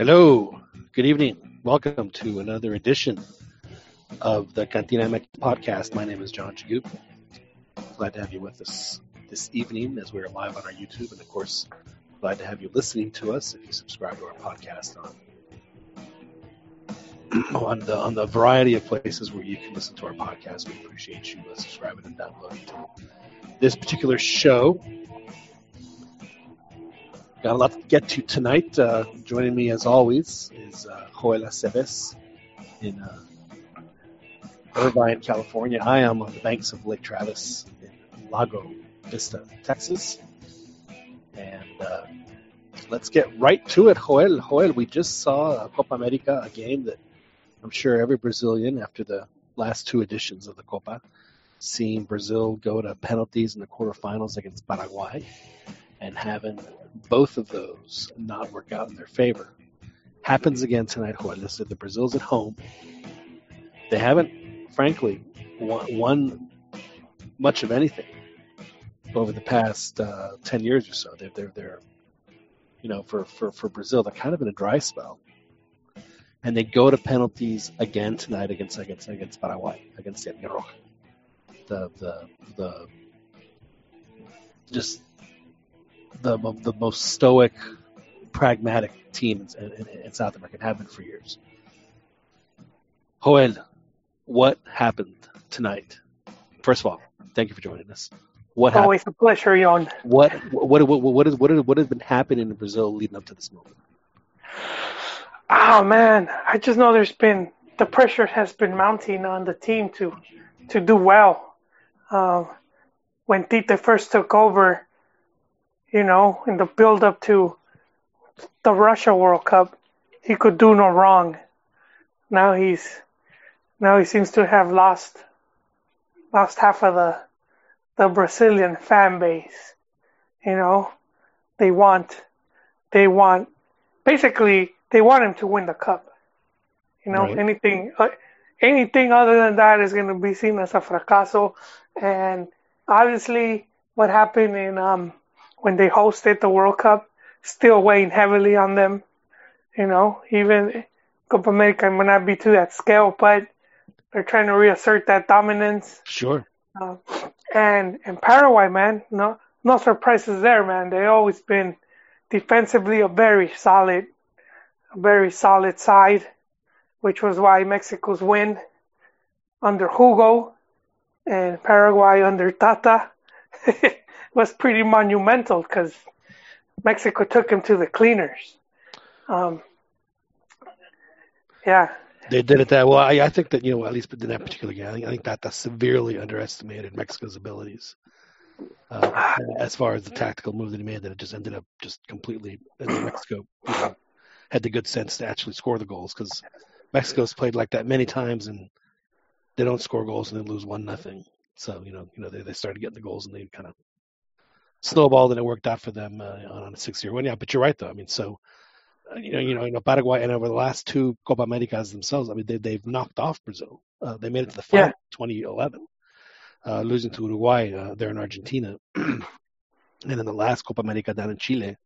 Hello, good evening. Welcome to another edition of the Cantina MX podcast. My name is John Chagoo. Glad to have you with us this evening as we're live on our YouTube, and of course, glad to have you listening to us if you subscribe to our podcast on on the on the variety of places where you can listen to our podcast. We appreciate you uh, subscribing and downloading to this particular show. Got a lot to get to tonight. Uh, joining me, as always, is uh, Joel Aceves in uh, Irvine, California. I am on the banks of Lake Travis in Lago Vista, Texas. And uh, let's get right to it, Joel. Joel, we just saw Copa America, a game that I'm sure every Brazilian, after the last two editions of the Copa, seeing Brazil go to penalties in the quarterfinals against Paraguay and having both of those not work out in their favor. Happens again tonight, Joel. Listen, the Brazil's at home. They haven't, frankly, won, won much of anything over the past uh, 10 years or so. They're, they're, they're, you know, for, for, for Brazil, they're kind of in a dry spell. And they go to penalties again tonight against against against Paraguay, against. The the the just the the most stoic, pragmatic team in, in, in South America and have been for years. Joel, what happened tonight? First of all, thank you for joining us. What Always happened? a pleasure, Jon. What what what what is what, is, what has been happening in Brazil leading up to this moment? Oh man, I just know there's been the pressure has been mounting on the team to to do well. Um, when Tite first took over, you know, in the build up to the Russia World Cup, he could do no wrong. Now he's now he seems to have lost lost half of the the Brazilian fan base. You know, they want they want basically they want him to win the cup. You know, right. anything uh, anything other than that is going to be seen as a fracaso. And obviously, what happened in um, when they hosted the World Cup still weighing heavily on them. You know, even Copa America might not be to that scale, but they're trying to reassert that dominance. Sure. Uh, and and Paraguay, man, no no surprises there, man. They've always been defensively a very solid, a very solid side, which was why Mexico's win under Hugo and Paraguay under Tata was pretty monumental because Mexico took him to the cleaners. Um, yeah. They did it that well. I, I think that you know at least in that particular game, I think, I think that that severely underestimated Mexico's abilities uh, as far as the tactical move that he made. That it just ended up just completely. Mexico you know, had the good sense to actually score the goals because Mexico's played like that many times and they don't score goals and they lose one nothing. So you know, you know they they started getting the goals and they kind of snowballed and it worked out for them uh, on a six-year win. Yeah, but you're right though. I mean, so uh, you know, you know, you know, Paraguay and over the last two Copa Americas themselves, I mean, they they've knocked off Brazil. Uh, they made it to the final, yeah. 2011, uh, losing to Uruguay uh, there in Argentina, and in the last Copa America down in Chile,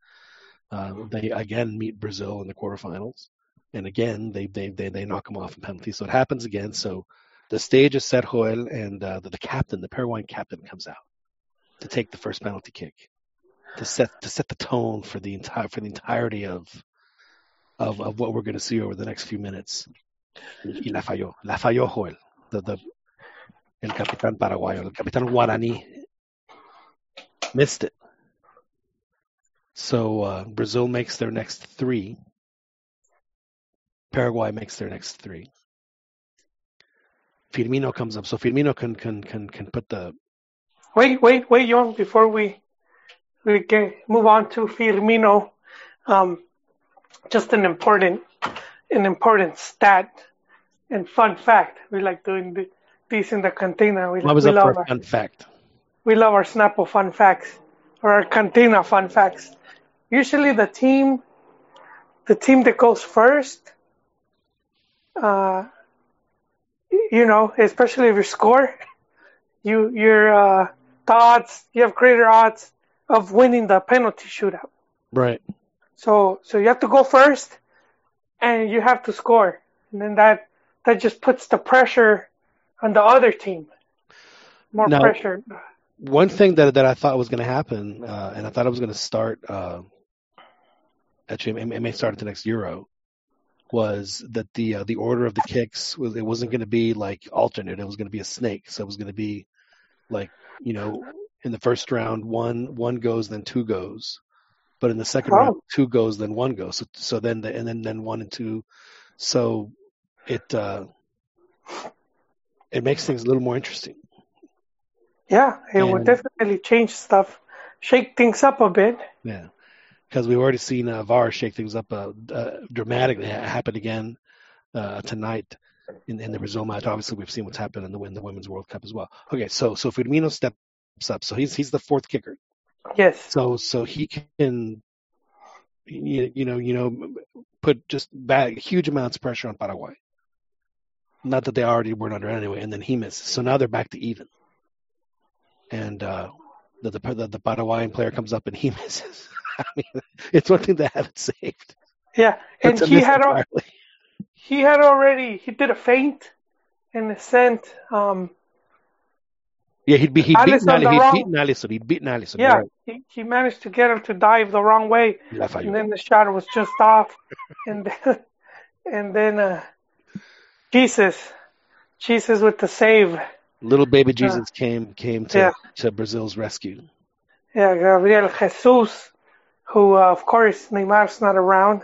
uh, they again meet Brazil in the quarterfinals, and again they they they, they knock them off in penalties. So it happens again. So the stage is set, Joel, and uh, the, the captain, the Paraguayan captain, comes out to take the first penalty kick to set to set the tone for the entire for the entirety of of, of what we're going to see over the next few minutes. Y la falló, la falló Joel, the, the el capitán paraguayo, el capitán guaraní missed it. So uh, Brazil makes their next three. Paraguay makes their next three. Firmino comes up, so Firmino can can can can put the Wait, wait, wait, Jon, before we we can move on to Firmino, um, just an important an important stat and fun fact. We like doing the, these in the cantina. We, what was we love our, fun fact? We love our Snapple fun facts or our cantina fun facts. Usually, the team, the team that goes first, uh, you know, especially if you score, you you're uh, the odds you have greater odds of winning the penalty shootout. Right. So so you have to go first, and you have to score, and then that that just puts the pressure on the other team. More Now- pressure. One thing that that I thought was going to happen, uh, and I thought it was going to start. Uh, actually, it may- it may start at the next Euro. Was that the uh, the order of the kicks was it wasn't going to be like alternate. It was going to be a snake. So it was going to be like you know in the first round one one goes then two goes, but in the second Oh. round two goes then one goes. So so then the, and then then one and two. So it uh, it makes things a little more interesting. Yeah, it would And- definitely change stuff, shake things up a bit. Yeah, because we've already seen uh, VAR shake things up uh, uh, dramatically. It happened again uh, tonight in, in the Brazil match. Obviously, we've seen what's happened in the, in the Women's World Cup as well. Okay, so so Firmino steps up. So he's he's the fourth kicker. Yes. So so he can, you, you know you know put just back huge amounts of pressure on Paraguay. Not that they already weren't under anyway, and then he misses. So now they're back to even. And uh, the, the the the Paraguayan player comes up and he misses. I mean, it's one thing to have it saved. Yeah, and he had al- entirely. He had already he did a feint and sent. Um, yeah, he'd be he'd Alisson beaten Ali, he'd wrong- beaten Alisson, he'd beaten Alisson. yeah, Right. he, he managed to get him to dive the wrong way, and then the shot was just off, and then, and then uh, Jesus, Jesus with the save. Little baby Jesus came came to Yeah. to Brazil's rescue. Yeah, Gabriel Jesus, who uh, of course Neymar's not around,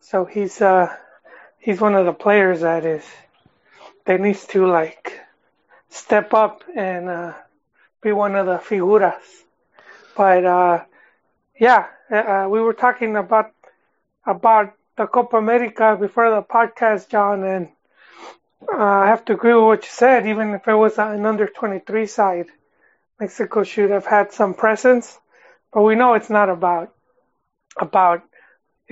so he's uh he's one of the players that is that needs to like step up and uh, be one of the figuras. But uh, yeah, uh, we were talking about about the Copa America before the podcast, John, and uh, I have to agree with what you said. Even if it was an under twenty three side, Mexico should have had some presence. But we know it's not about about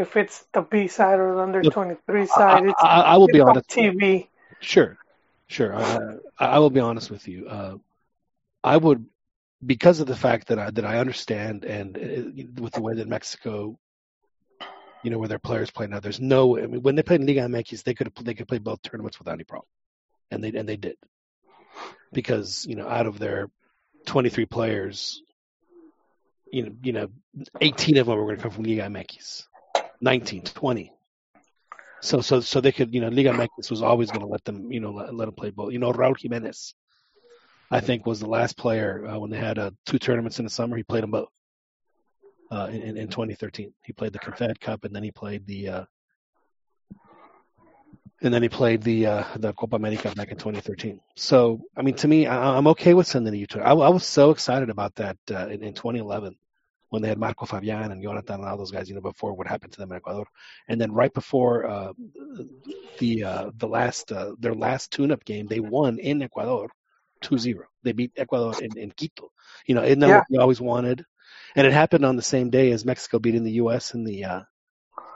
if it's the B side or the under twenty three side. I, It's, I, I will be on honest. TV. Sure, sure. Uh, I, I will be honest with you. Uh, I would, because of the fact that I that I understand, and uh, with the way that Mexico, you know, where their players play now, there's no. I mean, when they played in Liga MX, they could they could play both tournaments without any problem, and they and they did, because you know, out of their 23 players, you know, you know, 18 of them were going to come from Liga MX, 19, 20. So, so, so they could, you know, Liga MX was always going to let them, you know, let, let them play both. You know, Raul Jimenez, I think, was the last player uh, when they had uh, two tournaments in the summer. He played them both uh, in, in 2013. He played the Confed Cup and then he played the, uh, and then he played the uh, the Copa America back in 2013. So, I mean, to me, I, I'm okay with sending you to. I, I was so excited about that uh, in, in 2011 when they had Marco Fabian and Jonathan and all those guys, you know, before what happened to them in Ecuador, and then right before uh, the uh, the last uh, their last tune-up game, they won in Ecuador, 2-0. They beat Ecuador in, in Quito. You know, isn't that Yeah. what we always wanted? And it happened on the same day as Mexico beating the U.S. in the uh,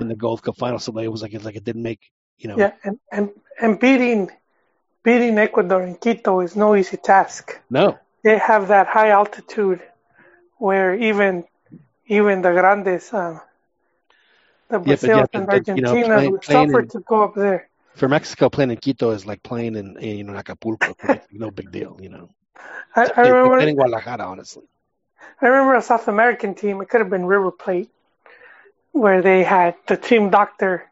in the Gold Cup final. So it was like it like it didn't make you know Yeah, and, and and beating beating Ecuador in Quito is no easy task. no They have that high altitude where even even the grandes, uh, the Brazil yeah, and but- but, you know, Argentina playing- would suffer in- to go up there. for Mexico playing in Quito is like playing in, in you know Acapulco. no big deal, you know. I, I remember in Guadalajara, honestly. I remember a South American team. It could have been River Plate, where they had the team doctor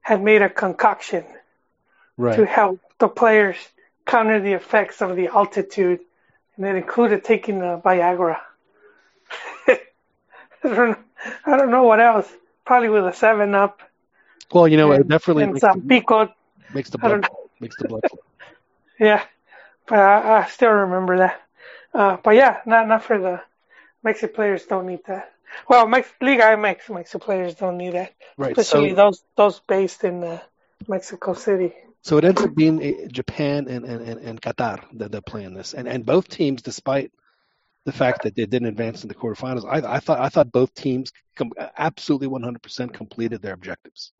had made a concoction to help the players counter the effects of the altitude, and it included taking the Viagra. I don't, I don't know what else. Probably with a Seven Up Well, you know, it definitely and makes some the, pico. makes the blood makes the blood flow. Yeah, but I, I still remember that. Uh, but yeah, not not for the Mexican players. Don't need that. Well, Mex- Liga MX Mexican players don't need that, Right. especially So, those those based in uh, Mexico City. so it ends up being uh, Japan and, and, and, and Qatar that they're playing this, and and both teams, despite the fact that they didn't advance in the quarterfinals, I, I thought I thought both teams com- absolutely 100% completed their objectives.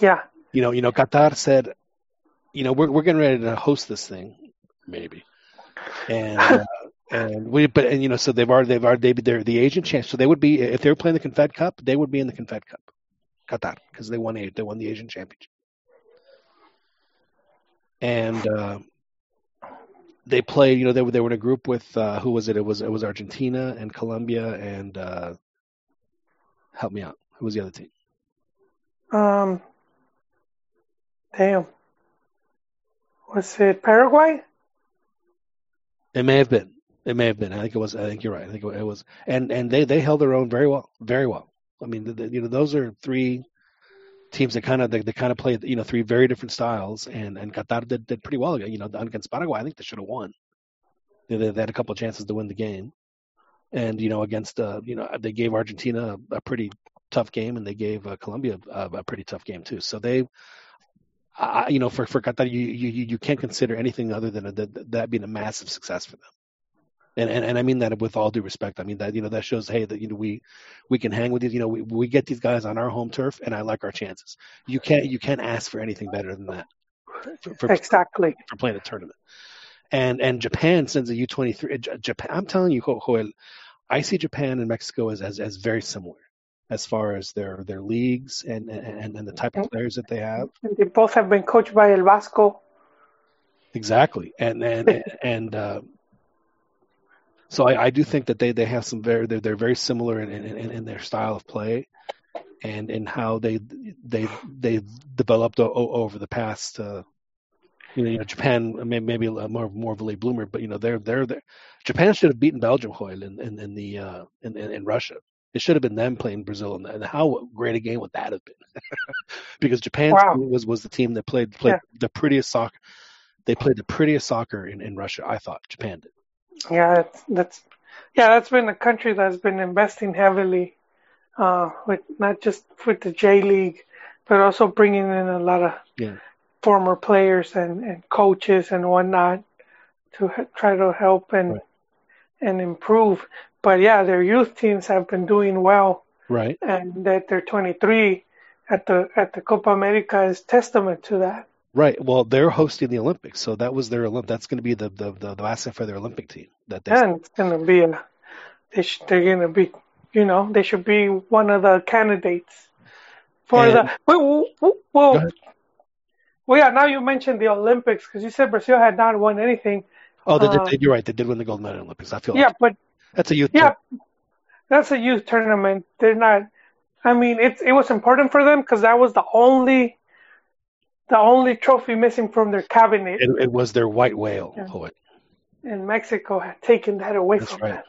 Yeah, You know, you know, Qatar said, you know, we're we're getting ready to host this thing, maybe, and uh, and we, but and you know, so they've already they've already they they're the Asian champs, so they would be if they were playing the Confed Cup, they would be in the Confed Cup. Qatar because they won. They won the Asian Championship, and uh, they played. You know, they were they were in a group with uh, who was it? It was it was Argentina and Colombia and uh, help me out. Who was the other team? Um, damn. Was it Paraguay? It may have been. It may have been. I think it was. I think you're right. I think it was. And and they they held their own very well, very well. I mean, the, the, you know, those are three teams that kind of they, they kind of played you know three very different styles, and and Qatar did, did pretty well. You know, against Paraguay, I think they should have won. They, they had a couple of chances to win the game, and you know against uh you know they gave Argentina a, a pretty tough game, and they gave uh, Colombia a, a pretty tough game too. So they I, you know, for for Qatar, you, you you can't consider anything other than a, that, that being a massive success for them. And, and and I mean that with all due respect. I mean that you know that shows hey that you know we we can hang with these. You know we, we get these guys on our home turf, and I like our chances. You can't you can't ask for anything better than that. For, for, exactly for playing a tournament. And and Japan sends a U twenty three. Japan, I'm telling you, Joel, I see Japan and Mexico as, as as very similar as far as their their leagues and and, and the type of players that they have. And they both have been coached by El Vasco. Exactly, and and and uh, so I, I do think that they, they have some very they're, they're very similar in, in, in their style of play, and in how they they they developed o- over the past. Uh, you know, you know, Japan maybe more more of a late bloomer, but you know they're they're there. Japan should have beaten Belgium, Hoyle, in in, in the uh, in, in, in Russia. It should have been them playing Brazil, and, and how great a game would that have been? because Japan wow. was was the team that played played yeah. the prettiest soccer. They played the prettiest soccer in, in Russia. I thought Japan did. Yeah, that's, that's yeah, that's been a country that's been investing heavily uh, with not just with the J League, but also bringing in a lot of yeah. former players and, and coaches and whatnot to try to help and right. and improve but yeah, their youth teams have been doing well. Right. And that they're 23 at the at the Copa America is testament to that. Right. Well, they're hosting the Olympics, so that was their Olymp. That's going to be the the the, the asset for their Olympic team. That they and it's going to be a. They sh- they're going to be, you know, they should be one of the candidates for and, the. Well, well, well, yeah. Now you mentioned the Olympics because you said Brazil had not won anything. Oh, they, uh, you're right. They did win the gold medal in Olympics. I feel. Yeah, like. but that's a youth. Yeah, that's a youth tournament. They're not. I mean, it's it was important for them because that was the only, the only trophy missing from their cabinet. It, it was their white whale yeah. poet. And Mexico had taken that away That's from right. them.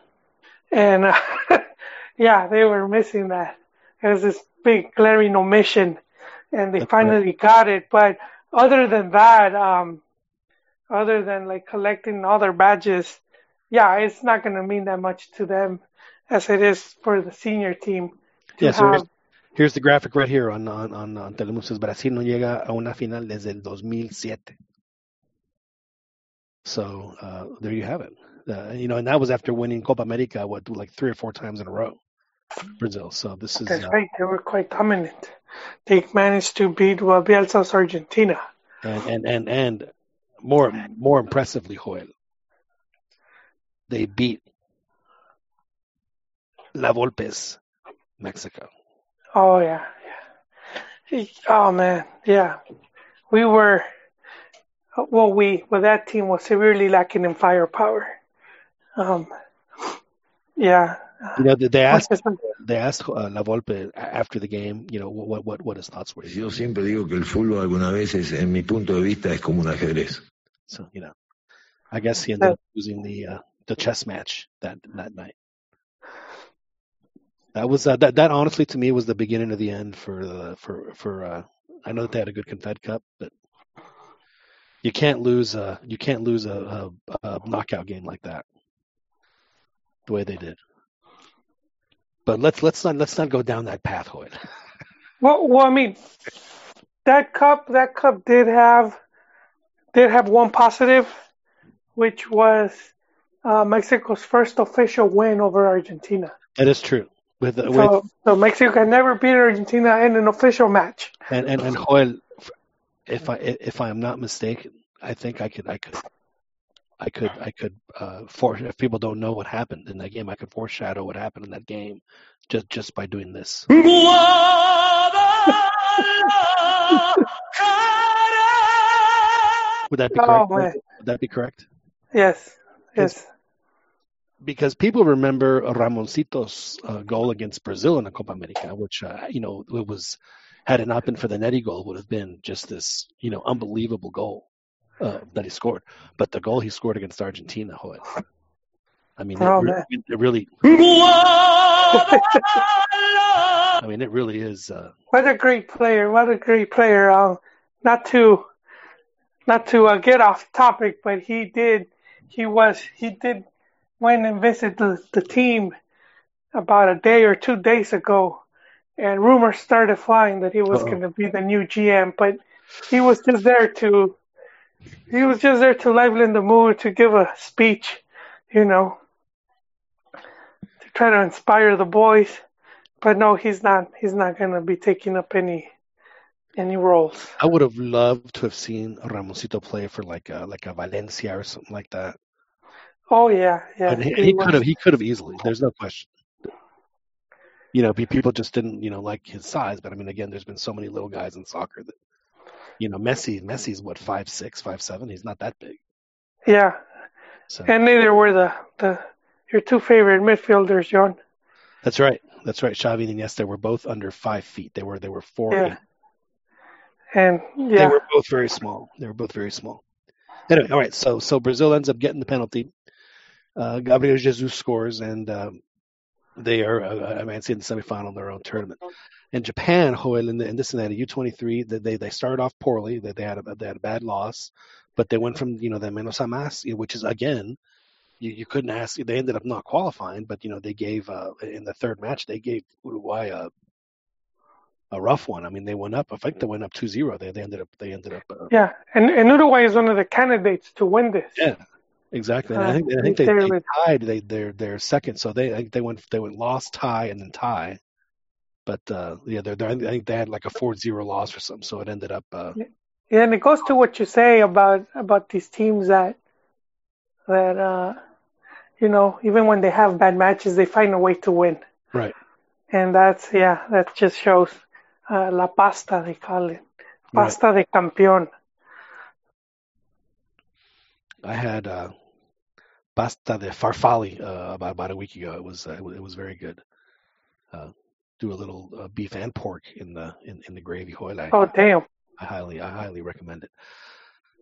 And uh, yeah, they were missing that. It was this big glaring omission, and they That's finally right. got it. But other than that, um, other than like collecting other badges, yeah, it's not going to mean that much to them as it is for the senior team. yeah, so here's, here's, the graphic right here on on on, on Telemundo. Brasil no llega a una final desde el 2007. So uh, there you have it. Uh, you know, and that was after winning Copa America, what, like three or four times in a row. Brazil. So this is. That's uh, right. They were quite dominant. They managed to beat Bielsa's Argentina. And and and and more more impressively, Joel, they beat La Volpe's Mexico. Oh yeah, yeah. Oh man, yeah. We were well, we well that team was severely lacking in firepower. Um, yeah. You know, they asked they asked uh, La Volpe after the game, you know, what what what his thoughts were. Yo siempre digo que el fútbol algunas veces, en mi punto de vista, es como un ajedrez. So you know, I guess he ended up losing the uh, the chess match that that night. That was uh, that that honestly to me was the beginning of the end for the for for uh, I know that they had a good Confed Cup, but you can't lose a you can't lose a, a, a knockout game like that the way they did. But let's let's not let's not go down that path, Hoyt. well, well, I mean, that cup that cup did have did have one positive, which was uh, Mexico's first official win over Argentina. That is true. With, uh, so, with, so Mexico can never beat Argentina in an official match. And and and Joel, if I if I am not mistaken, I think I could I could I could I could uh, for if people don't know what happened in that game, I could foreshadow what happened in that game just just by doing this. Would that be Oh, correct? man. Would that be correct? Yes, yes. Because people remember Ramoncito's uh, goal against Brazil in the Copa America, which uh, you know it was had it not been for the Nery goal, would have been just this you know unbelievable goal uh, that he scored. But the goal he scored against Argentina, Joel, I mean, it, Oh, re- man. it really, I mean, it really is. Uh, What a great player! What a great player! Um, not to, not to uh, get off topic, but he did, he was, he did went and visited the, the team about a day or two days ago, and rumors started flying that he was going to be the new GM, but he was just there to, he was just there to liven the mood, to give a speech, you know, to try to inspire the boys. But no, he's not. He's not going to be taking up any any roles. I would have loved to have seen Ramoncito play for like a, like a Valencia or something like that. Oh yeah, yeah. He, he could have he could have easily. There's no question. You know, people just didn't you know like his size. But I mean, again, there's been so many little guys in soccer that you know Messi. Messi's what five six, five seven. He's not that big. Yeah, So and neither were the the your two favorite midfielders, John. that's right. That's right. Xavi and Iniesta they were both under five feet. They were they were four. Yeah. eight. And They were both very small. They were both very small. Anyway, all right. So so Brazil ends up getting the penalty. Uh, Gabriel Jesus scores, and um, they are uh, advancing in the semifinal in their own tournament. In Japan, Joel, in, the, in this and that, U twenty three, they they started off poorly. They they had a they had a bad loss, but they went from you know the menos a más, which is again. You, you couldn't ask. They ended up not qualifying, but you know they gave uh, in the third match they gave Uruguay a a rough one. I mean they went up. I think they went up 2-0. They they ended up they ended up uh, yeah. And and Uruguay is one of the candidates to win this. Yeah, exactly. And I Uh, think I think they, they tied. They they're they're second, so they I think they went they went lost, tie, and then tie. But uh, yeah, they're, they're, I think they had like a 4-0 loss or something, so it ended up. Uh, Yeah, and it goes to what you say about about these teams that that uh you know even when they have bad matches they find a way to win, right. and that's yeah that just shows uh, la pasta they call it pasta de campeón. I had uh, pasta de farfalle uh, about about a week ago. It was uh, it was, very good. Uh, do a little uh, beef and pork in the in, in the gravy. Joel, I, Oh damn! I highly I highly recommend it.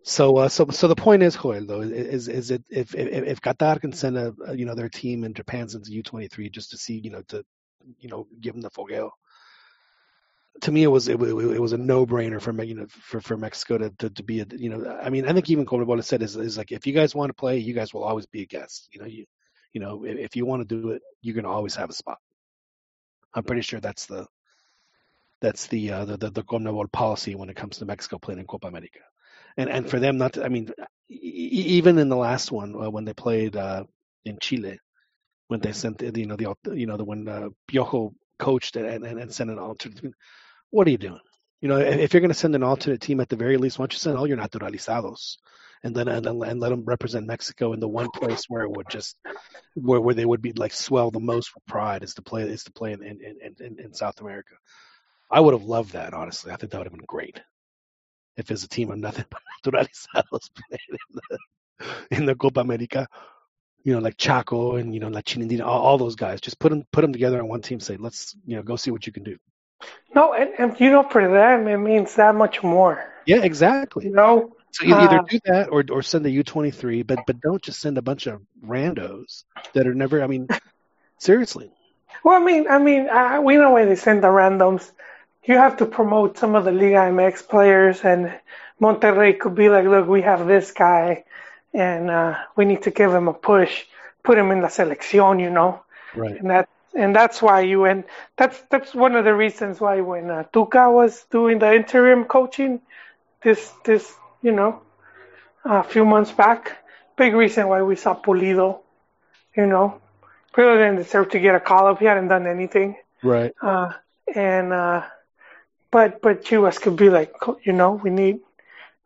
So uh, so so the point is, Joel, though, is is it if if, if Qatar can send a you know their team in Japan's into U twenty three just to see you know to you know give them the fogueo. To me, it was it, wa- it was a no brainer for you know for, for Mexico to, to, to be a you know I mean I think even has said is, is like if you guys want to play you guys will always be a guest. You know you you know if, if you want to do it you're gonna always have a spot. I'm pretty sure that's the that's the uh, the the, the policy when it comes to Mexico playing in Copa America, and and for them not to, I mean, e- e- even in the last one uh, when they played uh, in Chile, when they sent you know the you know the when uh, Piojo coached and, and and sent an alternate, what are you doing? You know, if, you're going to send an alternate team at the very least, why don't you send all your naturalizados, and then and, and let them represent Mexico in the one place where it would just where where they would be like swell the most with pride is to play is to play in in, in, in, South America. I would have loved that, honestly. I think that would have been great. If there's a team of nothing but naturalizados playing in the, in the Copa America, you know, like Chaco and, you know, like Chinandina, all, all those guys, just put them, put them together on one team, say, let's, you know, go see what you can do. No, and, and you know for them it means that much more. Yeah, exactly. You know, So you either Uh, do that or, or send the U23, but, but don't just send a bunch of randos that are never, I mean, seriously. Well, I mean, I mean, uh, we know why they send the randoms. You have to promote some of the Liga MX players, and Monterrey could be like, look, we have this guy, and uh, we need to give him a push, put him in the selección, you know, Right. and that, and that's why you and that's that's one of the reasons why when uh, Tuca was doing the interim coaching, this this you know, a few months back, big reason why we saw Pulido, you know, really didn't deserve to get a call up. He hadn't done anything. Right. Uh, and uh, but but Chivas could be like, you know, we need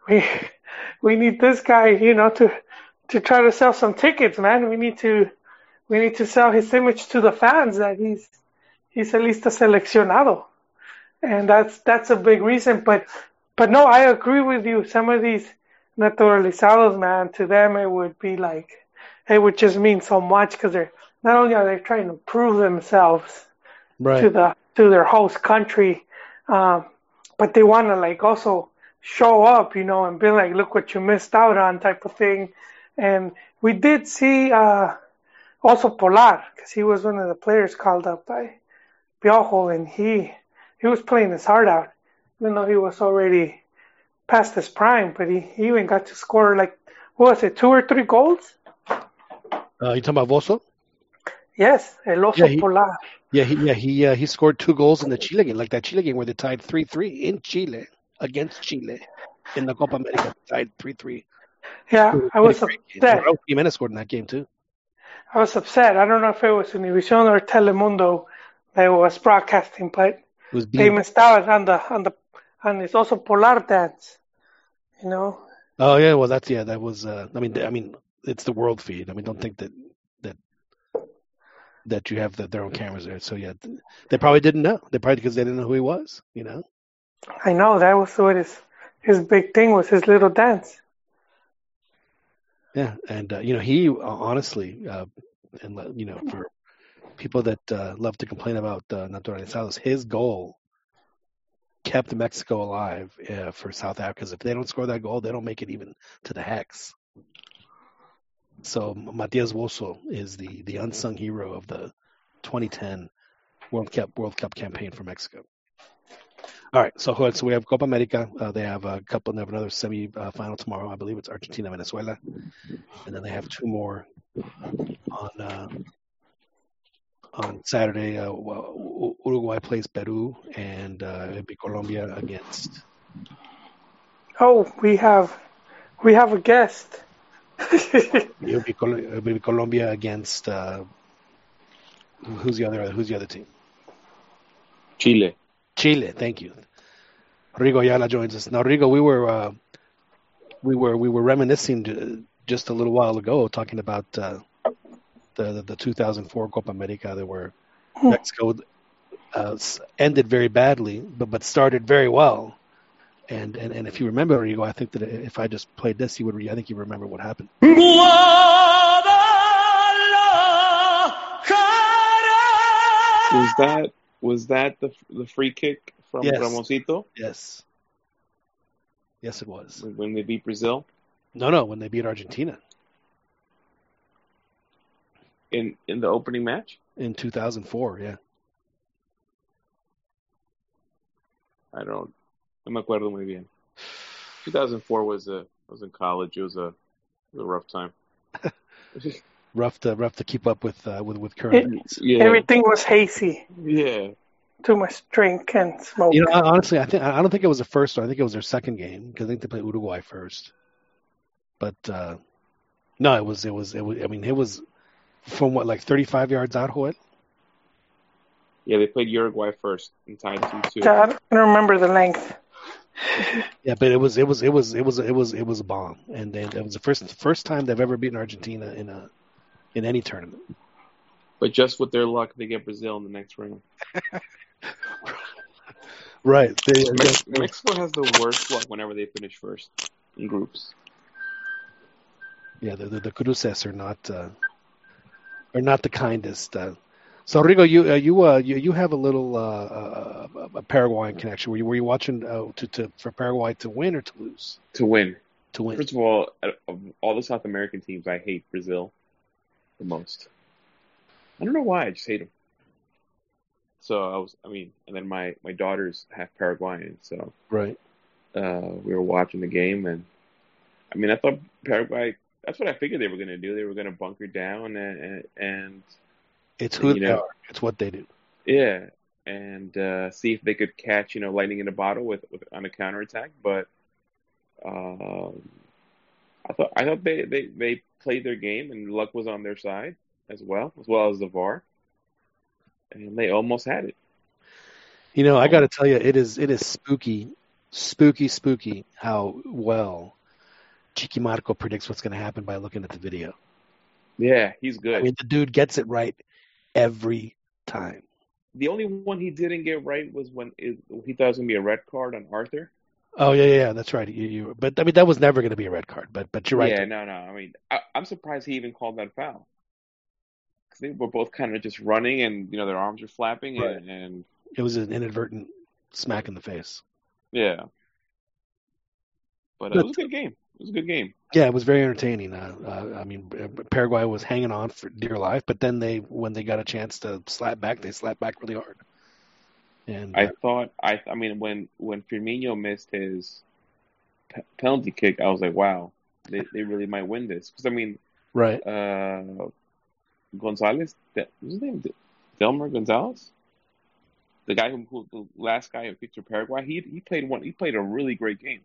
we we need this guy, you know, to to try to sell some tickets, man. We need to we need to sell his image to the fans that he's he's at least a seleccionado, and that's that's a big reason. But but no, I agree with you. Some of these naturalizados, man, to them it would be like it would just mean so much because they're not only are they trying to prove themselves Right. to the to their host country, um, but they want to like also show up, you know, and be like, look what you missed out on, type of thing. And we did see uh, also Polar because he was one of the players called up by Piojo, and he he was playing his heart out, even though he was already past his prime. But he, he even got to score like what was it, two or three goals? Uh, you talking about Vuoso? Yes, El Oso Yeah, he- Polar. Yeah, he yeah he uh, he scored two goals in the Chile game, like that Chile game where they tied three three in Chile against Chile in the Copa America, tied three three. Yeah, I was upset. Jimenez scored in that game too. I was upset. I don't know if it was Univision or Telemundo that was broadcasting, but was they missed out on the on the and it's also Polar dance. You know, oh yeah, well that's yeah that was uh, I mean I mean it's the world feed. I mean don't think that that that you have the, their own cameras there. So yeah, they probably didn't know. They probably because they didn't know who he was. You know. I know that was what his his big thing was his little dance. Yeah, and uh, you know he uh, honestly, uh, and you know for people that uh, love to complain about uh, naturalizados, his goal kept Mexico alive uh, for South Africa. Because if they don't score that goal, they don't make it even to the hex. So Matias Vuoso is the the unsung hero of the 2010 World Cup World Cup campaign for Mexico. All right, so Joel, so we have Copa America. Uh, they have a couple. They have another semi uh, final tomorrow. I believe it's Argentina Venezuela, and then they have two more on uh, on Saturday. Uh, Uruguay plays Peru, and uh, it'd be Colombia against. Oh, we have we have a guest. It would be, Col- it would be Colombia against. Uh, who's the other? Who's the other team? Chile. Chile. Thank you. Rigo Ayala joins us now. Rigo, we were uh, we were we were reminiscing just a little while ago, talking about uh, the, the the 2004 Copa America, that where Mexico uh, ended very badly, but but started very well. And, and and if you remember, Rigo, I think that if I just played this, you would. Re- I think you remember what happened. Was that was that the the free kick from Yes. Ramoncito Yes. Yes, it was. when they beat Brazil No, no, when they beat Argentina in in the opening match? in 2004. Yeah. I don't. No me acuerdo muy bien. 2004 was a was in college. It was a, it was a rough time. Rough to rough to keep up with uh, with with current. events. yeah, Everything was hazy. yeah. Too much drink and smoke. You know, honestly, I think I don't think it was the first. one. I think it was their second game because I think they played Uruguay first. But uh, no, it was it was it was. I mean, it was from what like 35 yards out, Joel. Yeah, they played Uruguay first and tied two two. I don't remember the length. Yeah, but it was it was it was it was it was it was a bomb, and then it was the first first time they've ever beaten Argentina in a in any tournament. But just with their luck, they get Brazil in the next round. Right. They, Mex- Mexico has the worst luck whenever they finish first in groups. yeah, the the, the Cruces are not uh, are not the kindest. Uh, so Rigo, you uh, you uh, you you have a little uh, uh, a Paraguayan connection. Were you were you watching uh, to to for Paraguay to win or to lose? To win. To win. First of all, of all the South American teams, I hate Brazil the most. I don't know why. I just hate them. So I was, I mean, and then my my daughter's half Paraguayan, so Right. uh, we were watching the game, and I mean, I thought Paraguay. That's what I figured they were going to do. They were going to bunker down and and, and It's who You they know. are. It's what they do. yeah, and uh, see if they could catch you know lightning in a bottle with, with on a counterattack. But um, I thought I thought they, they they played their game and luck was on their side as well, as well as the VAR, and they almost had it. You know, I um, got to tell you, it is it is spooky, spooky, spooky how well Chiqui Marco predicts what's going to happen by looking at the video. Yeah, he's good. I mean, the dude gets it right every time. The only one he didn't get right was when it, he thought it was gonna be a red card on Arthur. Oh yeah, yeah, yeah, that's right. You, you, but I mean, that was never going to be a red card. But but you're right. Yeah, no, no. I mean, I, I'm surprised he even called that foul because they were both kind of just running, and you know their arms were flapping, Right. and, and It was an inadvertent smack in the face. yeah. But uh, it was a good game. It was a good game. Yeah, it was very entertaining. Uh, uh, I mean, Paraguay was hanging on for dear life, but then they, when they got a chance to slap back, they slapped back really hard. And I uh, thought I I mean when when Firmino missed his pe- penalty kick, I was like, wow, they they really might win this. Because I mean, right, uh, Gonzalez, that what's his name, Derlis Gonzalez, the guy who, who the last guy who kicked for Paraguay, he he played one, he played a really great game.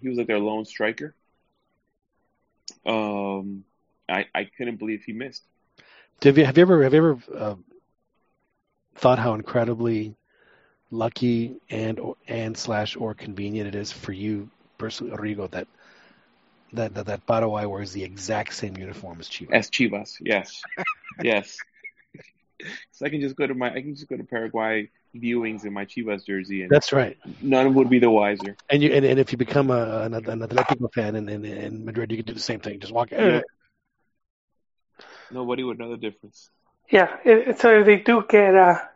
He was like their lone striker. Um, I I couldn't believe he missed. have you have you ever have you ever uh, thought how incredibly lucky and and slash or convenient it is for you personally, Rigo, that that that, that Paraguay wears the exact same uniform as Chivas. As Chivas, yes, yes. So I can just go to my I can just go to Paraguay viewings in my Chivas jersey, and That's right. none would be the wiser. And you and, and if you become a, an, an Atletico fan in, in, in Madrid, you can do the same thing. Just walk. Yeah. Nobody would know the difference. Yeah, it, it- so they do get a,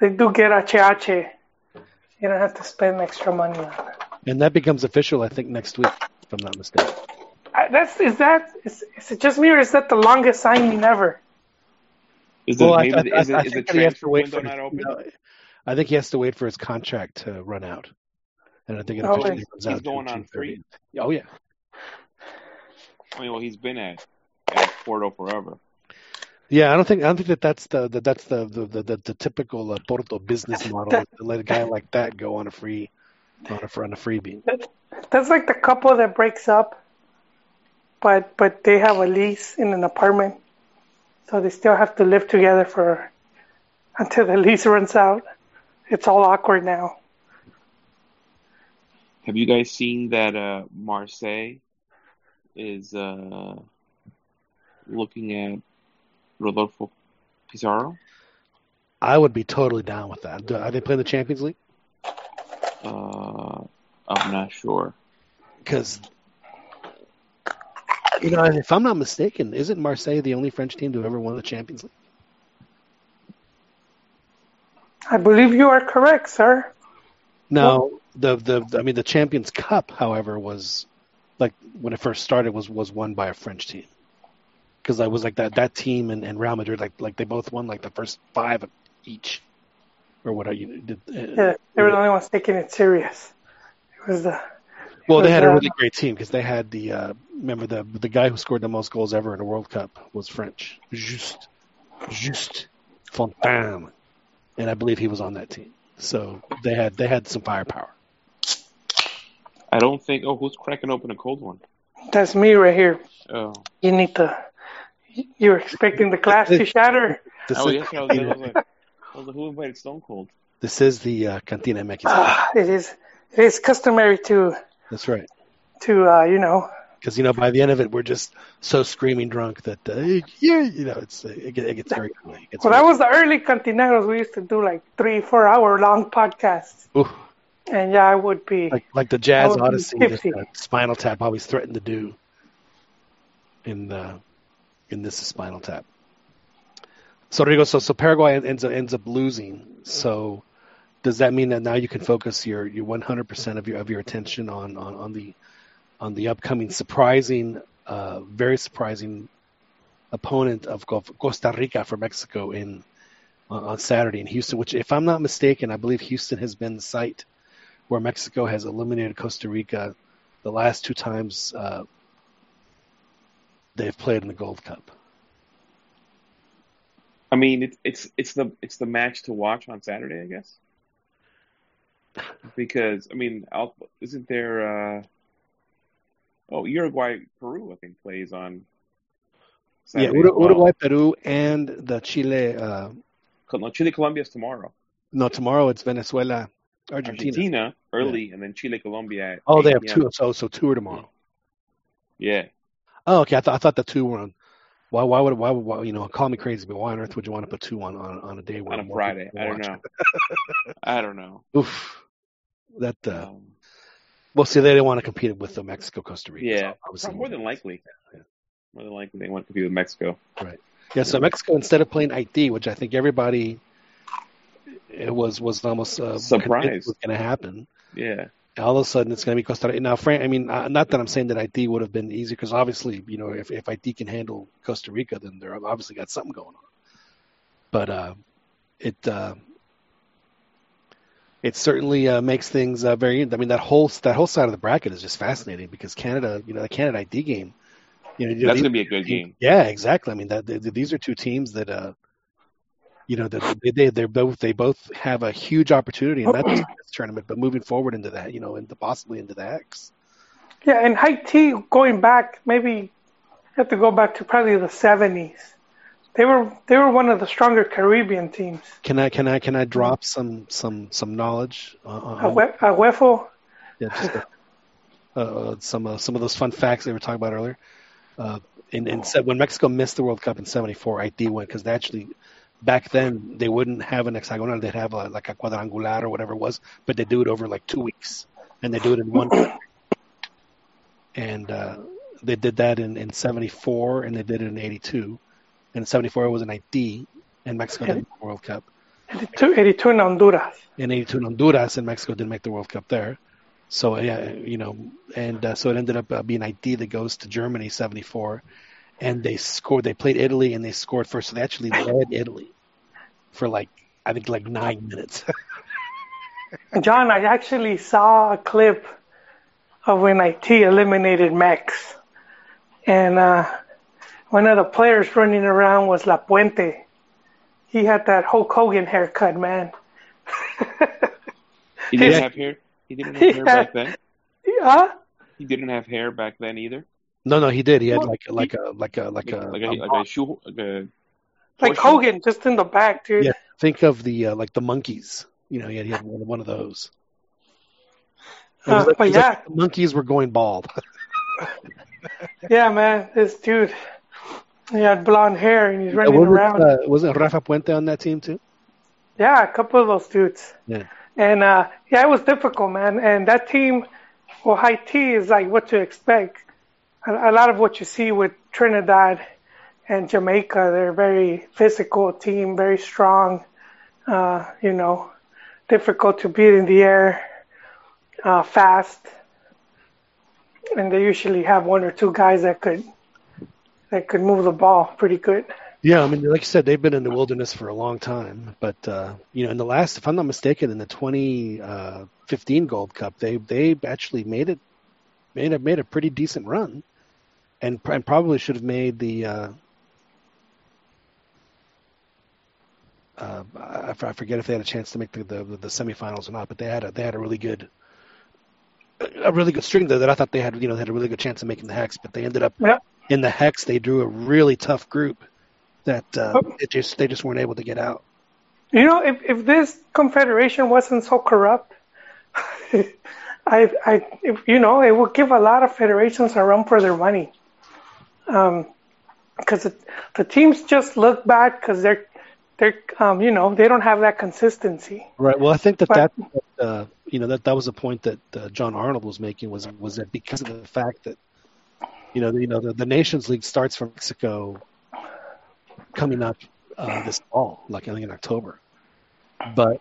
they do get a CH, you don't have to spend extra money on it. And that becomes official, I think, next week, if I'm not mistaken. I- That's is that is, is it just me or is that the longest signing ever? Is the Well, I, maybe I, the- I, is, I it, is the think he has to wait for. not open? no, I think he has to wait for his contract to run out, and I think it Oh, officially wait. runs He's out going on free? Oh yeah, I mean, well, he's been at at Porto forever. Yeah. I don't think I don't think that that's the, the that's the the, the, the, the typical uh, Porto business model to let a guy like that go on a free on a on a freebie. That's like the couple that breaks up, but but they have a lease in an apartment, so they still have to live together for until the lease runs out. It's all awkward now. Have you guys seen that uh, Marseille is uh, looking at Rodolfo Pizarro? I would be totally down with that. Are they playing the Champions League? Uh, I'm not sure. Because you know, if I'm not mistaken, isn't Marseille the only French team to have ever won the Champions League? I believe you are correct, sir. No, the, the I mean the Champions Cup, however, was like when it first started was was won by a French team. Because I was like that that team and, and Real Madrid like like they both won like the first five each, or what are you did? uh, Yeah, they were the only ones taking it serious. It was the Well, they had a really great team because they had the uh, remember the the guy who scored the most goals ever in a World Cup was French, Just Just Fontaine, and I believe he was on that team. So they had they had some firepower. I don't think. Oh, who's cracking open a cold one? that's me right here. Oh, You need to. You're expecting the glass to shatter. This oh is yes, I was, I was like, I was like, who invited Stone Cold? this is the uh, Cantina MX. Ah, it is. It is customary to That's right. to uh, you know. Because you know by the end of it we're just so screaming drunk that uh, yeah you know it's it, it gets very ugly. It gets Well, that was the early Cantineros. We used to do like three, four hour long podcasts, Ooh, and yeah, I would be. like like the Jazz Odyssey that uh, Spinal Tap always threatened to do. In the in this is Spinal Tap. So so so Paraguay ends up ends up losing. So does that mean that now you can focus your your 100% of your of your attention on on, on the on the upcoming surprising, uh, very surprising opponent of Costa Rica for Mexico in on on Saturday in Houston, which, if I'm not mistaken, I believe Houston has been the site where Mexico has eliminated Costa Rica the last two times uh, they've played in the Gold Cup. I mean, it's it's it's the it's the match to watch on Saturday, I guess. Because I mean, I'll, isn't there? Uh, oh, Uruguay, Peru, I think plays on. yeah, Saturday Ur- as well. Uruguay, Peru, and the Chile. Uh, No, Chile, Colombia is tomorrow. no, tomorrow it's Venezuela, Argentina. Argentina early, and then Chile, Colombia. Oh, they have two. So so two are tomorrow. Yeah, Oh, okay. I thought I thought the two were on. Why why would why, would- why you know call me crazy, but why on earth would you want to put two on on, on a day on a Friday. I don't know. I don't know. Oof. That uh, Um, well, see, they didn't want to compete with the Mexico, Costa Rica. yeah, so more than likely. Yeah. More than likely, they want to compete with Mexico. Right. Yeah, so Mexico instead of playing Haiti, which I think everybody it was was almost uh, Surprised. was going to happen. Yeah, All of a sudden, it's going to be Costa Rica. Now, Fran, I mean, uh, not that I'm saying that Haiti would have been easy, because obviously, you know, if if Haiti can handle Costa Rica, then they're obviously got something going on. But uh, it uh, it certainly uh, makes things uh, very. I mean, that whole that whole side of the bracket is just fascinating because Canada, you know, the Canada Haiti game. You know, that's gonna be a good game. yeah, exactly. I mean, that th- th- these are two teams that, uh, you know, that they, they they're both they both have a huge opportunity in that tournament, but moving forward into that, you know, into possibly into the X. Yeah, and Haiti going back, maybe you have to go back to probably the seventies. They were they were one of the stronger Caribbean teams. Can I can I can I drop some some some knowledge? Uh, on, Ague- Aguefo, yeah, just uh, uh, some uh, some of those fun facts they were talking about earlier. Uh, in, in se- when Mexico missed the World Cup in '74, Haiti went because they actually back then they wouldn't have an hexagonal; they'd have a, like a quadrangular or whatever it was, but they do it over like two weeks, and they do it in one. And uh, they did that in in '74, and they did it in '82. And in '74 it was an Haiti and Mexico didn't make the World Cup. 82, 82 in Honduras. in 82 in Honduras, and Mexico didn't make the World Cup there. So yeah, you know, and uh, so it ended up uh, being Haiti that goes to Germany 74, and they scored. They played Italy and they scored first. So they actually led Italy for like I think like nine minutes. John, I actually saw a clip of when Haiti eliminated Max, And uh, one of the players running around was La Puente. He had that Hulk Hogan haircut, man. He didn't have hair. He didn't have hair Yeah. back then. yeah, He didn't have hair back then either. No, no, he did. He had Well, like like a like a like a, like a, a- like a shoe, like a like. Hogan, just in the back, dude. Yeah. think of the uh, like the monkeys. You know, he had, he had one, one of those. Uh, like- but it like yeah. the monkeys were going bald. Yeah, man, this dude, he had blonde hair and he's running was around. it, uh, was it Rafa Puente on that team too? Yeah, a couple of those dudes. Yeah. And uh, yeah, it was difficult, man. And that team, well, Haiti is like what to expect. A, a lot of what you see with Trinidad and Jamaica, they're very physical team, very strong. Uh, you know, difficult to beat in the air, uh, fast, and they usually have one or two guys that could that could move the ball pretty good. Yeah, I mean, like you said, they've been in the wilderness for a long time. But uh, you know, in the last, if I'm not mistaken, in the 2015 Gold Cup, they they actually made it made a made a pretty decent run, and, and probably should have made the. Uh, uh, I, I forget if they had a chance to make the, the the semifinals or not, but they had a they had a really good a really good string there that I thought they had you know they had a really good chance of making the hex, but they ended up Yeah. in the hex. They drew a really tough group that uh, Oh. it just they just weren't able to get out. You know, if, if this confederation wasn't so corrupt, I, I, if, you know, it would give a lot of federations a run for their money. Um, because it, the teams just look bad because they're, they're, um, you know, they don't have that consistency. Right. Well, I think that But- that uh, you know that that was a point that uh, John Arnold was making was was that because of the fact that you know the, you know the, the Nations League starts from Mexico coming up uh, this fall, like I think in October, but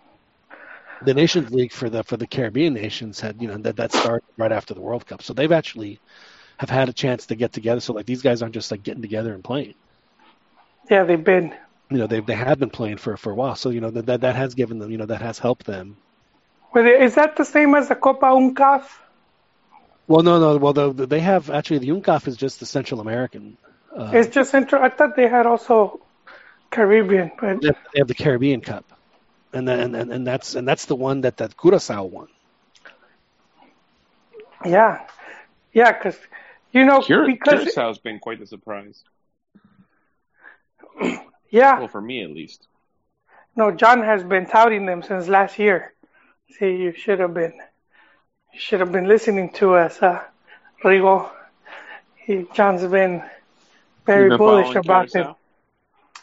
the Nations League for the for the Caribbean nations had you know that that started right after the World Cup, so they've actually have had a chance to get together. So like these guys aren't just like getting together and playing. Yeah, they've been. You know they they have been playing for for a while, so you know that that, that has given them you know that has helped them Well, is that the same as the Copa UNCAF? Well, no, no. Well, the, the, they have actually the UNCAF is just the Central American. Uh, It's just Central. I thought they had also Caribbean, but they have- they have the Caribbean Cup, and then and, and that's and that's the one that that Curacao won. yeah, yeah, because you know Cura- because Curaçao's been quite the surprise. yeah, Well, for me at least. No, John has been touting them since last year. See, you should have been, you should have been listening to us, uh, Rigo. He, John's been very been bullish following about them.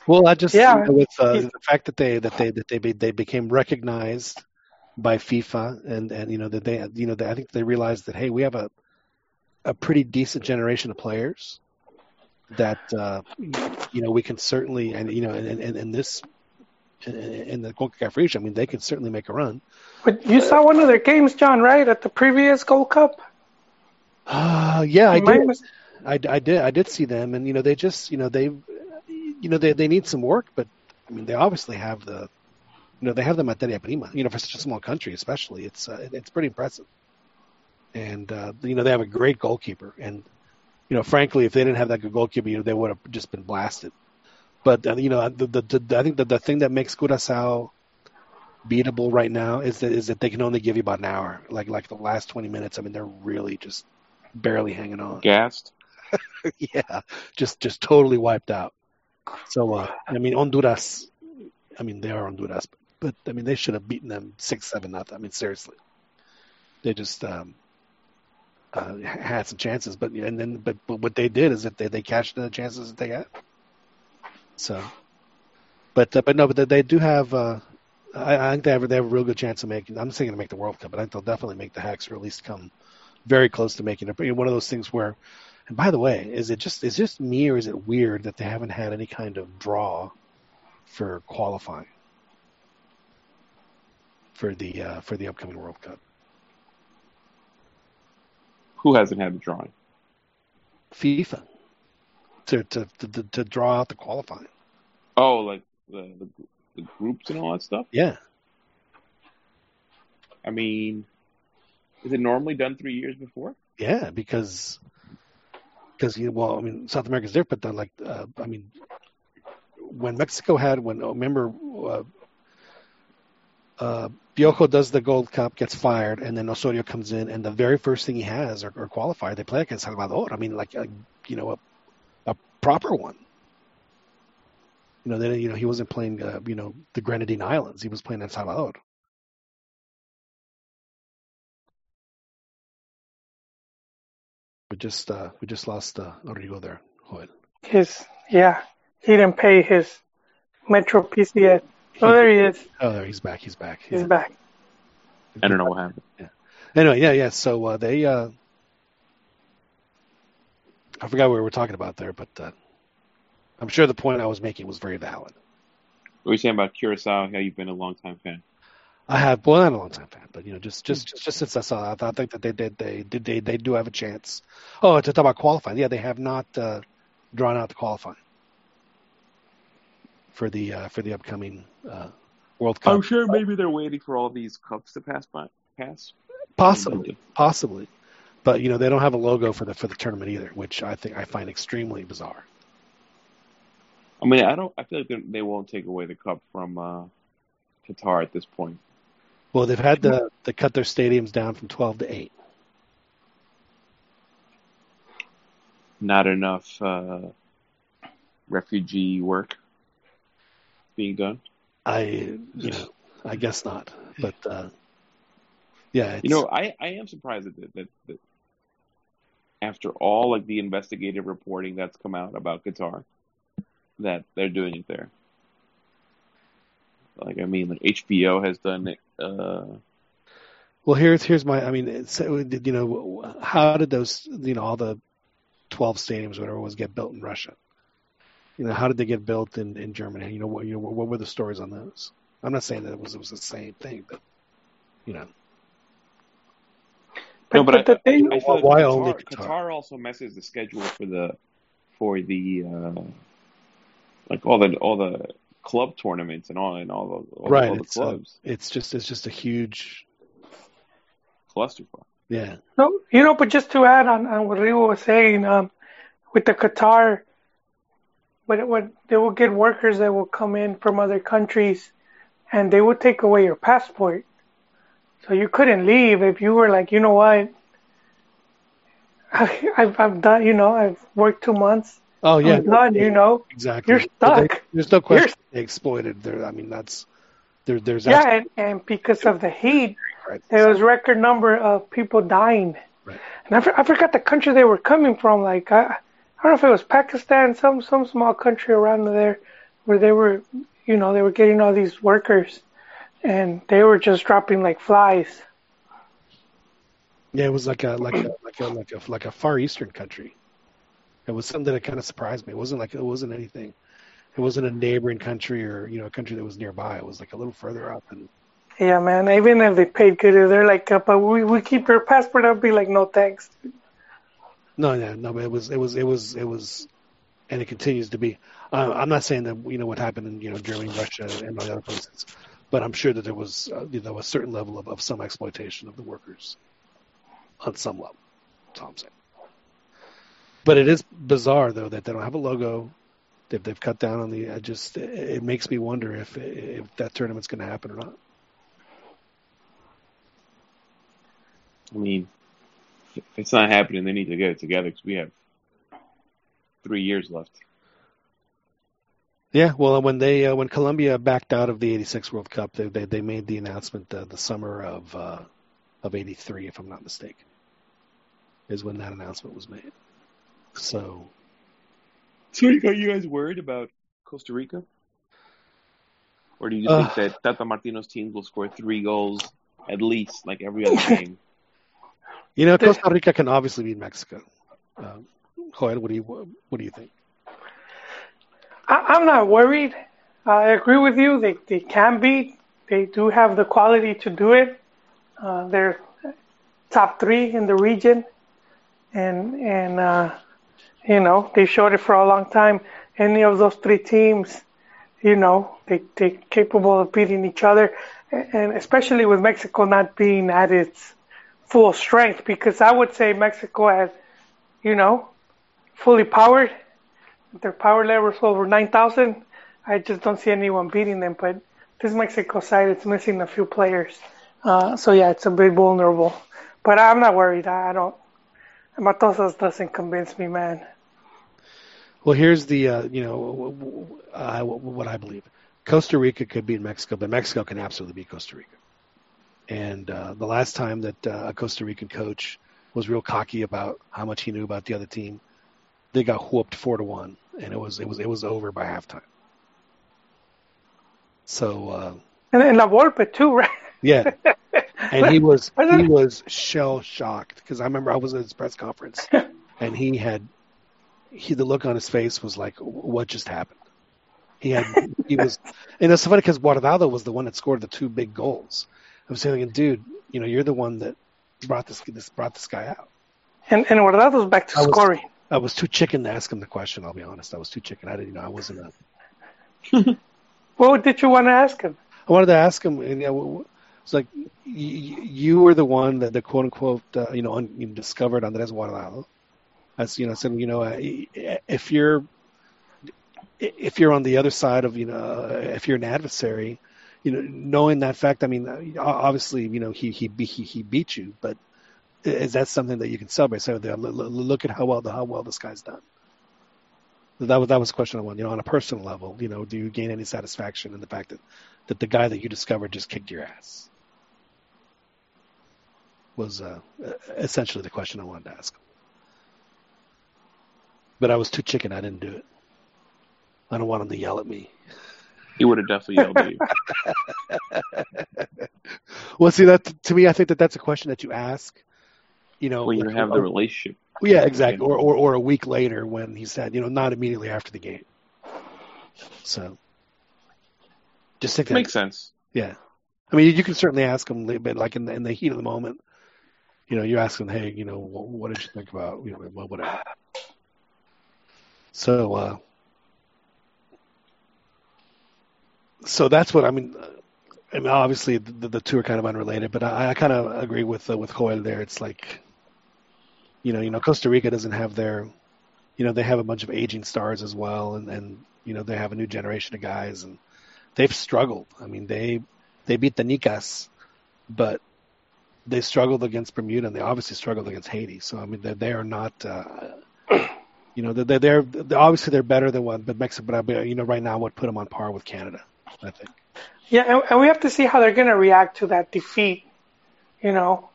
Well, I just Yeah, you know, with uh, the fact that they that they that they be, they became recognized by FIFA, and and you know that they you know they, I think they realized that hey, we have a a pretty decent generation of players that uh, you know we can certainly and you know and and, and this in the CONCACAF region, I mean they can certainly make a run. But you saw one of their games, John, right at the previous Gold Cup. Uh, yeah, I did. was- I, I did. I did see them, and you know they just you know they you know they they need some work, but I mean they obviously have the you know they have the materia prima. You know for such a small country, especially, it's uh, it's pretty impressive. And uh, you know they have a great goalkeeper, and you know frankly, if they didn't have that good goalkeeper, you know they would have just been blasted. But uh, you know the, the, the I think that the thing that makes Curacao beatable right now is that is that they can only give you about an hour. Like like the last twenty minutes, I mean they're really just barely hanging on. Gassed. yeah, just just totally wiped out. So uh, I mean, Honduras. I mean, they are Honduras, but, but I mean, they should have beaten them six seven nothing. I mean, seriously, they just um, uh, had some chances, but and then but, but what they did is that they they cashed the chances that they had. So, but uh, but no, but they, do have. Uh, I, I think they have they have a real good chance of making. I'm saying to make the World Cup, but I think they'll definitely make the Hex or at least come very close to making it. One of those things where and by the way, is it just is just me or is it weird that they haven't had any kind of draw for qualifying for the uh, for the upcoming World Cup? Who hasn't had the drawing? FIFA to to to, to draw out the qualifying. Oh, like the, the the groups and all that stuff. Yeah, I mean, is it normally done three years before? yeah, because because you well, I mean, South America's different, but then like uh, I mean, when Mexico had when oh, remember. Uh, uh, Piojo does the Gold Cup, gets fired, and then Osorio comes in, and the very first thing he has or, are qualified. They play against Salvador. I mean, like a, you know, a, a proper one. You know, then you know he wasn't playing, uh, you know, the Grenadine Islands. He was playing in Salvador. We just uh, we just lost uh, Rodrigo there, Joel. His yeah, he didn't pay his Metro PCS. Oh, there he is. Oh, there he's back. He's back. He's Yeah. back. I don't know what happened. Anyway, yeah, yeah. So uh, they, uh, I forgot what we were talking about there, but uh, I'm sure the point I was making was very valid. What were you saying about Curacao? How you've been a long time fan? I have, Well, I'm a long time fan, but you know, just just just, just since I saw that, I think that they did they did they, they do have a chance. Oh, to talk about qualifying, yeah, they have not uh, drawn out the qualifying for the uh, for the upcoming uh, World Cup. I'm sure maybe they're waiting for all these cups to pass by. Pass. Possibly, possibly, but you know, they don't have a logo for the for the tournament either, which I think I find extremely bizarre. I mean, I don't. I feel like they- won't take away the cup from uh, Qatar at this point. Well, they've had to, to cut their stadiums down from 12 to 8. Not enough uh, refugee work being done. I, you know, I guess not. But uh, yeah, it's, You know, I, I am surprised that, that that after all like the investigative reporting that's come out about Qatar, that they're doing it there. Like I mean, like HBO has done it. Uh, well, here's here's my. I mean, it's, you know, how did those, you know, all the 12 stadiums, whatever, was get built in Russia? You know, how did they get built in, in Germany? You know, what you know, what were the stories on those? I'm not saying that it was it was the same thing, but you know, But, no, but I, the thing, I feel like Why Qatar, only Qatar? Qatar also messes the schedule for the for the uh, like all the all the club tournaments and all and all the all, right? all the It's, clubs it's just it's just a huge, clusterfuck. yeah. no, you know, but just to add on, on what Rigo was saying, um, with the Qatar, when, when they will get workers that will come in from other countries, and they would take away your passport, so you couldn't leave if you were like, you know what, I, I've I've done, you know, I've worked two months, Oh yeah, I'm done, you know, exactly. you're But they- stuck. there's no You're question they exploited there. I mean, that's there. There's Yeah, and, and because of the heat, right. there was record number of people dying. Right. And I, for- I forgot the country they were coming from. Like I, I don't know if it was Pakistan, some some small country around there, where they were, you know, they were getting all these workers. and they were just dropping like flies. Yeah, it was like a like a like a like a like a far eastern country. It was something that kind of surprised me. It wasn't like it wasn't anything. It wasn't a neighboring country or you know a country that was nearby. It was like a little further up and Yeah, man. Even if they paid good, they're like, but we we keep your passport. I'll be like, no thanks. No, no, no. But it was, it was, it was, it was, and it continues to be. Uh, I'm not saying that you know what happened in you know Germany, Russia, and all the other places, but I'm sure that there was uh, you know a certain level of, of some exploitation of the workers on some level. All saying. But it is bizarre though that they don't have a logo. They've they've cut down on the. I just it, it makes me wonder if if that tournament's going to happen or not. I mean, if it's not happening. They need to get it together because we have three years left. Yeah, well, when they uh, when Colombia backed out of the '86 World Cup, they they, they made the announcement uh, the summer of uh, of '83, if I'm not mistaken, is when that announcement was made. So, So are you guys worried about Costa Rica? Or do you think Uh. that Tata Martino's team will score three goals at least, like every other game? You know, Costa Rica can obviously beat Mexico. Uh, Joel, what do you what do you think? I, I'm not worried. I agree with you. They they can beat. They do have the quality to do it. Uh, they're top three in the region, and and uh, you know they showed it for a long time. Any of those three teams, you know, they they're capable of beating each other, and especially with Mexico not being at its full strength. Because I would say Mexico has, you know, fully powered their power levels over 9,000. I just don't see anyone beating them. But this Mexico side, it's missing a few players. Uh, so yeah, it's a bit vulnerable. But I'm not worried. I don't. Matosas doesn't convince me, man. Well, here's the uh, you know uh, what I believe. Costa Rica could beat Mexico, but Mexico can absolutely beat Costa Rica. And uh, the last time that uh, a Costa Rican coach was real cocky about how much he knew about the other team, they got whooped four to one, and it was it was it was over by halftime. So uh, And, and La Volpe too, right? yeah, and he was he was shell shocked because I remember I was at his press conference, and he had he the look on his face was like, "What just happened?" He had he was, and it's funny because Guardado was the one that scored the two big goals. I was saying, dude, you know, you're the one that brought this this brought this guy out. And and Guardado's back to I was- scoring. I was too chicken to ask him the question. I'll be honest, I was too chicken. I didn't, you know, I wasn't a. What did you want to ask him? I wanted to ask him, and you know, it's like y- y- you were the one that the quote unquote, uh, you know, un, you know, discovered Andres Guardado. As you know, I said, you know, uh, if you're if you're on the other side of, you know, if you're an adversary, you know, knowing that fact, I mean, uh, obviously, you know, he he he, he beat you, but is that something that you can celebrate? Say, "Look- at how well the how well this guy's done. That was that was question I wanted. You know, on a personal level, you know, do you gain any satisfaction in the fact that that the guy that you discovered just kicked your ass? Was uh, essentially the question I wanted to ask. But I was too chicken. I didn't do it. I don't want him to yell at me. He would have definitely yelled at you. Well, see that to me, I think that that's a question that you ask. You know, when you have the relationship. Yeah, exactly. Or, or or a week later when he said, you know, not immediately after the game. So, just think that. Makes sense. Yeah, I mean, you can certainly ask him, but like in the, in the heat of the moment, you know, you ask him, hey, you know, what, what did you think about, you know, whatever. So, uh, so that's what I mean. I mean, obviously the, the two are kind of unrelated, but I, I kind of agree with uh, with Joel there. It's like, you know, you know, Costa Rica doesn't have their, you know, they have a bunch of aging stars as well, and and you know they have a new generation of guys, and they've struggled. I mean, they they beat the Nicas, but they struggled against Bermuda, and they obviously struggled against Haiti. So I mean, they they are not. Uh, you know, they're, they're, they're obviously they're better than what, but Mexico, but you know, right now would put them on par with Canada. I think. Yeah, and, and we have to see how they're going to react to that defeat. You know,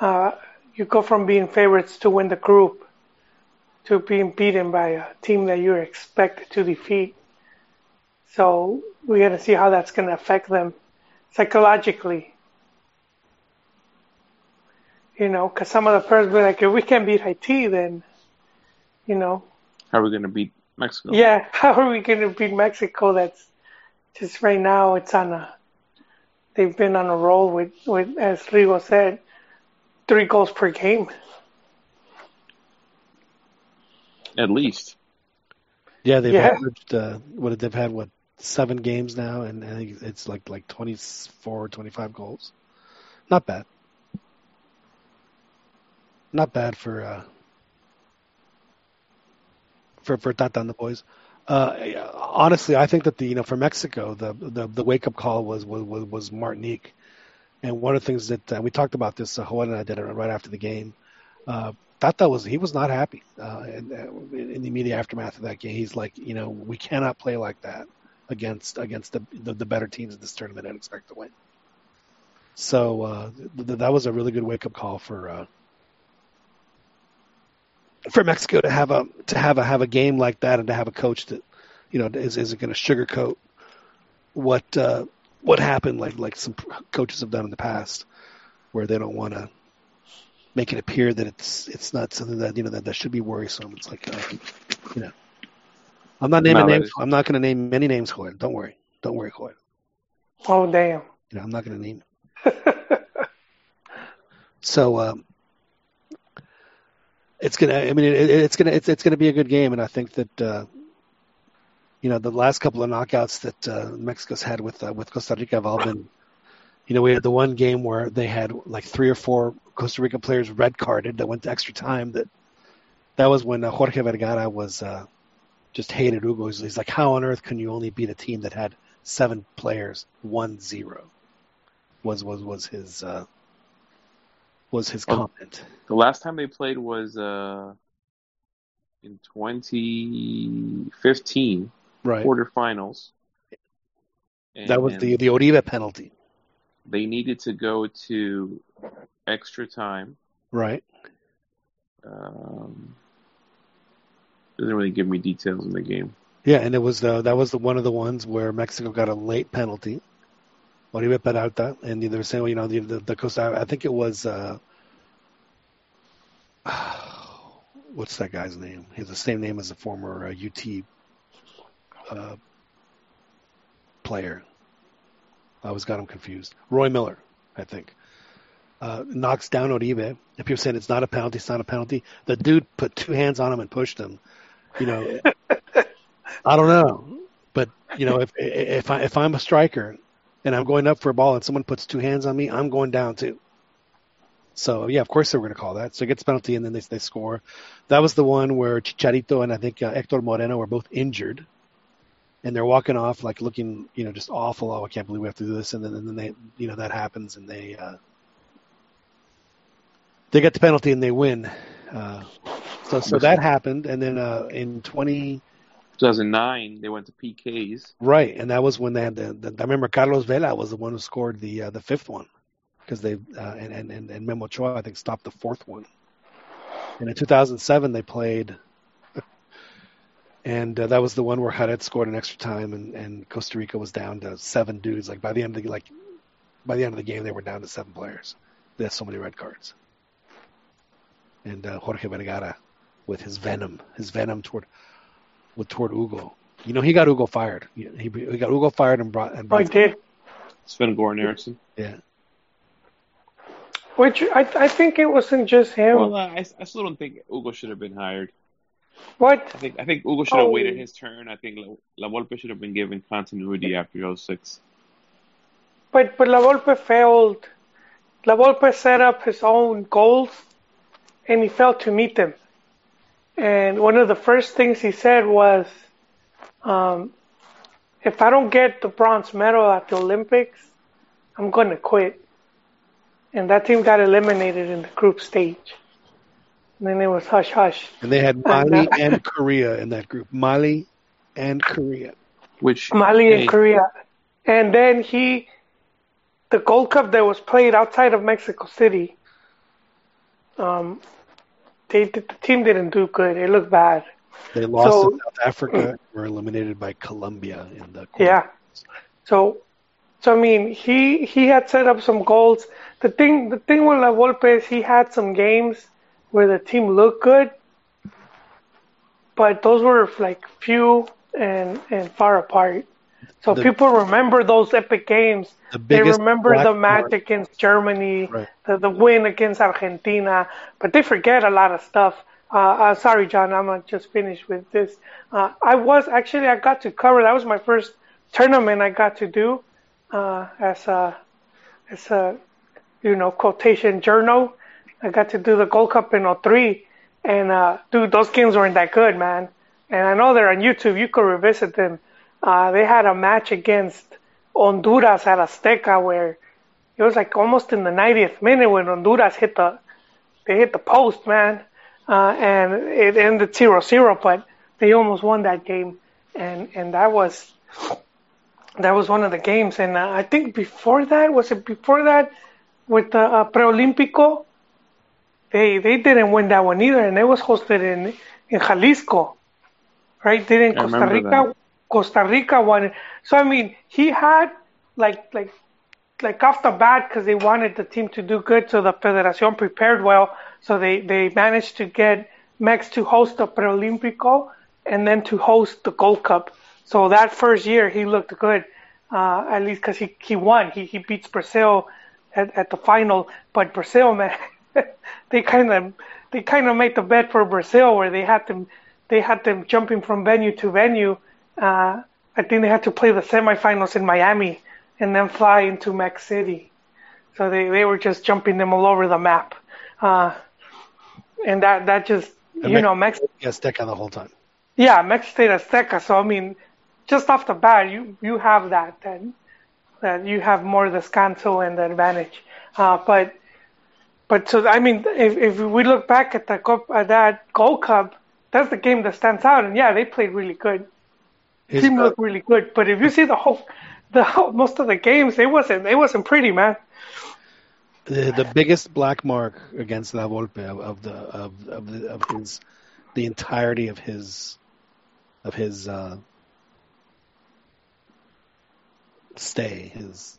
uh, you go from being favorites to win the group to being beaten by a team that you're expected to defeat. So we're going to see how that's going to affect them. psychologically. You know, because some of the players be like, if we can't beat Haiti, then, you know, How are we going to beat Mexico? yeah, how are we going to beat Mexico? That's just right now. It's on a. They've been on a roll with, with as Rigo said, three goals per game. At least. Yeah, they've Yeah. averaged uh, what they've had what seven games now, and I think it's like like 24, 25 goals. Not bad. Not bad for uh, for for Tata and the boys. Uh, honestly, I think that the you know for Mexico the the, the wake up call was, was was Martinique, and one of the things that uh, we talked about this, uh, and I did it right after the game. Uh, Tata was he was not happy uh, in, in the immediate aftermath of that game. He's like, you know, we cannot play like that against against the the, the better teams in this tournament and expect to win. So uh, th- that was a really good wake up call for uh, for Mexico to have a to have a have a game like that and to have a coach that you know is isn't going to sugarcoat what uh, what happened like like some coaches have done in the past where they don't want to make it appear that it's it's not something that you know that, that should be worrisome. It's like uh, you know, I'm not naming No, names. is- I'm not going to name many names, Hoyle. Don't worry. Don't worry, Hoyle. Oh damn! You know, I'm not going to name. So um, it's gonna. I mean, it, it- it's gonna. It's, it's gonna be a good game, and I think that uh, you know the last couple of knockouts that uh, Mexico's had with uh, with Costa Rica have all been. You know, we had the one game where they had like three or four Costa Rica players red carded that went to extra time. That that was when uh, Jorge Vergara was uh, just hated Hugo. He's, he's like, how on earth can you only beat a team that had seven players, one zero? Was was was his uh, was his Oh. comment. The last time they played was uh, in 2015 Right. quarterfinals. And, That was the the Oribe penalty. They needed to go to extra time. Right. Um, doesn't really give me details in the game. Yeah, and it was the that was the one of the ones where Mexico got a late penalty. Oribe Peralta, and they were saying, well, you know, the the, the Costa. I think it was. Uh, what's that guy's name? He has the same name as a former uh, UT uh, player. I always got him confused. Roy Miller, I think. Uh, knocks down Oribe. And people saying it's not a penalty, it's not a penalty. The dude put two hands on him and pushed him. You know, I don't know, but you know, if if I if I'm a striker and I'm going up for a ball and someone puts two hands on me, I'm going down too. So yeah, of course they were going to call that. So it gets penalty and then they they score. That was the one where Chicharito and I think uh, Hector Moreno were both injured, and they're walking off like looking, you know, just awful. Oh, I can't believe we have to do this. And then and then they, you know, that happens and they uh, they get the penalty and they win. Uh, so so that happened, and then uh, in twenty. 2009, they went to PKs. Right, and that was when they had the. the I remember Carlos Vela was the one who scored the uh, the fifth one, because they uh, and, and and Memo Ochoa I think stopped the fourth one. And in 2007 they played, and uh, that was the one where Jared scored an extra time, and and Costa Rica was down to seven dudes. Like by the end of the like, by the end of the game they were down to seven players. They had so many red cards. And uh, Jorge Vergara, with his venom, his venom toward with toward Hugo. You know, he got Hugo fired. He, he he got Hugo fired and brought and I brought. did. Sven Goran Eriksson. Yeah, Which I I think it wasn't just him. Well, uh, I, I still don't think Hugo should have been hired. what? I think I think Hugo should have Oh. waited his turn. I think La, La Volpe should have been given continuity after 06. But but La Volpe failed. La Volpe set up his own goals, and he failed to meet them. And one of the first things he said was, um, "If I don't get the bronze medal at the Olympics, I'm going to quit." And that team got eliminated in the group stage. And then it was hush hush. and they had Mali and Korea in that group. Mali and Korea. Which Mali hey, and Korea. And then he, the Gold Cup that was played outside of Mexico City, um, they the team didn't do good. It looked bad. They lost So- to South Africa. Were eliminated by Colombia in the. Yeah. So So I mean, he he had set up some goals. The thing the thing with La Volpe is he had some games where the team looked good, but those were like few and and far apart. So The- people remember those epic games. The They remember the match mark- against Germany, Right. the, the win against Argentina, but they forget a lot of stuff. Uh, uh, sorry, John, I'm gonna just finish with this. Uh, I was actually I got to cover. That was my first tournament I got to do uh, as a as a you know quotation journal. I got to do the Gold Cup in 03, and uh, dude, those games weren't that good, man. And I know they're on YouTube. You could revisit them. Uh, they had a match against Honduras at Azteca where it was like almost in the 90th minute when Honduras hit the they hit the post, man, uh, and it ended 0-0, but they almost won that game, and and that was that was one of the games. And uh, I think before that was it before that with the uh, Preolímpico, they they didn't win that one either, and it was hosted in in Jalisco, right? Didn't Costa Rica that. Costa Rica won. So I mean, he had like like like off the bat because they wanted the team to do good, so the Federación prepared well. So they they managed to get Mex to host the Preolímpico and then to host the Gold Cup. So that first year he looked good, uh, at least because he he won. He he beats Brazil at, at the final, but Brazil man, they kind of they kind of made the bet for Brazil where they had them they had them jumping from venue to venue. Uh, I think they had to play the semifinals in Miami and then fly into Mex City. So they, they were just jumping them all over the map. Uh, and that, that just, you Mex- know, Mex, Azteca the whole time. yeah, Mex State Azteca. So, I mean, just off the bat, you, you have that, that, that you have more descanso and the advantage. Uh, but, but so, I mean, if, if we look back at the Cup, at that Gold Cup, that's the game that stands out. And yeah, they played really good. His, team looked really good. But if you see the whole, the whole, most of the games, it wasn't it wasn't pretty, man. the, the biggest black mark against La Volpe of, of the of of, the, of his the entirety of his of his uh, stay his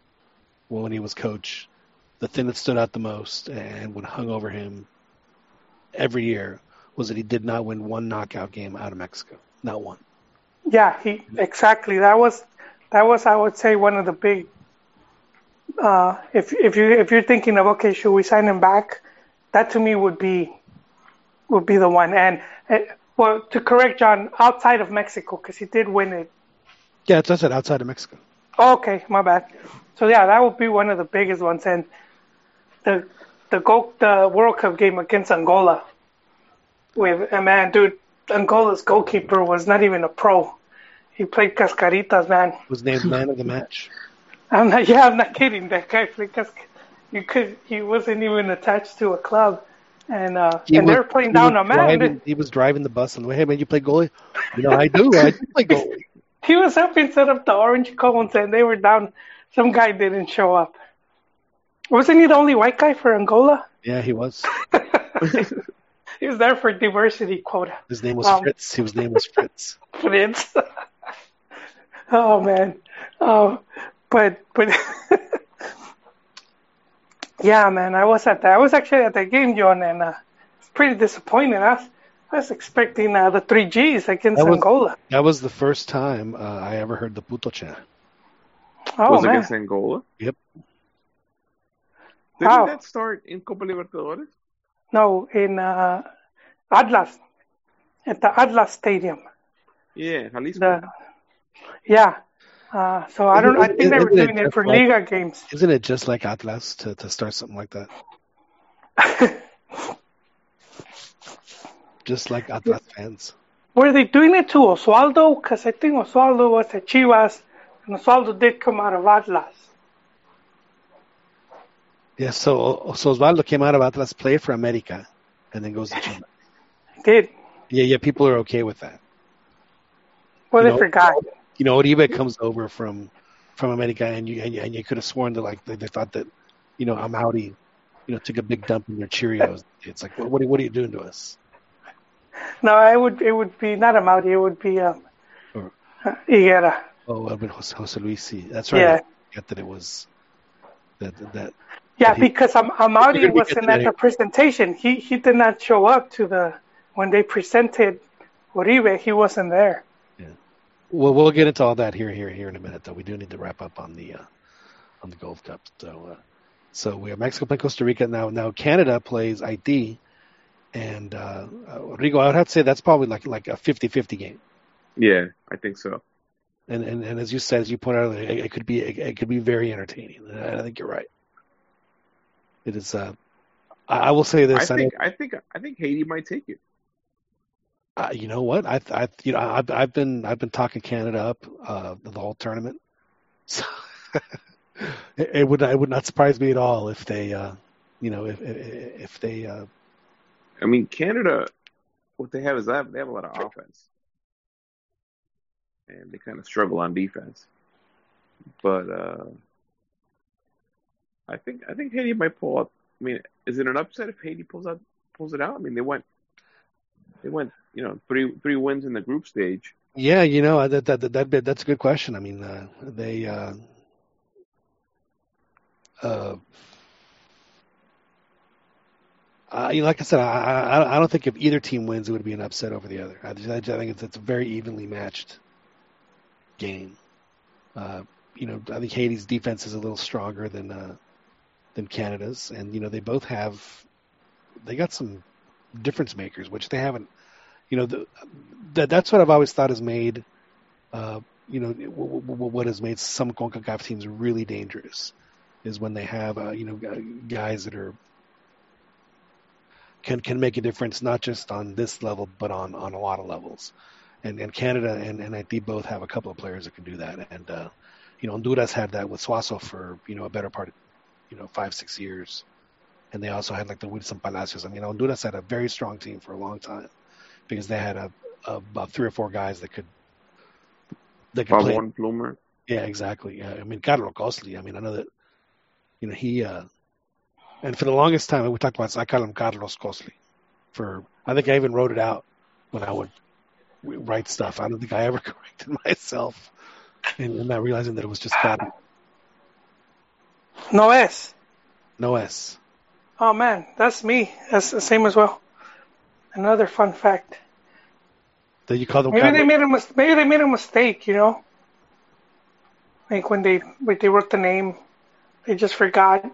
when he was coach the thing that stood out the most and what hung over him every year was that he did not win one knockout game out of Mexico not one Yeah, he exactly. That was that was I would say one of the big. Uh, if if you if you're thinking of okay, should we sign him back? That to me would be would be the one. And uh, well, to correct John, outside of Mexico, because he did win it. yeah that's what I said outside of Mexico Oh, okay, my bad. So yeah, that would be one of the biggest ones. And the the go the World Cup game against Angola with a man, dude. Angola's goalkeeper was not even a pro. He played Cascaritas, man. was named man of the match I'm not. Yeah, I'm not kidding. That guy played Casc- You could. He wasn't even attached to a club, and uh, He and was- they're playing down a man. driving- he was driving the bus on the way. Hey man, you play goalie? You know, I do. I do play goalie. He was helping set up the orange cones, and they were down. Some guy didn't show up. Wasn't he the only white guy for Angola? Yeah, he was. He was there for diversity quota. His name was Um, Fritz. His name was Fritz. Fritz. oh man. Oh, but but yeah, man. I was at that. I was actually at that game, John, and uh, pretty disappointed. I was, I was expecting uh, the three Gs against That was- Angola. That was the first time uh, I ever heard the puto chant. Oh was man. against Angola. Yep. Didn't Wow. that start in Copa Libertadores? No, in uh, Atlas, at the Atlas Stadium. Yeah, Jalisco. The yeah. Uh, so I don't. I think they were Isn't it doing it for like- Liga games. Isn't it just like Atlas to, to start something like that? Just like Atlas fans. Were they doing it to Oswaldo? Because I think Oswaldo was at Chivas, and Oswaldo did come out of Atlas. Yeah, so so Oswaldo came out of Atlas, played for America, and then goes to Chile. Did. Yeah, yeah, people are okay with that. Well, You they know, forgot. You know, Oribe comes over from from America, and you and you, and you could have sworn that like they, they thought that, you know, Amaury, you know, took a big dump in your Cheerios. It's like, what what are, what are you doing to us? No, it would it would be not a Amaury. It would be um, Or- Higuera. Oh, I've been Jose, Jose Luis. That's right. Yeah, forget that it was that that. Yeah, he- because Am- Amaury wasn't at the presentation. He he did not show up to the when they presented Oribe. He wasn't there. Yeah. Well, we'll get into all that here, here, here in a minute. Though we do need to wrap up on the uh, on the Gold Cup. So, uh, so we have Mexico playing Costa Rica now. Now Canada plays Haiti, and uh, uh, Rigo. I would have to say that's probably like like a 50-50 game. Yeah, I think so. And, and and as you said, as you pointed out, it, it could be it, it could be very entertaining. I think you're right. It is. Uh, I, I will say I this. I think I think I think Haiti might take it. uh, you know what? I, I, you know, I've, I've been, I've been talking Canada up uh, the whole tournament. So it, it would, it would not surprise me at all if they, uh, you know, if, if, if they, uh, I mean, Canada, what they have is they have, they have a lot of offense, and they kind of struggle on defense. But uh, I think I think Haiti might pull up. I mean, is it an upset if Haiti pulls out pulls it out? I mean, they went they went you know three three wins in the group stage. yeah, you know, that, that, that, that that's a good question. I mean, uh, they, uh, uh, uh, you know, like I said, I, I, I don't think if either team wins, it would be an upset over the other. I, just, I just think it's, it's a very evenly matched game. Uh, you know, I think Haiti's defense is a little stronger than uh, than Canada's, and you know they both have they got some difference makers, which they haven't. You know, that that's what I've always thought has made. Uh, you know, w- w- what has made some Concacaf teams really dangerous is when they have uh, you know guys that are can can make a difference not just on this level but on on a lot of levels. And and Canada and I think both have a couple of players that can do that. And uh, you know, Honduras had that with Suazo for you know a better part of you know five six years, and they also had like the Wilson Palacios. I mean, Honduras had a very strong team for a long time because they had a, a about three or four guys that could that could play. Pavon Plumer. Yeah, exactly. Yeah, I mean, Carlos Costly. I mean, I know that you know he uh, and for the longest time we talked about. I call him Carlos Costly. For I think I even wrote it out when I would write stuff. I don't think I ever corrected myself, and, and not realizing that it was just Carlos. No S. No S. Oh man, that's me. That's the same as well. Another fun fact. Did you call them? Maybe they made a mis- maybe they made a mistake, you know. Like when they when they wrote the name, they just forgot. It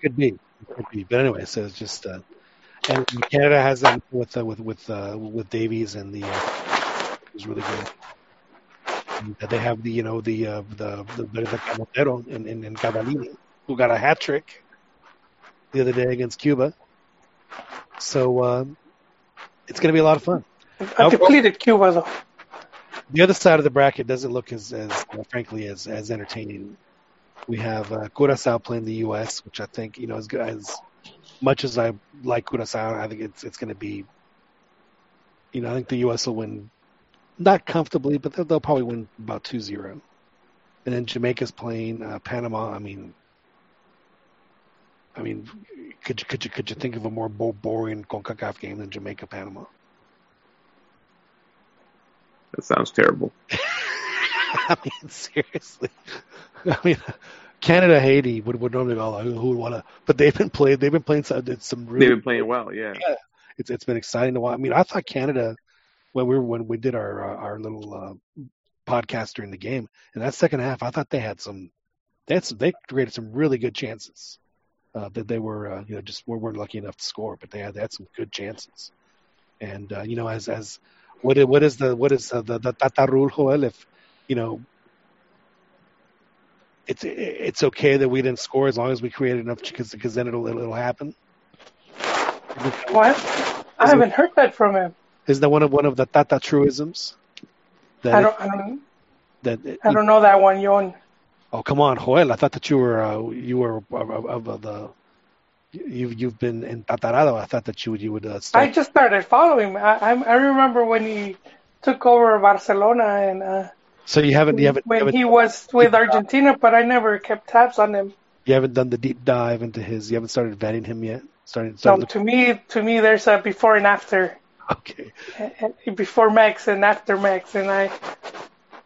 could be. It could be. But anyway, so it's just. Uh, and Canada has them with uh, with with uh, with Davies and the. Uh, it was really good. And they have the you know the uh, the the, the Camotero in, in, in Cavallini who got a hat trick the other day against Cuba. So um, it's going to be a lot of fun. Nope. depleted Cuba though. The other side of the bracket doesn't look as, as uh, frankly as, as entertaining. We have uh, Curacao playing the U.S., which I think you know as as much as I like Curacao, I think it's it's going to be. You know, I think the U.S. will win, not comfortably, but they'll, they'll probably win about 2-0. And then Jamaica's playing uh, Panama. I mean, I mean, could you could you could you think of a more bo- boring Concacaf game than Jamaica Panama? That sounds terrible. I mean, seriously. I mean, Canada, Haiti would, would normally go, who, who would want to, but they've been playing, they've been playing some, some They've been playing well, yeah. yeah. it's, it's been exciting to watch. I mean, I thought Canada, when we were, when we did our, our, our little, uh, podcast during the game, in that second half, I thought they had some, they had some, they created some really good chances. Uh, that they were, uh, you know, just weren't lucky enough to score, but they had, they had some good chances. And, uh, you know, as, as, what is, what is the, what is uh, the, the Tata rule, Joel? If, you know, it's it's okay that we didn't score as long as we created enough because because then it'll it'll happen. What? I haven't heard that from him. Isn't that one of one of the Tata truisms? That I don't. I don't. that I don't know that one, Yon. oh come on, Joel! I thought that you were uh, you were of, of the you've you've been in Tatarado. I thought that you would you would uh, I just started following him. I, I I remember when he took over Barcelona and uh, so you haven't you haven't you when haven't, he was with Argentina, but I never kept tabs on him. you haven't done the deep dive into his. You haven't started vetting him yet. Started, So started to me, to me, there's a before and after, okay. before Max and after Max, and I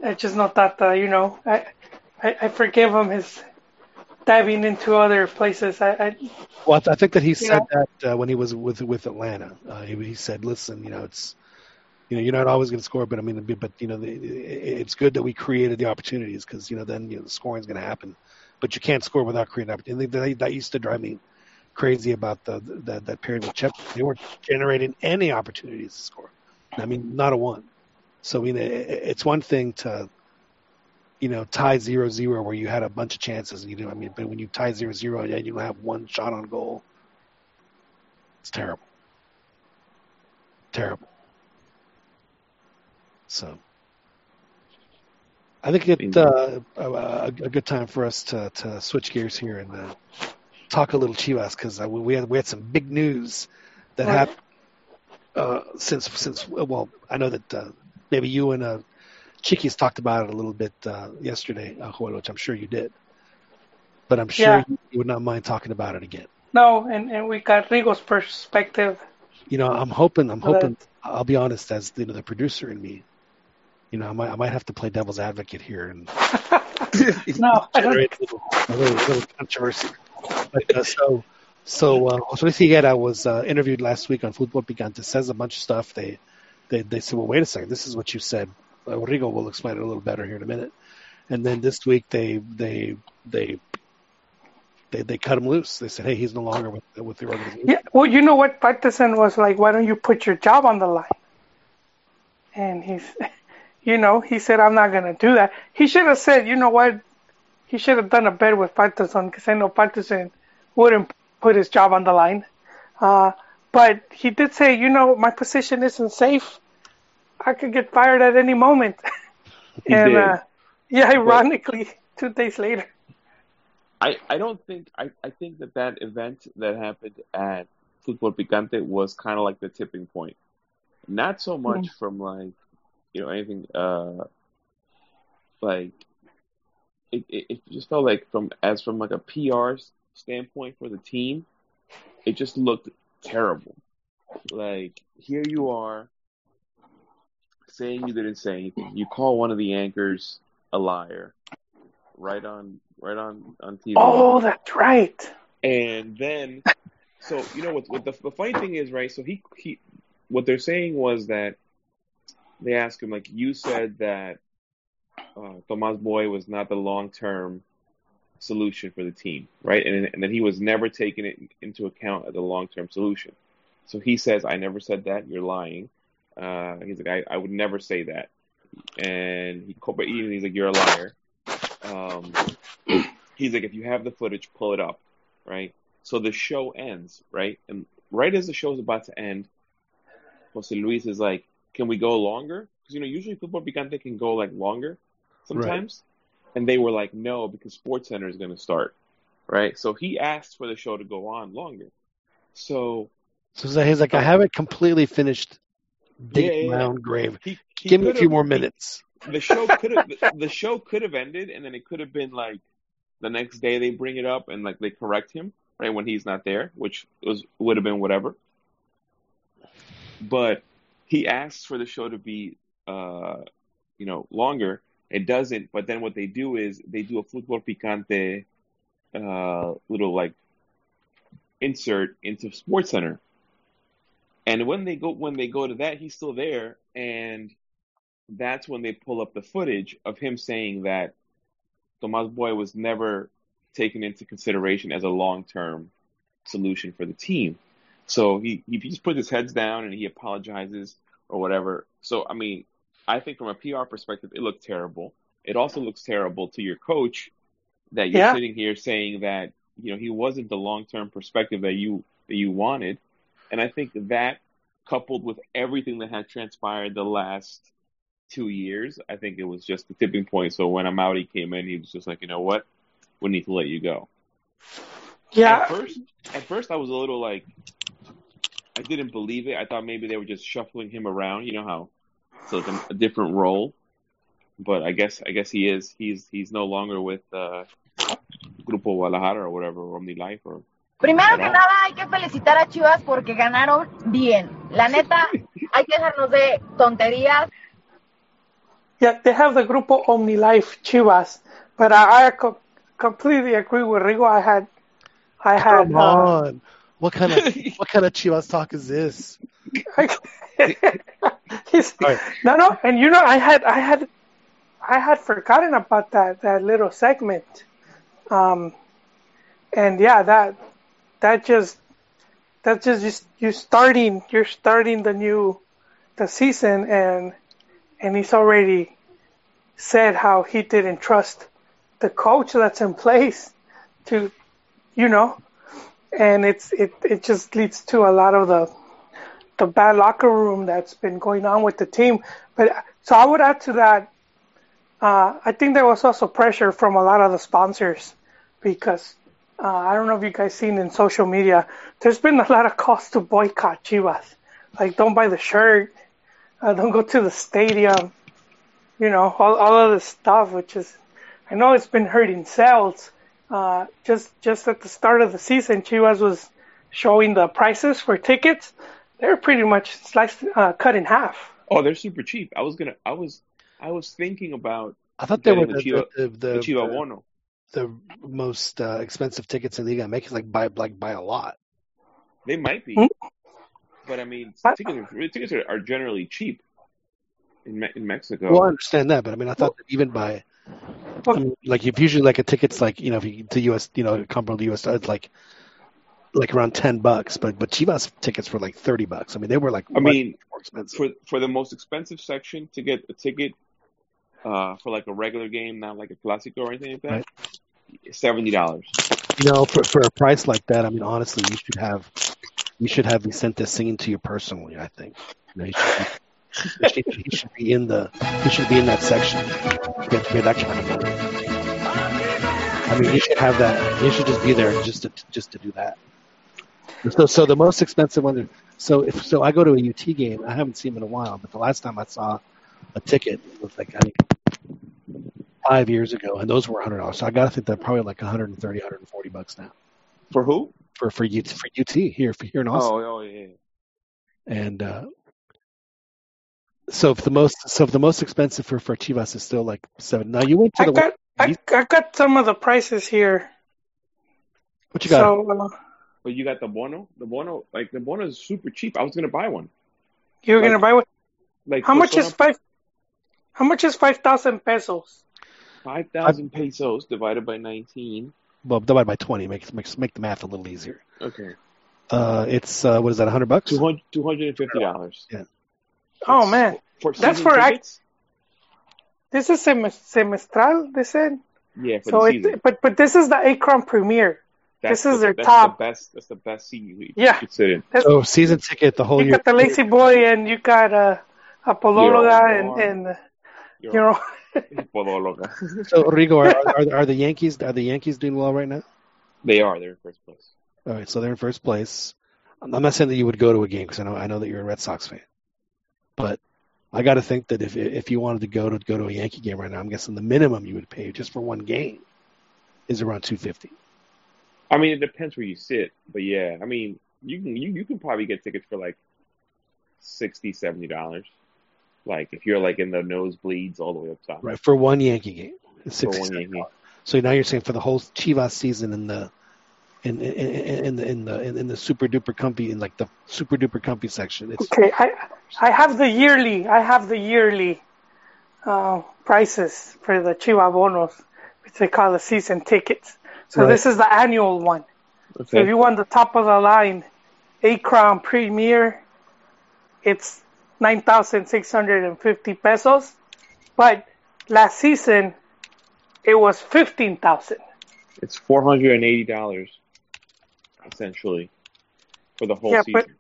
I just not that uh, you know I, I I forgive him his diving into other places. I, I Well, I think that he said know? that uh, when he was with with Atlanta. Uh, he, he said, "Listen, you know, it's you know, you're not always going to score, but I mean, but you know, the, it's good that we created the opportunities because you know then you know, the scoring's going to happen, but you can't score without creating opportunities. That, that used to drive me crazy about the that that period with Chip. They weren't generating any opportunities to score. I mean, not a one. So I mean, it, it's one thing to you know tie zero zero where you had a bunch of chances. And you know, I mean, but when you tie zero zero and you have one shot on goal, it's terrible. Terrible. So, I think it uh, a, a good time for us to, to switch gears here and uh, talk a little Chivas because uh, we had we had some big news that Right. happened uh, since since well I know that uh, maybe you and uh, Chiquis talked about it a little bit uh, yesterday, uh, Joel, which I'm sure you did, but I'm sure Yeah. you would not mind talking about it again. no, and and we got Rigo's perspective. You know, I'm hoping I'm Well, hoping I'll be honest as you know the producer in me. You know, I might I might have to play devil's advocate here and No, I don't. generate a little, a little, a little controversy. But, uh, so, so uh, José Higuera was uh, interviewed last week on Fútbol Picante. Says a bunch of stuff. They, they, they said, well, wait a second. This is what you said. Uh, Rigo will explain it a little better here in a minute. And then this week they, they, they, they, they cut him loose. They said, hey, he's no longer with with the organization. Yeah, well, you know what? Patterson was like, why don't you put your job on the line? And he's, you know, he said, I'm not going to do that. He should have said, you know what? He should have done a bet with Patterson because I know Patterson wouldn't put his job on the line. Uh, but he did say, you know, my position isn't safe. I could get fired at any moment. He and, did. uh, yeah, ironically, two days later. I, I don't think I, I think that that event that happened at Fútbol Picante was kind of like the tipping point. Not so much from like you know anything uh like it, it, it just felt like from as from like a PR standpoint for the team, it just looked terrible. Like here you are saying you didn't say anything. You call one of the anchors a liar right on right on on TV. Oh, that's right. And then, so you know what? What the, the funny thing is, right? So he he, what they're saying was that they asked him like, you said that uh, Tomas Boy was not the long term solution for the team, right? And and that he was never taking it into account as a long term solution. So he says, I never said that. You're lying. Uh, he's like, I, I would never say that. And he, but even he's like, you're a liar. Um, he's like, if you have the footage, pull it up, right? So the show ends, right? And right as the show is about to end, Jose Luis is like, can we go longer? Because, you know, usually Fútbol Picante can go like longer sometimes. And they were like, no, because Sports Center is going to start, right? So he asked for the show to go on longer. So So he's like, I haven't completely finished digging Yeah, yeah, my yeah. own grave. he, he Give me a few more he- minutes. the show could have the, the show could have ended and then it could have been like the next day they bring it up and like they correct him right when he's not there which was would have been whatever but he asked for the show to be uh you know longer it doesn't but then what they do is they do a Fútbol Picante uh little like insert into sports center and when they go when they go to that he's still there and that's when they pull up the footage of him saying that Tomas Boy was never taken into consideration as a long term solution for the team. So he, he just put his heads down and he apologizes or whatever. So I mean, I think from a PR perspective, it looked terrible. It also looks terrible to your coach that you're Yeah. sitting here saying that you know he wasn't the long term perspective that you that you wanted. And I think that coupled with everything that had transpired the last two years, I think it was just the tipping point. So when Amaury came in, he was just like, you know what, we need to let you go. Yeah. At first, at first, I was a little like, I didn't believe it. I thought maybe they were just shuffling him around. You know how it's a, a different role. But I guess I guess he is. He's he's no longer with uh, Grupo Guadalajara or whatever, or OmniLife or Primero que nada hay que felicitar a Chivas porque ganaron bien. La neta, hay que dejarnos de tonterías. Yeah, they have the Grupo OmniLife Chivas, but I, I co- completely agree with Rigo. I had, I had. Come uh, on. What kind of what kind of Chivas talk is this? He's- right. No, no, and you know, I had, I had, I had forgotten about that that little segment, um, and yeah, that that just that just you, you starting, you're starting the new the season, and and he's already said how he didn't trust the coach that's in place to, you know, and it's it it just leads to a lot of the the bad locker room that's been going on with the team. But so I would add to that. Uh, I think there was also pressure from a lot of the sponsors because uh, I don't know if you guys seen in social media. There's been a lot of calls to boycott Chivas, like don't buy the shirt, uh, don't go to the stadium, you know, all all of this stuff, which is I know it's been hurting sales. Uh, just just at the start of the season, Chivas was showing the prices for tickets. They're pretty much sliced, uh, cut in half. Oh, they're super cheap. I was gonna. I was. I was thinking about I thought they were the the Chiva- the, the, the the, Chiva Bono. the most uh, expensive tickets in the league. I make it like by like by a lot. They might be, Hmm? but I mean, But- tickets are, tickets are, are generally cheap in Me- in Mexico. Well, I understand that, but I mean, I thought that even by I mean, like if usually like a ticket's like you know if you to US you know comparable to US it's like like around ten bucks, but but Chivas tickets were like thirty bucks. I mean, they were like I mean, more expensive. for for the most expensive section to get a ticket uh, for like a regular game, not like a Clásico or anything like that, seventy dollars. You know, for for a price like that, I mean, honestly, you should have you should have Vicente singing to you personally. I think you know, he, should be, he, should, he should be in the he should be in that section. Get pay that kind of money. I mean, you should have that. You should just be there just to just to do that. So, so the most expensive one. So, if so, I go to a UT game. I haven't seen him in a while, but the last time I saw a ticket was like I think five years ago, and those were hundred dollars. So I gotta think they're probably like 130, 140 bucks now For who? for for UT for UT here for here in Austin. Oh, oh yeah. And uh, so if the most so if the most expensive for for Chivas is still like seven. Now you went to I the got I, I got some of the prices here. what you got? So uh, But you got the Bono. The Bono, like the Bono, is super cheap. I was gonna buy one. you're Like, gonna buy one. Like How much is five? How much is five thousand pesos? five thousand pesos divided by nineteen? well, divided by twenty makes makes make the math a little easier. Okay, Uh, it's uh, what is that? hundred bucks? two hundred two hundred and fifty dollars. Yeah. Oh man, For That's for act- tickets? this is semestral. They said. Yeah, for So the it, but but this is the Akron Premier. That's this is the, their that's top. The best. That's the best seat you, you Yeah. could sit in. That's, So season ticket the whole year. you year. got the lazy boy and you got uh, a Polologa and and uh, you know Podologa. So Rigo, are, are are the Yankees are the Yankees doing well right now? they are. They're in first place. All right, so they're in first place. I'm I'm not saying that you would go to a game because I know I know that you're a Red Sox fan, but I got to think that if if you wanted to go to go to a Yankee game right now, I'm guessing the minimum you would pay just for one game is around two fifty. I mean, it depends where you sit, but yeah, I mean, you can you, you can probably get tickets for like sixty, seventy dollars. Like if you're like in the nosebleeds all the way up top. Right for one Yankee game, it's For 60 one Yankee. So now you're saying for the whole Chivas season in the in in, in, in the in the in, in the super duper comfy in like the super duper comfy section, it's okay. I I have the yearly. I have the yearly uh, prices for the Chiva Bonos, which they call the season tickets. So Right. this is the annual one. So if you want the top of the line, Akron Premier, it's nine thousand six hundred and fifty pesos. But last season, it was fifteen thousand. It's four hundred and eighty dollars, essentially, for the whole Yeah, season. but-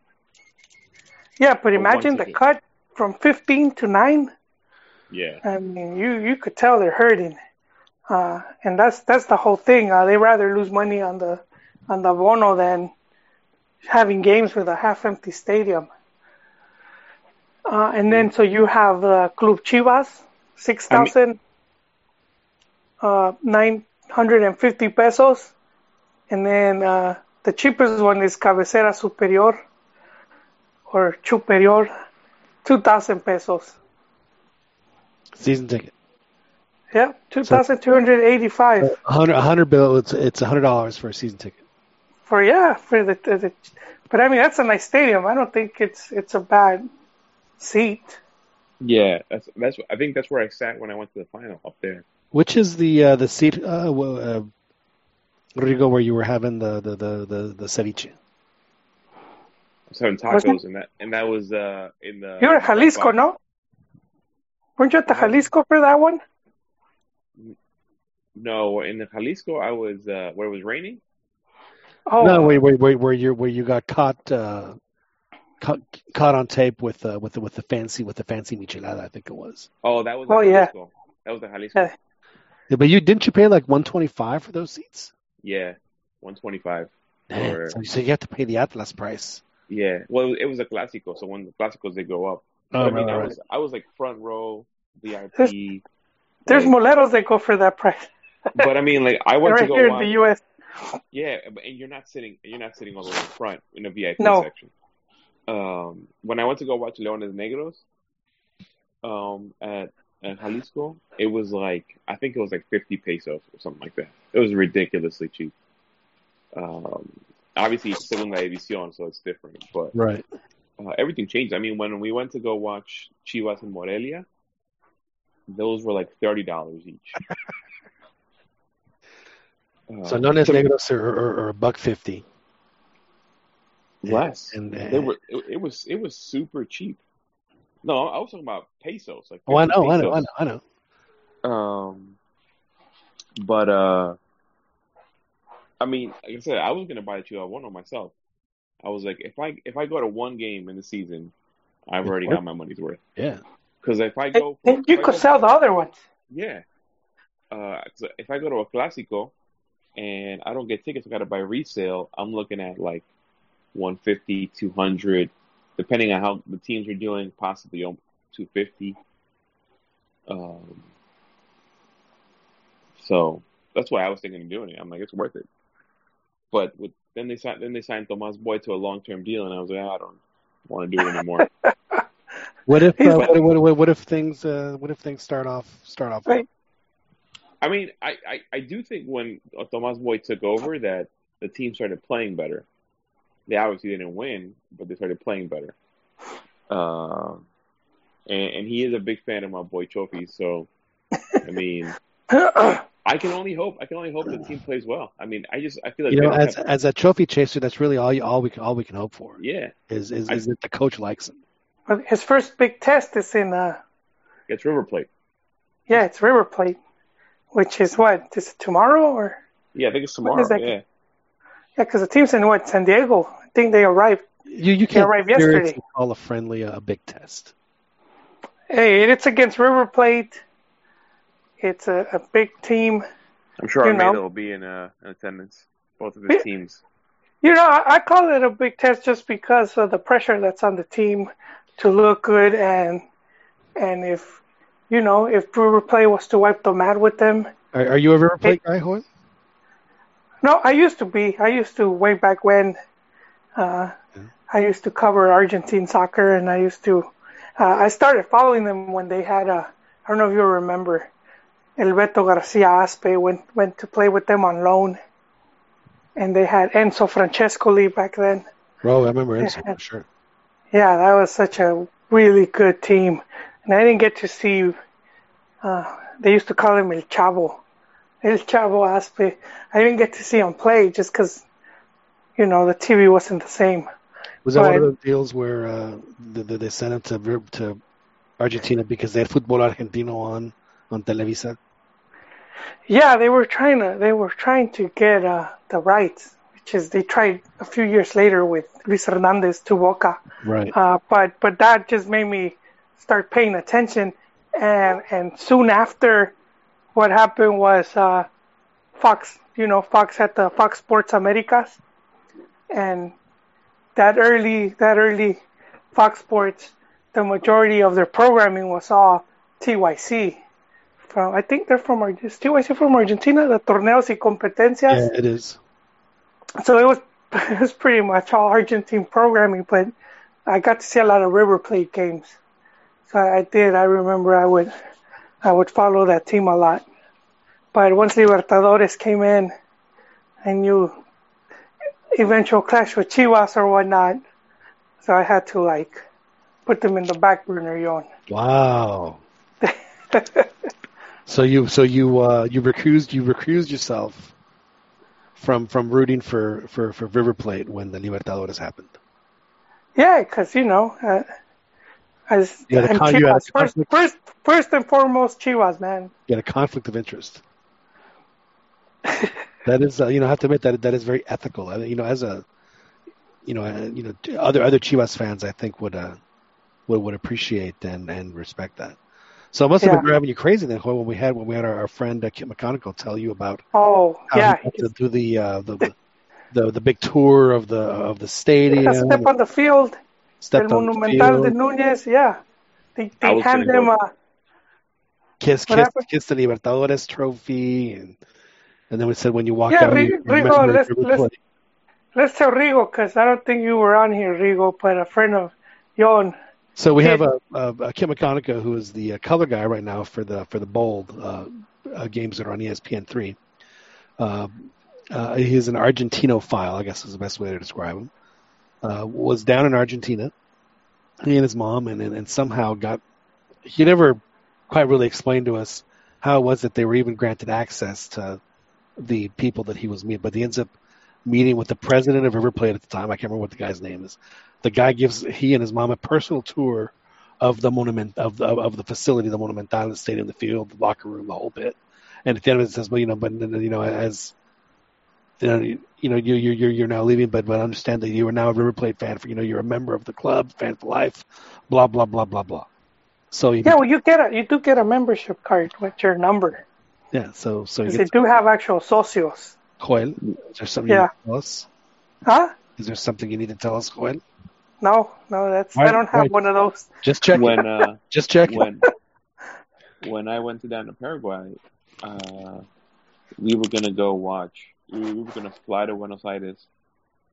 Yeah, but one imagine the cut from fifteen to nine. yeah. I mean, you you could tell they're hurting, uh, and that's that's the whole thing. Uh, they rather lose money on the on the bono than having games with a half-empty stadium. Uh, and then so you have the Club Chivas, six thousand uh, nine hundred and fifty pesos, and then uh, the cheapest one is Cabecera Superior or Superior, two thousand pesos. Season ticket. Yeah, two thousand two hundred eighty-five A hundred, hundred bill. It's it's a hundred dollars for a season ticket. for yeah for the, the, the. But I mean, that's a nice stadium. I don't think it's it's a bad seat. Yeah, that's that's. I think that's where I sat when I went to the final up there. Which is the uh, the seat, uh, well, uh, Rodrigo, where you were having the the the the, the ceviche? I was having Was it? tacos, and that and that was uh in the. You were at Jalisco, no? Weren't you at the Jalisco for that one? No, in the Jalisco, I was uh where it was raining. Oh, No, Wait, wait, wait! where you where you got caught uh, caught caught on tape with uh, with the with the fancy with the fancy michelada, I think it was. Oh, that was Oh, the yeah. Jalisco. That was the Jalisco. Yeah. Yeah, but you didn't you pay like one twenty five for those seats? Yeah, one twenty five. Man, Or- so, so you have to pay the Atlas price. Yeah, well, it was a Clásico, so when the Clásicos they go up. Oh, But, I mean, right, I right. was I was like front row VIP. there's like- moleros that go for that price. But I mean, like I went right to go here watch. in the U.S. Yeah, and you're not sitting you're not sitting all the way in front in a VIP No. section. Um, when I went to go watch Leones Negros, um, at, at Jalisco, it was like I think it was like 50 pesos or something like that. It was ridiculously cheap. Um, obviously it's Segunda División, so it's different, but Right. uh, everything changed. I mean, when we went to go watch Chivas in Morelia, those were like thirty dollars each. So Uh, none as to- negros are, are, are a buck fifty. less. And, uh, They were. It, it was. It was super cheap. No, I was talking about pesos. Like oh, I 50 know, I know, I know, I know. Um, but uh, I mean, like I said, I was gonna buy the Chihuahua one on myself. I was like, if I if I go to one game in the season, I've already got my money's worth. Yeah. Because if I go, for, And you could go- sell the other ones. Yeah. Uh, 'cause if I go to a Clásico and I don't get tickets, I got to buy resale. I'm looking at like 150, 200, depending on how the teams are doing, possibly um, 250. Um, so that's why I was thinking of doing it. I'm like, it's worth it. But with, then they signed, then they signed Tomas Boy to a long term deal, and I was like, I don't want to do it anymore. What if uh, what, what, what, what if things uh, what if things start off start off? Right. I mean, I, I, I do think when Tomas Boy took over that the team started playing better. They obviously didn't win, but they started playing better. Um, and, and he is a big fan of my boy Trophy, so I mean, I can only hope. I can only hope the team plays well. I mean, I just I feel like You know, as have- as a trophy chaser, that's really all you, all we can all we can hope for yeah, is is, I- is that the coach likes him. But his first big test is in uh it's River Plate. yeah, it's River Plate, which is what is it tomorrow or Yeah, I think it's tomorrow. is that? Yeah, yeah? Because the team's in what San Diego. I think they arrived. You you can't arrived seriously yesterday. call a friendly a, a big test. Hey, it's against River Plate. It's a, a big team. I'm sure You Almeyda know. will be in uh, in attendance. Both of Yeah. his teams. You know, I, I call it a big test just because of the pressure that's on the team to look good and and if you know if River Plate was to wipe the mat with them. Are, are you ever a River Plate guy, Hoy? No, I used to be. I used to way back when. Uh, I used to cover Argentine soccer, and I used to. Uh, I started following them when they had a. I don't know if you remember. El Beto Garcia Aspe went went to play with them on loan, and they had Enzo Francescoli back then. Bro, I remember Enzo for sure. Yeah, that was such a really good team, and I didn't get to see. Uh, they used to call him El Chavo, El Chavo Aspe. I didn't get to see him play just because, you know, the TV wasn't the same. Was that one of those deals where uh, the, the, they sent him to to Argentina because they had Football Argentino on on Televisa? Yeah, they were trying to they were trying to get uh, the rights, which is they tried a few years later with Luis Hernandez to Boca. Right. Uh, but but that just made me start paying attention, and and soon after, what happened was uh, Fox, you know, Fox had the Fox Sports Americas, and that early that early Fox Sports, the majority of their programming was all TYC. From I think they're from is TYC from Argentina, the torneos y competencias Yeah, it is. so it was it was pretty much all Argentine programming, but I got to see a lot of River Plate games. So I did. I remember I would I would follow that team a lot. But once Libertadores came in, I knew eventual clash with Chivas or whatnot, so I had to like put them in the back burner, yon. Wow. so you so you uh, you recused you recused yourself from from rooting for, for, for River Plate when the Libertadores happened. Yeah, because you know, uh, as You had a con- you had a Chivas, first, first, first and foremost, Chivas, man. You had a conflict of interest. that is, uh, you know, I have to admit that that is very ethical. I, you know, as a, you know, uh, you know, other other Chivas fans, I think would uh, would would appreciate and and respect that. So it must have been Yeah. driving you crazy then when we had when we had our, our friend uh, Kit McConical tell you about Oh, how yeah. to do the, uh, the the the big tour of the of the stadium, A step on the field, El stepped the Monumental de Núñez, yeah. They, they hand them a, kiss kiss kiss the Libertadores trophy, and and then we said when you walk Yeah, out, Ri- you Rigo, let's- let's- let's tell Rigo, because I don't think you were on here, Rigo, but a friend of Yon. So we have a, a, a Kim McConica who is the uh, color guy right now for the for the bold uh, uh, games that are on ESPN three. Uh, uh, he's an Argentino file, I guess is the best way to describe him. Uh, was down in Argentina, he and his mom, and, and and somehow got. He never quite really explained to us how it was that they were even granted access to the people that he was meeting, but he ends up meeting with the president of River Plate at the time. I can't remember what the guy's name is. The guy gives he and his mom a personal tour of the monument of the of the facility, the Monumental, the stadium, the field, the locker room, the whole bit. And at the end of it, says, "Well, you know, but you know, as you know, you, you know, you you you're you're now leaving, but but understand that you are now a River Plate fan. For you know, you're a member of the club, fan for life. Blah blah blah blah blah. So he, Yeah, well, you get a, you do get a membership card with your number. yeah. So so he 'Cause they gets do have actual socios. Joel. Is there something Yeah. you need to tell us? Huh? Is there something you need to tell us, Joel? No, no, that's Right, I don't have right. one of those. Just check. when uh, Just check. when when I went to down to Paraguay, uh, we were gonna go watch. We we were gonna fly to Buenos Aires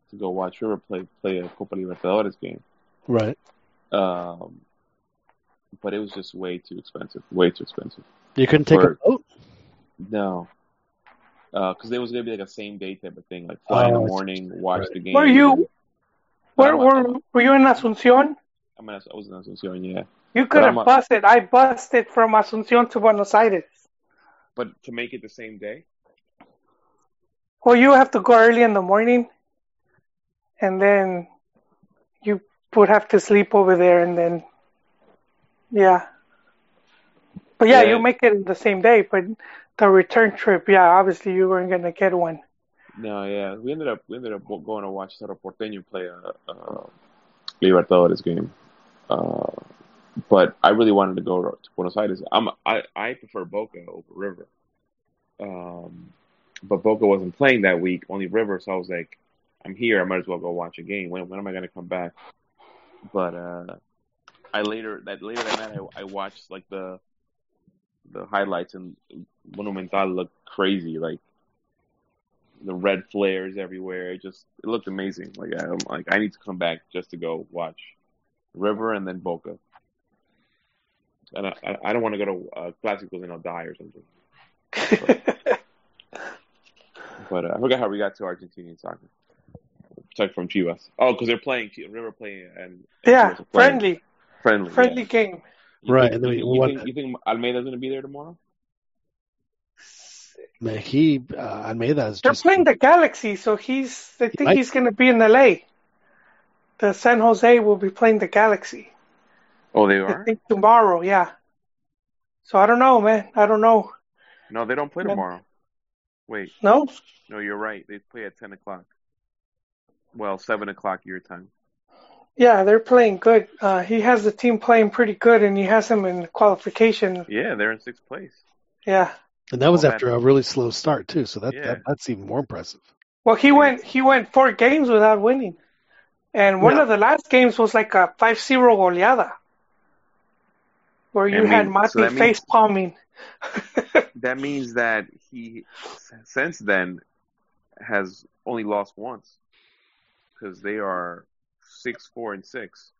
to go watch River play play a Copa Libertadores game. Right. Um, but it was just way too expensive. Way too expensive. You couldn't take Word. a boat. No. Because it was gonna be like a same day type of thing, like fly in Oh, the morning, watch Right. the game. Were you- Where I'm- were were you in Asuncion? I mean, I was in Asunción, yeah. You could have I'm a- busted. I busted from Asuncion to Buenos Aires. But to make it the same day, Well, you have to go early in the morning, and then you would have to sleep over there, and then yeah. But yeah, Yeah. you make it the same day. But the return trip, yeah, obviously you weren't gonna get one. no, yeah, we ended up we ended up going to watch Cerro Porteño play a, a Libertadores game. Uh, but I really wanted to go to Buenos Aires. I'm I I prefer Boca over River. Um, but Boca wasn't playing that week, only River. So I was like, I'm here. I might as well go watch a game. When when am I to come back? But uh, I later that later that night I, I watched like the the highlights and Monumental looked crazy. Like the red flares everywhere. It just it looked amazing. Like I'm like I need to come back just to go watch River and then Boca. And I, I, I don't want to go to uh, Clásicos and I'll die or something. But uh, I forgot how we got to Argentinian soccer. Sorry, from Chivas. Oh, because they're playing Chi- River playing and, and yeah, playing. friendly, friendly, friendly yeah. game. You Right, Think, and then you, we you want- think, you think Almeyda's going to be there tomorrow? Man, he uh, Almeyda is They're just playing the Galaxy, so he's. I think might- he's gonna be in LA. The San Jose will be playing the Galaxy. Oh, they are. I think tomorrow, yeah. So I don't know, man. I don't know. No, they don't play No. tomorrow. Wait, No, no, you're right. They play at ten o'clock. Well, seven o'clock your time. yeah, they're playing good. Uh, he has the team playing pretty good, and he has them in qualification. Yeah, they're in sixth place. Yeah. and that was Well, after a really slow start too. So that, Yeah. that that's even more impressive. Well, he went he went four games without winning, and one Yeah. of the last games was like a 5-0 goleada, where you I had mean, Mati so that means- face palming. That means that he, since then, has only lost once because they are six, four, and six.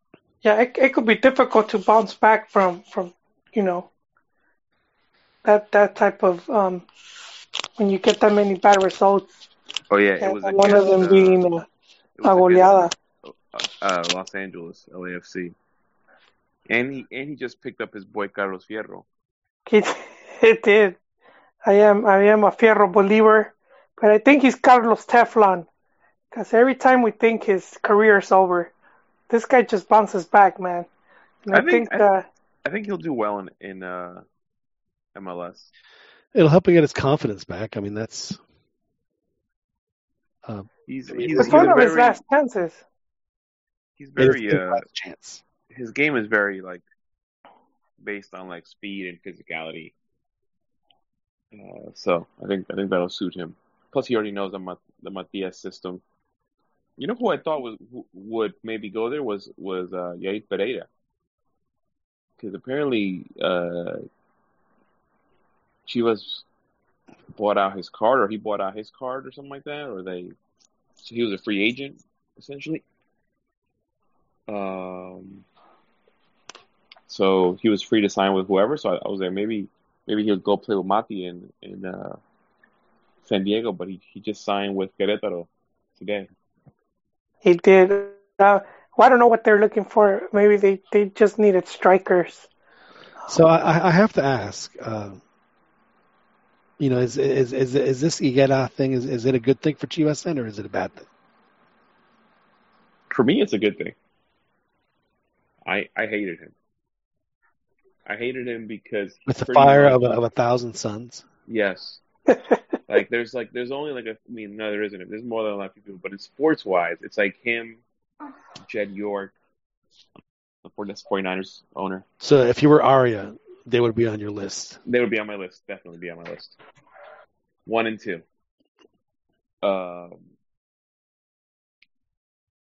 yeah, it, it could be difficult to bounce back from from you know that that type of um, when you get that many bad results. Oh yeah, it was one of them uh, being it a, a goleada. against, uh, Los Angeles LAFC, and he and he just picked up his boy Carlos Fierro. It, it did. I am I am a Fierro believer, but I think he's Carlos Teflon. Because every time we think his career is over, this guy just bounces back, man. And I, I think- think I- that I think he'll do well in in uh, MLS. It'll help him get his confidence back. I mean, that's He's I mean, he's, it's he's one a of his last chances. he's very uh last chance. his game is very like based on like speed and physicality. Uh, so I think I think that'll suit him. Plus, he already knows the Mat- the Matias system. You know who I thought was who would maybe go there was was uh, Jair Pereira, because apparently uh, Chivas bought out his card, or he bought out his card, or something like that, or they so he was a free agent essentially. Um, so he was free to sign with whoever. So I, I was like, maybe maybe he'll go play with Mati in in uh, San Diego, but he, he just signed with Querétaro today. He did. Uh, well, I don't know what they're looking for. Maybe they, they just needed strikers. So I, I- I have to ask, uh, you know, is is is is this Higuera thing is is it a good thing for Chivas then, or is it a bad thing? For me, it's a good thing. I I hated him. I hated him because With the fire much- of a, of a thousand suns. yes, like there's like there's only like a I mean no there isn't there's more than a lot of people but in sports wise it's like him, Jed York, the 49ers owner. So if you were Arya, they would be on your list. They would be on my list. Definitely be on my list. One and two. Um,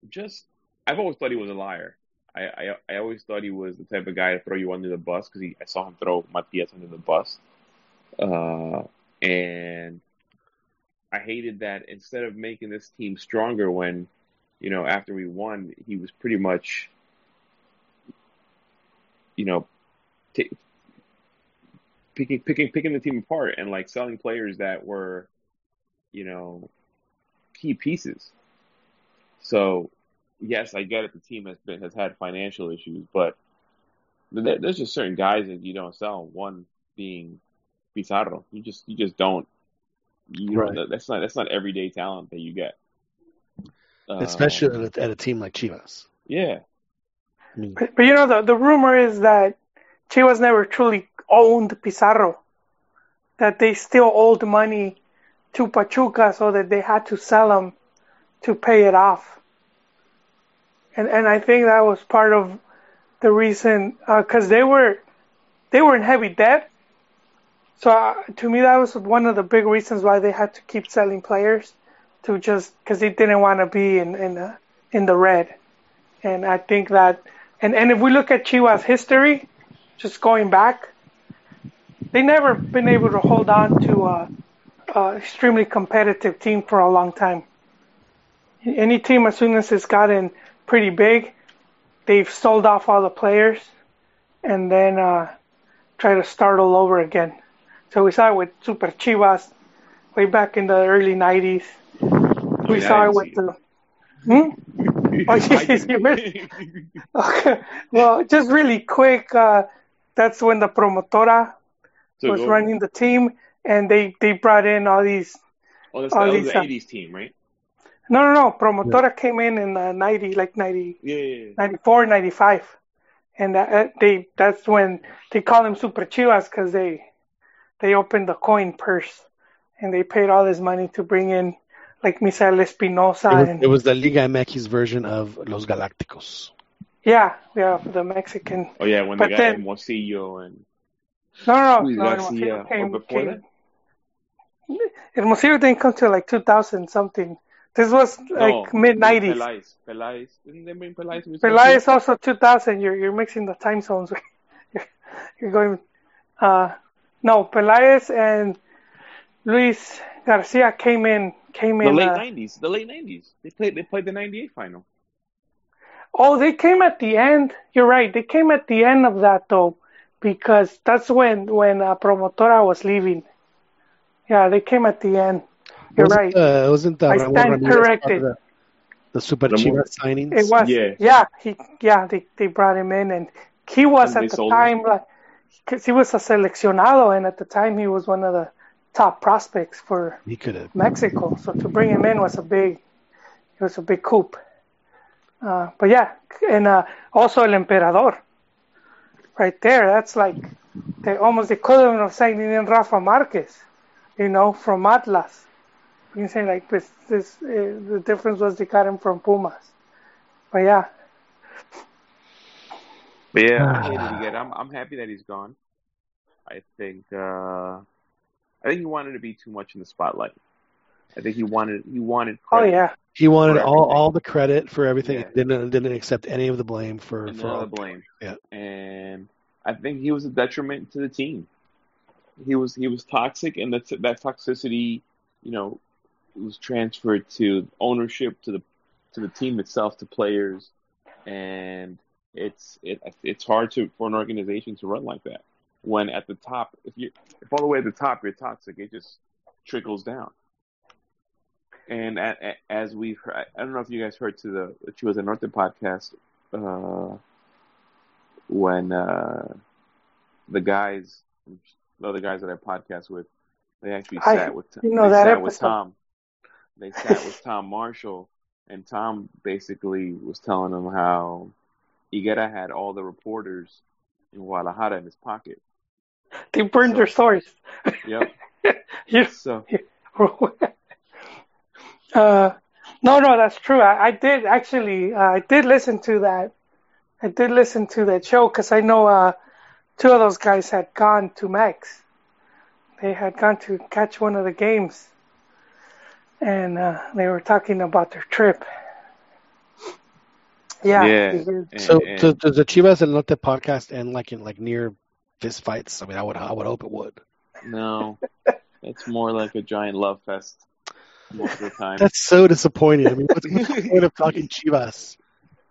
just, I've always thought he was a liar. I, I, I always thought he was the type of guy to throw you under the bus because I saw him throw Matias under the bus. Uh, and I hated that instead of making this team stronger when, you know, after we won, he was pretty much, you know, t- picking picking picking the team apart and like selling players that were, you know, key pieces. So, yes, I get it. The team has been has had financial issues, but there, there's just certain guys that you don't sell. One being Pizarro. You just you just don't. You Right. don't, that's not that's not everyday talent that you get. Um, especially at, a, at a team like Chivas. yeah, I mean, But, but you know, the, the rumor is that Chivas never truly owned Pizarro, that they still owed money to Pachuca so that they had to sell him to pay it off. And and I think that was part of the reason because they were they were in heavy debt. So uh, to me, that was one of the big reasons why they had to keep selling players to just because they didn't want to be in in the, in the red. And I think that and and if we look at Chivas history, just going back, they never been able to hold on to a, a extremely competitive team for a long time. Any team, as soon as it's gotten pretty big, they've sold off all the players, and then uh, try to start all over again. So we saw it with Super Chivas way back in the early '90s. We yeah, saw it with the. Hmm? Oh, yes, you missed- Okay. Well, just really quick, uh, that's when the promotora So was running the team, and they they brought in all these. Oh, that's, all was these, the uh, '80s team, right? No, no, no. Promotora came in in the 90, like 90, Yeah, yeah, yeah. 94, 95. and that, uh, they that's when they call them Super Chivas because they they opened the coin purse and they paid all this money to bring in like Misael Espinoza It was, and it was the Liga MX version of Los Galácticos. yeah, yeah, the Mexican. Oh yeah, when But they got then- Hermosillo and No, no, no, Luis no Garcia, Hermosillo or came, before came, Hermosillo didn't come till like 2000 something. This was like no, mid 90s. Peláez, Peláez, didn't they bring Peláez? to Peláez also 2000. You're you're mixing the time zones. you're, you're going. Uh, no, Peláez and Luis Garcia came in came The in. late uh, '90s, the late '90s. They played. They played the '98 final. oh, they came at the end. You're right. They came at the end of that though, because that's when when uh, Promotora was leaving. Yeah, they came at the end. You're wasn't, right. Uh, wasn't uh, I Raul stand Ramirez corrected. The, the Super Ramon- Chivas signings. It was Yeah. yeah. he yeah they, they brought him in and he was And at the sold him. time like because he was a seleccionado and at the time he was one of the top prospects for He. Mexico. So to bring him in was a big it was a big coup. Uh, but yeah, and uh, also El Emperador, right there. That's like the almost the equivalent of signing in Rafa Marquez, you know, from Atlas. You can say like this. This uh, the difference was they got him from Pumas. But yeah, But yeah, I'm, I'm, I'm happy that he's gone. I think uh, I think he wanted to be too much in the spotlight. I think he wanted he wanted. oh credit yeah, He wanted all, everything. all the credit for everything. Yeah. Didn't didn't accept any of the blame for and for all the blame. Yeah. And I think he was a detriment to the team. He was he was toxic, and that that toxicity, you know, was transferred to ownership, to the to the team itself, to players, and it's it it's hard to for an organization to run like that when at the top, if you if all the way at the top you're toxic, it just trickles down. And a a- as we've heard, I don't know if you guys heard to the the Chivas del Norte podcast, uh, when uh, the guys, the other guys that I podcast with, they actually I- sat with you know that sat with. Tom. They sat with Tom Marshall, and Tom basically was telling them how Higuera had all the reporters in Guadalajara in his pocket. they burned their stories. Yep. You- So uh, no, no, that's true. I, I did actually. Uh, I did listen to that. I did listen to that show because I know uh, two of those guys had gone to Mex. They had gone to catch one of the games, and uh, they were talking about their trip. Yeah. Yeah. they did. and- So does, does the Chivas and Norte podcast end like in like near fist fights? I mean, I would I would hope it would. no, it's more like a giant love fest most of the time. That's so disappointing. I mean, what's, what's the point of talking Chivas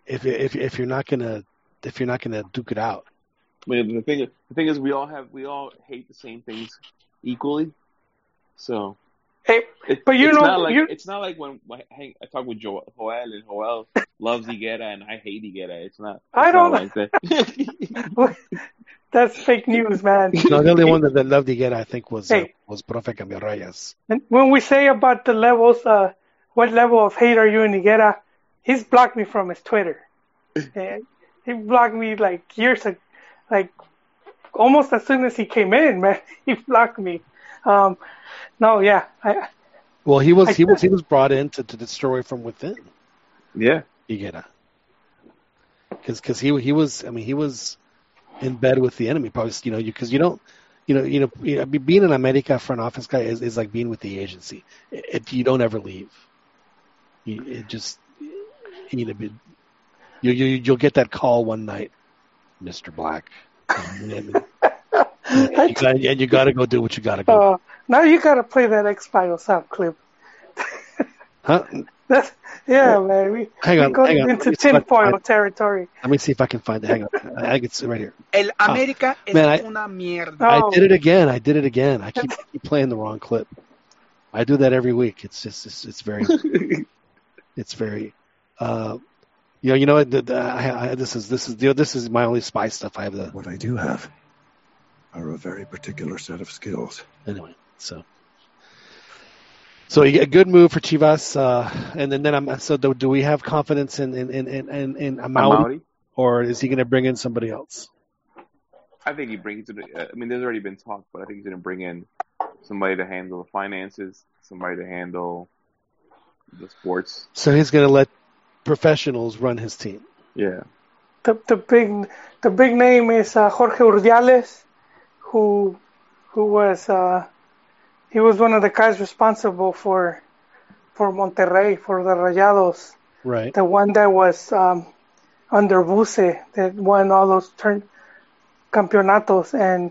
if you- if if you're not gonna if you're not gonna duke it out? I mean, the thing the thing is, we all have we all hate the same things equally. So, Hey, it, But you it's know, not like you- it's not like when I, hang, I talk with Joel, Joel and Joel loves Higuera and I hate Higuera. It's not. It's I don't- like that. that's fake news, man. No, the only one that, that loved to get, I think, was uh, was Profe Cambio Reyes. And when we say about the levels, uh, what level of hate are you in Higuera? He's blocked me from his Twitter. He blocked me like years ago, like almost as soon as he came in, man. He blocked me. Um, no, yeah, I, Well, he was I- he was he was brought in to, to destroy from within. yeah, Higuera. Because because he he was I mean he was in bed with the enemy probably you know you because you don't you know you know being an America front office guy is, is like being with the agency if you don't ever leave you it just you know be- you you you'll get that call one night Mr. Black and, and you got and you got to go do what you got to go uh, now you gotta play that X Files sound clip. huh That's, yeah, man. We, Hang on, go hang on. into Let me I tinfoil territory. let me see if I can find it hang on I think it's right here El América es man, I- una mierda. Oh. I did it again. I did it again. I keep, keep playing the wrong clip. I do that every week. It's just it's, it's very it's very uh, you know you know what, the, the, I, I, this is this is you know, this is my only spy stuff. I have the What I do have are a very particular set of skills. anyway. So so a good move for Chivas, uh, and then then I'm so do, do we have confidence in in in in, in, in Amaury, Amaury. or is he going to bring in somebody else? I think he brings it. I mean, there's already been talk, but I think he's going to bring in somebody to handle the finances, somebody to handle the sports. So he's going to let professionals run his team. Yeah, the the big the big name is uh, Jorge Urdiales, who who was uh, he was one of the guys responsible for for Monterrey for the Rayados, Right. the one that was um, under Vuce that won all those turn campeonatos and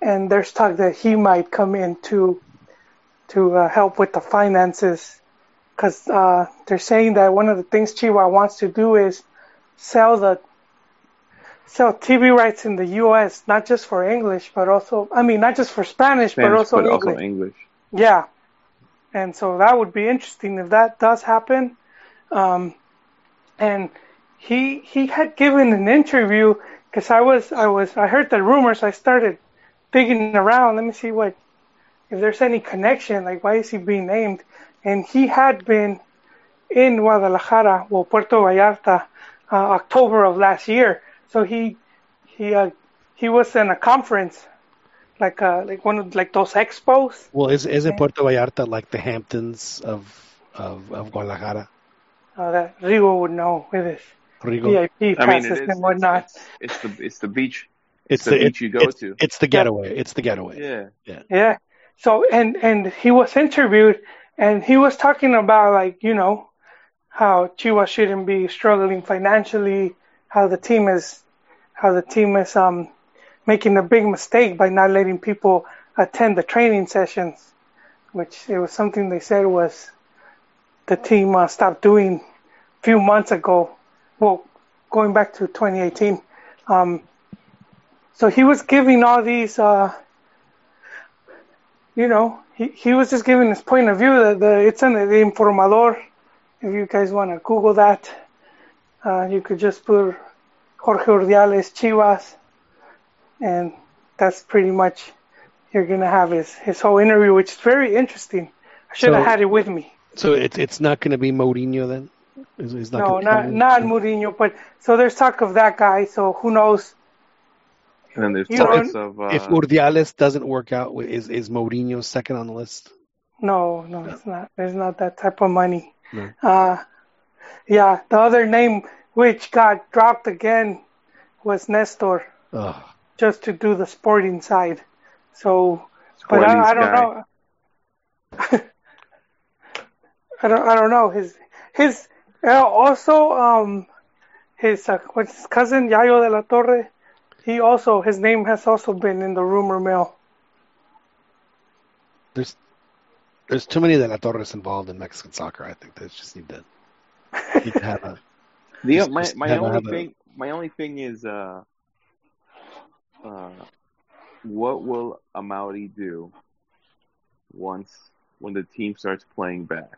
and there's talk that he might come in to to uh, help with the finances because uh, they're saying that one of the things Chihuahua wants to do is sell the sell TV rights in the U.S. not just for English, but also I mean not just for Spanish, but Spanish, also but English. also English. Yeah, and so that would be interesting if that does happen. Um, and he he had given an interview because I was I was I heard the rumors. I started digging around. Let me see what if there's any connection. Like why is he being named? And he had been in Guadalajara, well Puerto Vallarta, uh, October of last year. So he he uh, he was in a conference, like uh like one of like those expos. Well, is isn't Puerto Vallarta like the Hamptons of of, of Guadalajara? Uh, that Rigo would know with his Rigo. VIP I mean, passes it is. and whatnot. It's, it's, it's the it's the beach. It's the the beach it- you go it's, to. It's the getaway. It's the getaway. Yeah. Yeah. So and and he was interviewed and he was talking about like you know how Chivas shouldn't be struggling financially, how the team is how the team is um making a big mistake by not letting people attend the training sessions, which it was something they said was the team uh, stopped doing a few months ago. Well, going back to 2018. Um, so he was giving all these. Uh, you know, he, he was just giving his point of view. The, the it's in the Informador. If you guys want to Google that, uh, you could just put Jorge Urdiales Chivas, and that's pretty much you're gonna have his his whole interview, which is very interesting. I should have had it with me. So it's it's not going to be Mourinho then. It's, it's not No, not come in? not Mourinho, but so there's talk of that guy. So who knows? And then there's You talks don't- of uh, If Urdiales doesn't work out, is is Mourinho second on the list? No, no, it's not. There's not that type of money. No. Uh, yeah, the other name which got dropped again was Nestor, Oh, just to do the sporting side. So, but I, I don't guy. know. I don't. I don't know his his. Uh, also, um, his uh, what's his cousin Yayo de la Torre. He also his name has also been in the rumor mill. there's there's too many de la Torres involved in Mexican soccer. I think they just need to need to have a The, Just- my just my have only have a- thing my only thing is uh uh what will Amaury do once when the team starts playing back?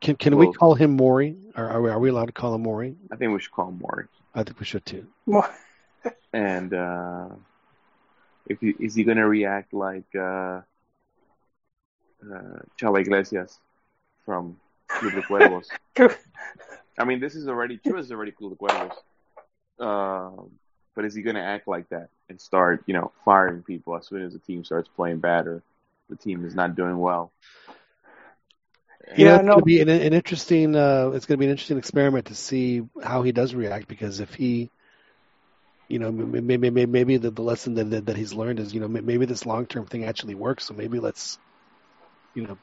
Can can we call him Maury? Are are we, are we allowed to call him Maury? I think we should call him Maury. I think we should too. And uh if he, is he gonna react like uh uh Chava Iglesias from Club de Cuervos? I mean, this is already Chivas is already Club de Cuervos. Um, but is he going to act like that and start, you know, firing people as soon as the team starts playing bad or the team is not doing well? You know, Yeah, it's no. going to be an, an interesting. Uh, it's going to be an interesting experiment to see how he does react because if he, you know, maybe maybe, maybe the, the lesson that, that that he's learned is, you know, maybe this long term thing actually works. So maybe let's, you know,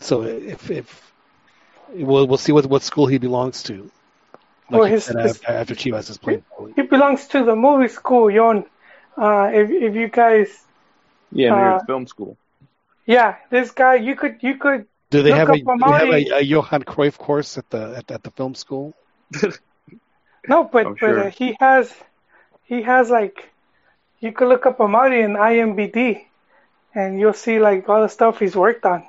so if if we'll we'll see what what school he belongs to. Like Well, his- said, his- after, after Chivas is playing. He belongs to the movie school, Yon. Uh, if if you guys, Yeah, New York Uh, Film School. yeah, this guy, you could you could Do they have a, up do they have a, a Johan Cruyff course at the at, at the film school? no, but I'm but sure. uh, he has he has like you could look up Amaury in IMBD, and you'll see like all the stuff he's worked on.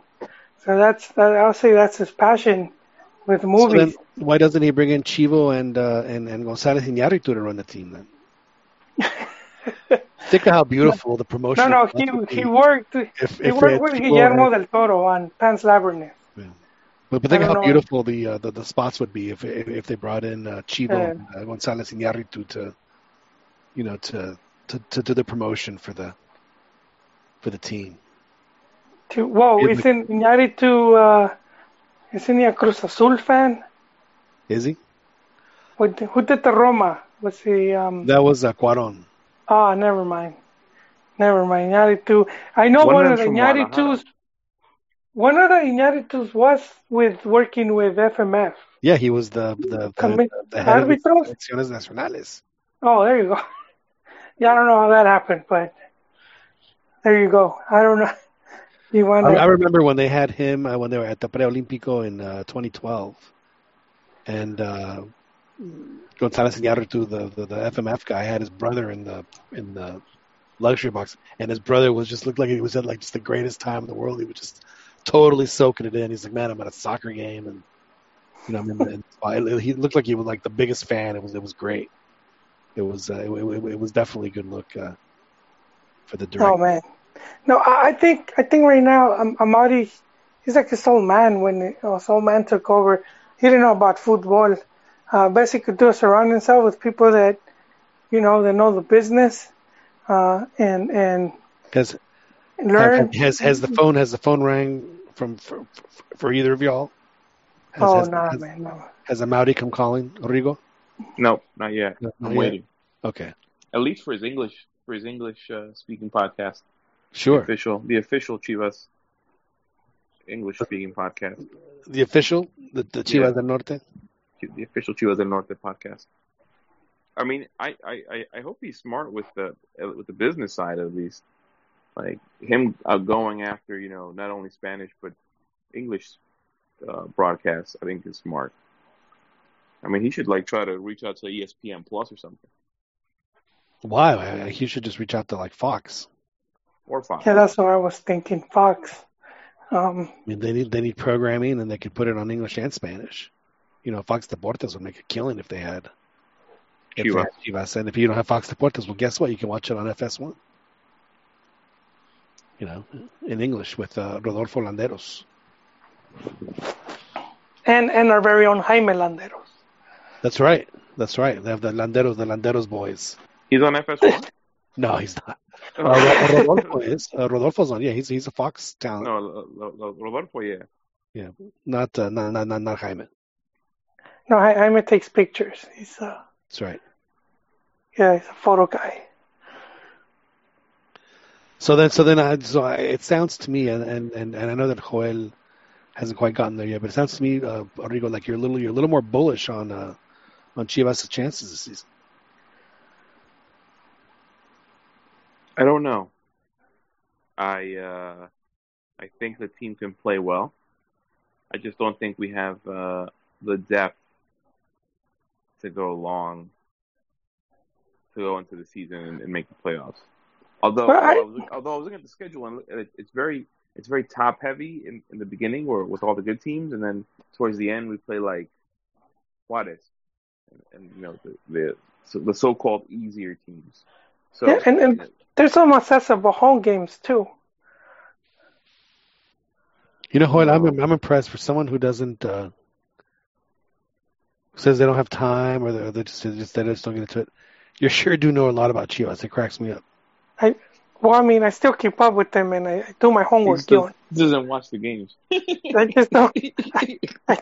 So that's that, I'll say that's his passion with So movies. then why doesn't he bring in Chivo and uh, and and Gonzalez Iñárritu to run the team then? Think of how beautiful the promotion. no, no, of that would he he worked if, he if worked with Guillermo had- del Toro on Pan's Labyrinth. but, but think of how know. beautiful the, uh, the the spots would be if if, if they brought in uh, Chivo Yeah. and uh, Gonzalez Iñárritu to, you know, to, to to do the promotion for the for the team. To, whoa, isn't Iñárritu, uh, isn't he a Cruz Azul fan? Is he? What, who did the Roma? Was he? Um, That was Cuaron. Ah, never mind. Never mind. Iñárritu. I know One one, of of the Iñárritus. One of the Iñárritus was with working with FMF. Yeah, he was the the the, the head of the árbitros? selecciones nacionales. Oh, there you go. Yeah, I don't know how that happened, but there you go. I don't know. You want I, I remember when they had him uh, when they were at the Preolímpico in uh, 2012, and uh, Gonzalez Iñárritu, the, the the FMF guy, had his brother in the in the luxury box, and his brother was just looked like he was at like just the greatest time in the world. He was just totally soaking it in. He's like, man, I'm at a soccer game, and you know, I mean, and he looked like he was like the biggest fan. It was it was great. It was uh, it, it, it was definitely a good look uh, for the director. Oh man, no, I, I think I think right now um, Amadi, he's like this old man. When uh, this old man took over, he didn't know about football. Uh, best he could do is surround himself with people that, you know, that know the business, uh, and and Has learn. has has the phone has the phone rang from for, for, for either of y'all? Has, oh has, no, has, man, no. has Amaury come calling Rodrigo? No, not yet. No, not I'm yet. waiting. Okay, At least for his English for his English uh, speaking podcast. The sure. official the official Chivas English speaking podcast. The official, the, the Chivas Yeah. del Norte. the official Chivas del Norte podcast. I mean, I, I, I- hope he's smart with the with the business side at least. Like him uh, going after you know not only Spanish but English uh, broadcasts. I think is smart. I mean, he should like try to reach out to ESPN Plus or something Why? I- He should just reach out to like Fox. Or Fox. Yeah, that's what I was thinking. Fox. Um, I mean, they need they need programming, and they could put it on English and Spanish. You know, Fox Deportes would make a killing if they had. If they had Chivas, and if you don't have Fox Deportes, well, guess what? You can watch it on FS1. You know, in English with uh, Rodolfo Landeros. and and our very own Jaime Landeros. That's right. That's right. They have the Landeros, the Landeros boys. He's on FS1. No, he's not. Uh, Rodolfo is. Uh, Rodolfo's on. Yeah, he's he's a Fox talent. no, Rodolfo, yeah. Not, uh, not not not not Jaime. No, Ja- Jaime takes pictures. He's uh, That's right. yeah, he's a photo guy. So then, so then, I, so I, it sounds to me, and, and, and, and I know that Joel hasn't quite gotten there yet, but it sounds to me, uh, Rodrigo, like you're a little, you're a little more bullish on, uh, on Chivas' chances this season. I don't know. I uh, I think the team can play well. I just don't think we have uh, the depth to go long to go into the season and, and make the playoffs. Although, Well, I- I was, although I was looking at the schedule and it, it's very it's very top heavy in, in the beginning or with all the good teams, and then towards the end we play like Juarez and, and you know the the, so the so-called easier teams. So Yeah, and- and- There's some accessible home games too. You know, Joel, I'm, I'm impressed for someone who doesn't, uh, says they don't have time or they're, they're just, they just, they just don't get into it. You sure do know a lot about Chivas. It cracks me up. I well, I mean, I still keep up with them and I, I do my he homework. still Gil. doesn't watch the games. I just don't. I, I,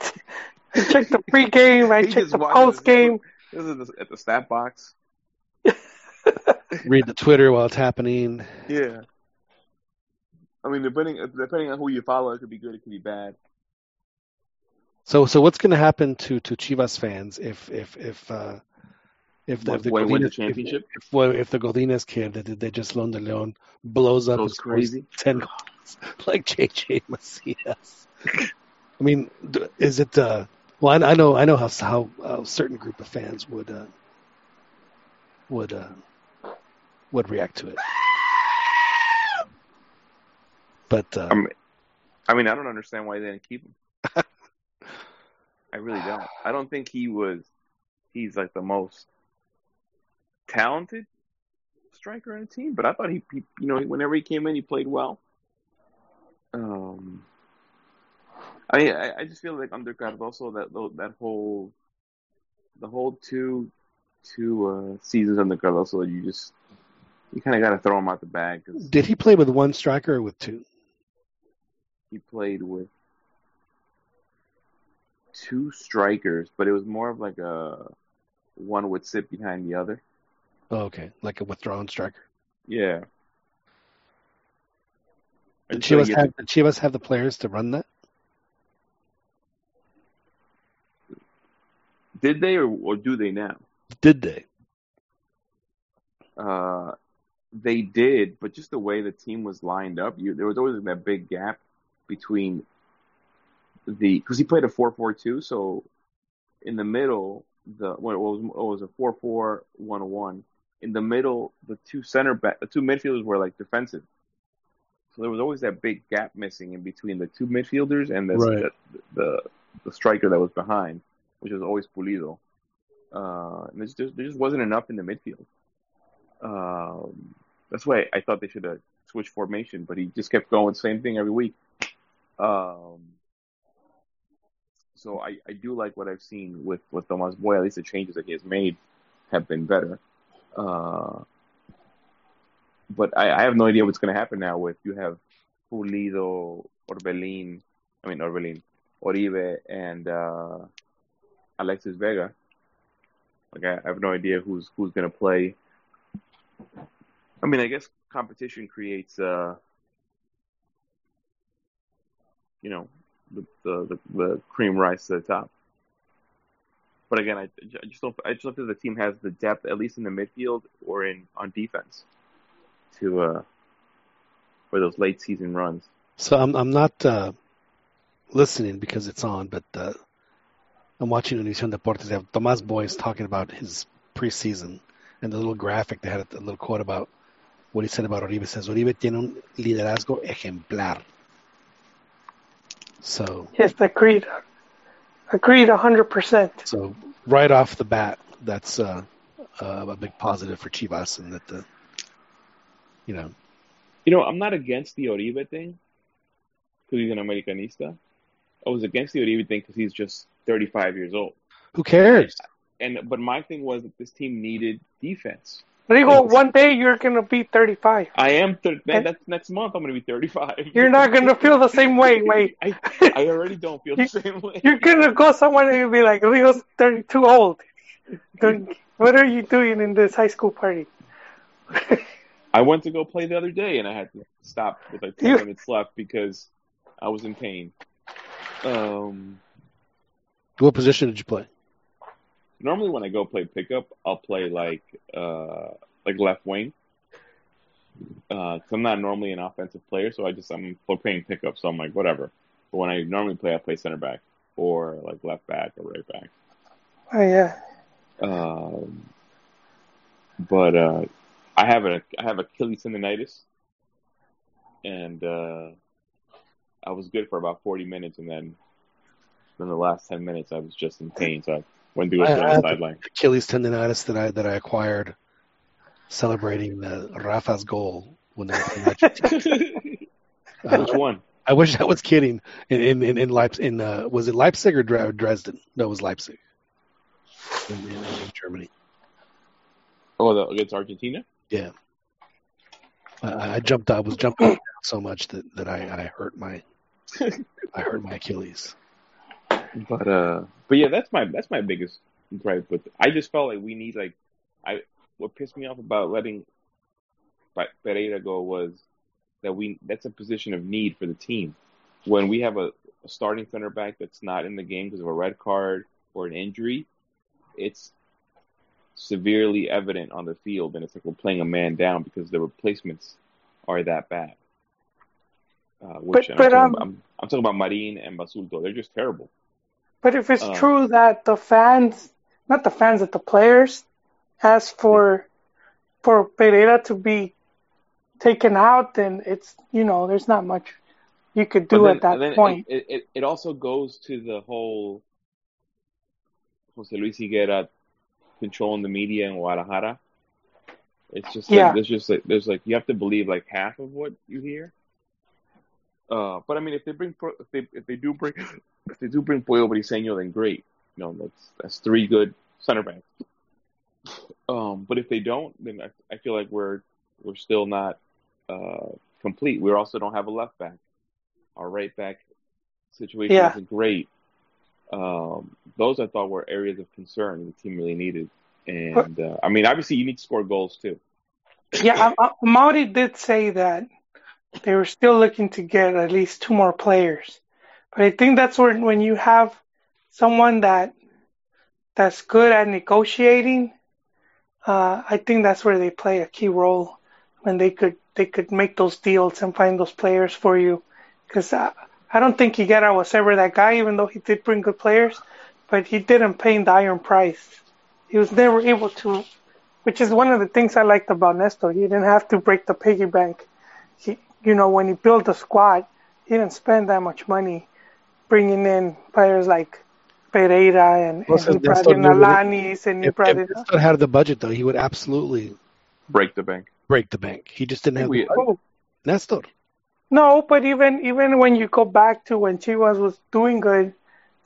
I check the pregame. I He check just the post game. This is the- at the stat box. Read the Twitter while it's happening. Yeah. I mean, depending depending on who you follow, it could be good, it could be bad. So, so what's going to happen to, to Chivas fans if, if, if, uh, if the, if the, win the championship? If, if, well, if the Godinez kid that they just loaned the loan blows up and crazy? ten goals like JJ Macias. I mean, is it? Uh, well, I, I know, I know how how a certain group of fans would uh, would uh, would react to it. But uh, Um, I mean, I don't understand why they didn't keep him. I really don't. I don't think he was. He's like the most talented striker on the team, but I thought he, he you know, whenever he came in, he played well. Um, I mean, I, I just feel like under Cardoso, that that whole, the whole two, two uh, seasons under Cardoso, you just, you kind of got to throw him out the bag did he play with one striker or with two? he played with two strikers, but it was more of like a one would sit behind the other. Oh, okay, like a withdrawn striker. Yeah. Did so have did Chivas have the players to run that? did they or, or do they now? Did they? Uh, they did, but just the way the team was lined up, you, there was always that big gap between the because he played a four four two, so in the middle the what was what was a four four one one. In the middle, the two center back, the two midfielders were like defensive. So there was always that big gap missing in between the two midfielders and the Right. the, the the striker that was behind, which was always Pulido. Uh, and there's just, there just wasn't enough in the midfield. Um, that's why I thought they should have switched formation, but he just kept going same thing every week. Um, so I, I do like what I've seen with, with Tomas Boy. At least the changes that he has made have been better. Uh, but I, I have no idea what's going to happen now with you have Pulido, Orbelin, I mean Orbelin, Oribe, and uh, Alexis Vega. Like I, I have no idea who's who's going to play. I mean, I guess competition creates, uh, you know, the, the the cream rise to the top. But again, I, I just don't. I just don't think the team has the depth, at least in the midfield or in on defense, to uh, for those late season runs. So I'm I'm not uh, listening because it's on, but uh, I'm watching Univision Deportes. They have Tomás Boyes talking about his preseason and the little graphic they had a little quote about what he said about Oribe. It says Oribe tiene un liderazgo ejemplar. So Yes, agreed. Agreed, hundred percent. so right off the bat, that's uh, uh, a big positive for Chivas, and that the you know You know, I'm not against the Oribe thing because he's an Americanista. I was against the Oribe thing because he's just 35 years old. who cares? And but my thing was that this team needed defense. Rigo, one day you're gonna be thirty-five. I am. Thir- man, that's next month. I'm going to be 35. You're not gonna feel the same way, wait. I, I already don't feel the same way. You're gonna go somewhere and you'll be like, Rigo's thirty-two old. What are you doing in this high school party? I went to go play the other day and I had to stop with like 10 You- minutes left because I was in pain. Um, What position did you play? Normally when I go play pickup, I'll play like uh like left wing. Uh, cause I'm not normally an offensive player, so I just I'm playing pickup, so I'm like whatever. But when I normally play, I play center back or like left back or right back. Oh yeah. Um, but uh, I have a I have Achilles tendonitis, and uh, I was good for about 40 minutes, and then in the last 10 minutes, I was just in pain, so I went to go I- sit I on the sideline. Achilles tendonitis that I that I acquired celebrating the Rafa's goal when they were playing. Uh, Which one? I wish I was kidding. In in in, in Leipzig, in uh, was it Leipzig or Dresden? No, it was Leipzig. In, in, in Germany. Oh, the, against Argentina. Yeah. I, I jumped. I was jumping up and down so much that, that I, I hurt my I hurt my Achilles. But uh, but yeah, that's my that's my biggest gripe. But I just felt like we need like I what pissed me off about letting Pe- Pereira go was that we that's a position of need for the team. When we have a, a starting center back that's not in the game because of a red card or an injury, it's severely evident on the field, and it's like we're playing a man down because the replacements are that bad. Uh, which But- I'm, but, talking um, about, I'm, I'm talking about Marin and Basulto. They're just terrible. But if it's Uh. true that the fans, not the fans, that the players asked for for Pereira to be taken out, then it's you know there's not much you could do then- at that point. It, it, it also goes to the whole Jose Luis Higuera controlling the media in Guadalajara. It's just like, Yeah. there's just like, there's like you have to believe like half of what you hear. Uh, but I mean, if they bring if they if they do bring if they do bring Pollo Briseño, then great. You know, that's that's three good center backs. Um, but if they don't, then I, I feel like we're we're still not uh, complete. We also don't have a left back. Our right back situation Yeah. isn't great. Um, those I thought were areas of concern the team really needed. And uh, I mean, obviously, you need to score goals too. Yeah, uh, did say that they were still looking to get at least two more players, but I think that's where when you have someone that that's good at negotiating, uh, I think that's where they play a key role when they could they could make those deals and find those players for you. Because uh, I don't think Higuera was ever that guy, even though he did bring good players. but he didn't pay the iron price. He was never able to, which is one of the things I liked about Nestor. He didn't have to break the piggy bank. He, you know, when he built the squad, he didn't spend that much money bringing in players like Pereira and, Also, and he brought Nestor in knew that Alanis and he If, brought if. Nestor had the budget, though, he would absolutely Break the bank. break the bank. He just didn't have We- the budget. Oh, Nestor. No, but even even when you go back to when Chivas was doing good,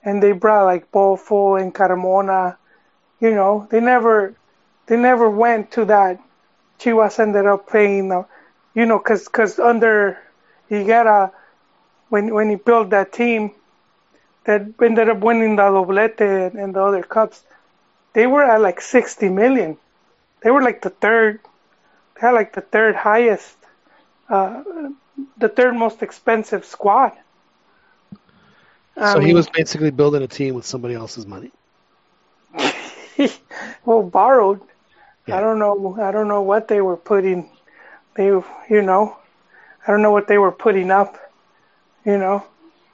and they brought like Bofo and Carmona, you know, they never they never went to that. Chivas ended up playing, uh, you know, because cause under Higuera, when when he built that team, that ended up winning the doblete and, the other cups, they were at like 60 million. They were like the third, they had like the third highest. Uh, the third most expensive squad. I So he was basically building a team with somebody else's money. well borrowed. Yeah. I don't know. I don't know what they were putting. They, you know, I don't know what they were putting up. You know,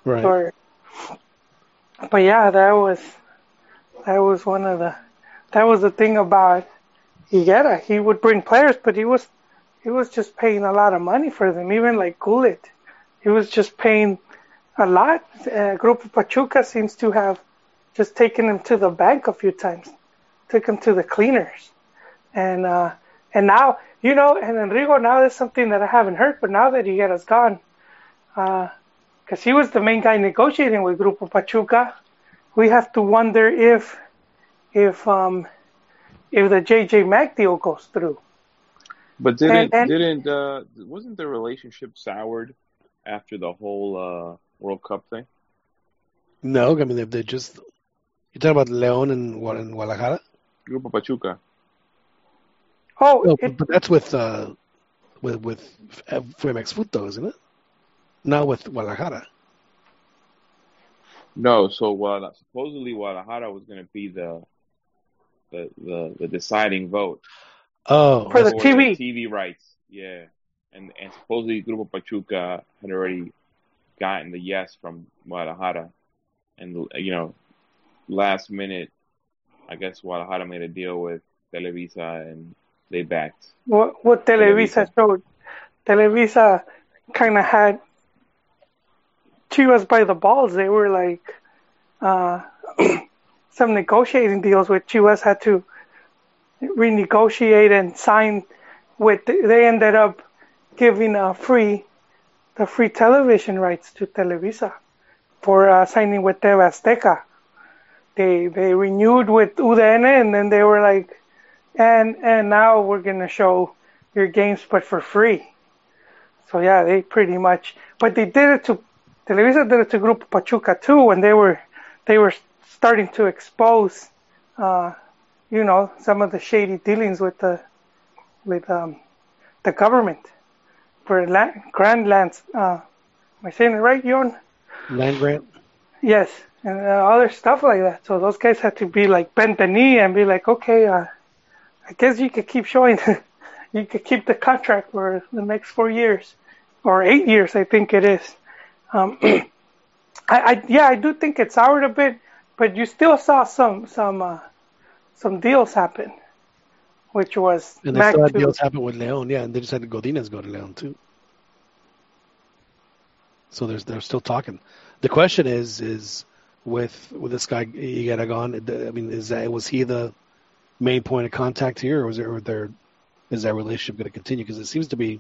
Right. or. But yeah, that was, that was one of the, that was the thing about Higuera. He would bring players, but he was, he was just paying a lot of money for them. Even like Gullit, he was just paying a lot. Uh, Grupo Pachuca seems to have just taken him to the bank a few times, took him to the cleaners, and uh, and now you know, and Enrico. Now there's something that I haven't heard, but now that Higuera's gone, because he was the main guy negotiating with Grupo Pachuca, we have to wonder if if um if the JJ Mack deal goes through. But didn't and- didn't uh wasn't the relationship soured after the whole uh World Cup thing? No, I mean, they, they just. You're talking about Leon and what in Guadalajara? Grupo Pachuca. Oh, No, it, but, but that's with uh, with with uh, Femexfut, isn't it? Not with Guadalajara. No, so Guadalajara, supposedly Guadalajara was going to be the, the the the deciding vote Oh, For the for TV. TV rights. Yeah, and and supposedly Grupo Pachuca had already gotten the yes from Guadalajara, and you know, last minute, I guess Guadalajara made a deal with Televisa and they backed. what, what Televisa Televisa. showed. Televisa kind of had Chivas by the balls. They were like uh, some negotiating deals with Chivas had to renegotiate and sign with. They ended up giving a free the free television rights to Televisa for uh, signing with TV Azteca. They they renewed with UDN and then they were like, and and now we're gonna show your games but for free. So yeah, they pretty much, but they did it to Televisa did it to Grupo Pachuca too when they were they were starting to expose, uh, you know, some of the shady dealings with the with um, the government for land, grand lands. Uh, am I saying it right, Jon? land grant. Yes, and uh, other stuff like that. So those guys had to be like bend the knee and be like, okay, uh, I guess you could keep showing, you could keep the contract for the next four years or eight years, I think it is. Um, I, I yeah, I do think it soured a bit, but you still saw some some uh, some deals happen, which was And they Mac still had deals happen with Leon, yeah, and they just had Godinez go to Leon too. So there's they're still talking. The question is is with with this guy Higuera gone. I mean, is that was he the main point of contact here, or was there or there is that relationship going to continue? Because it seems to be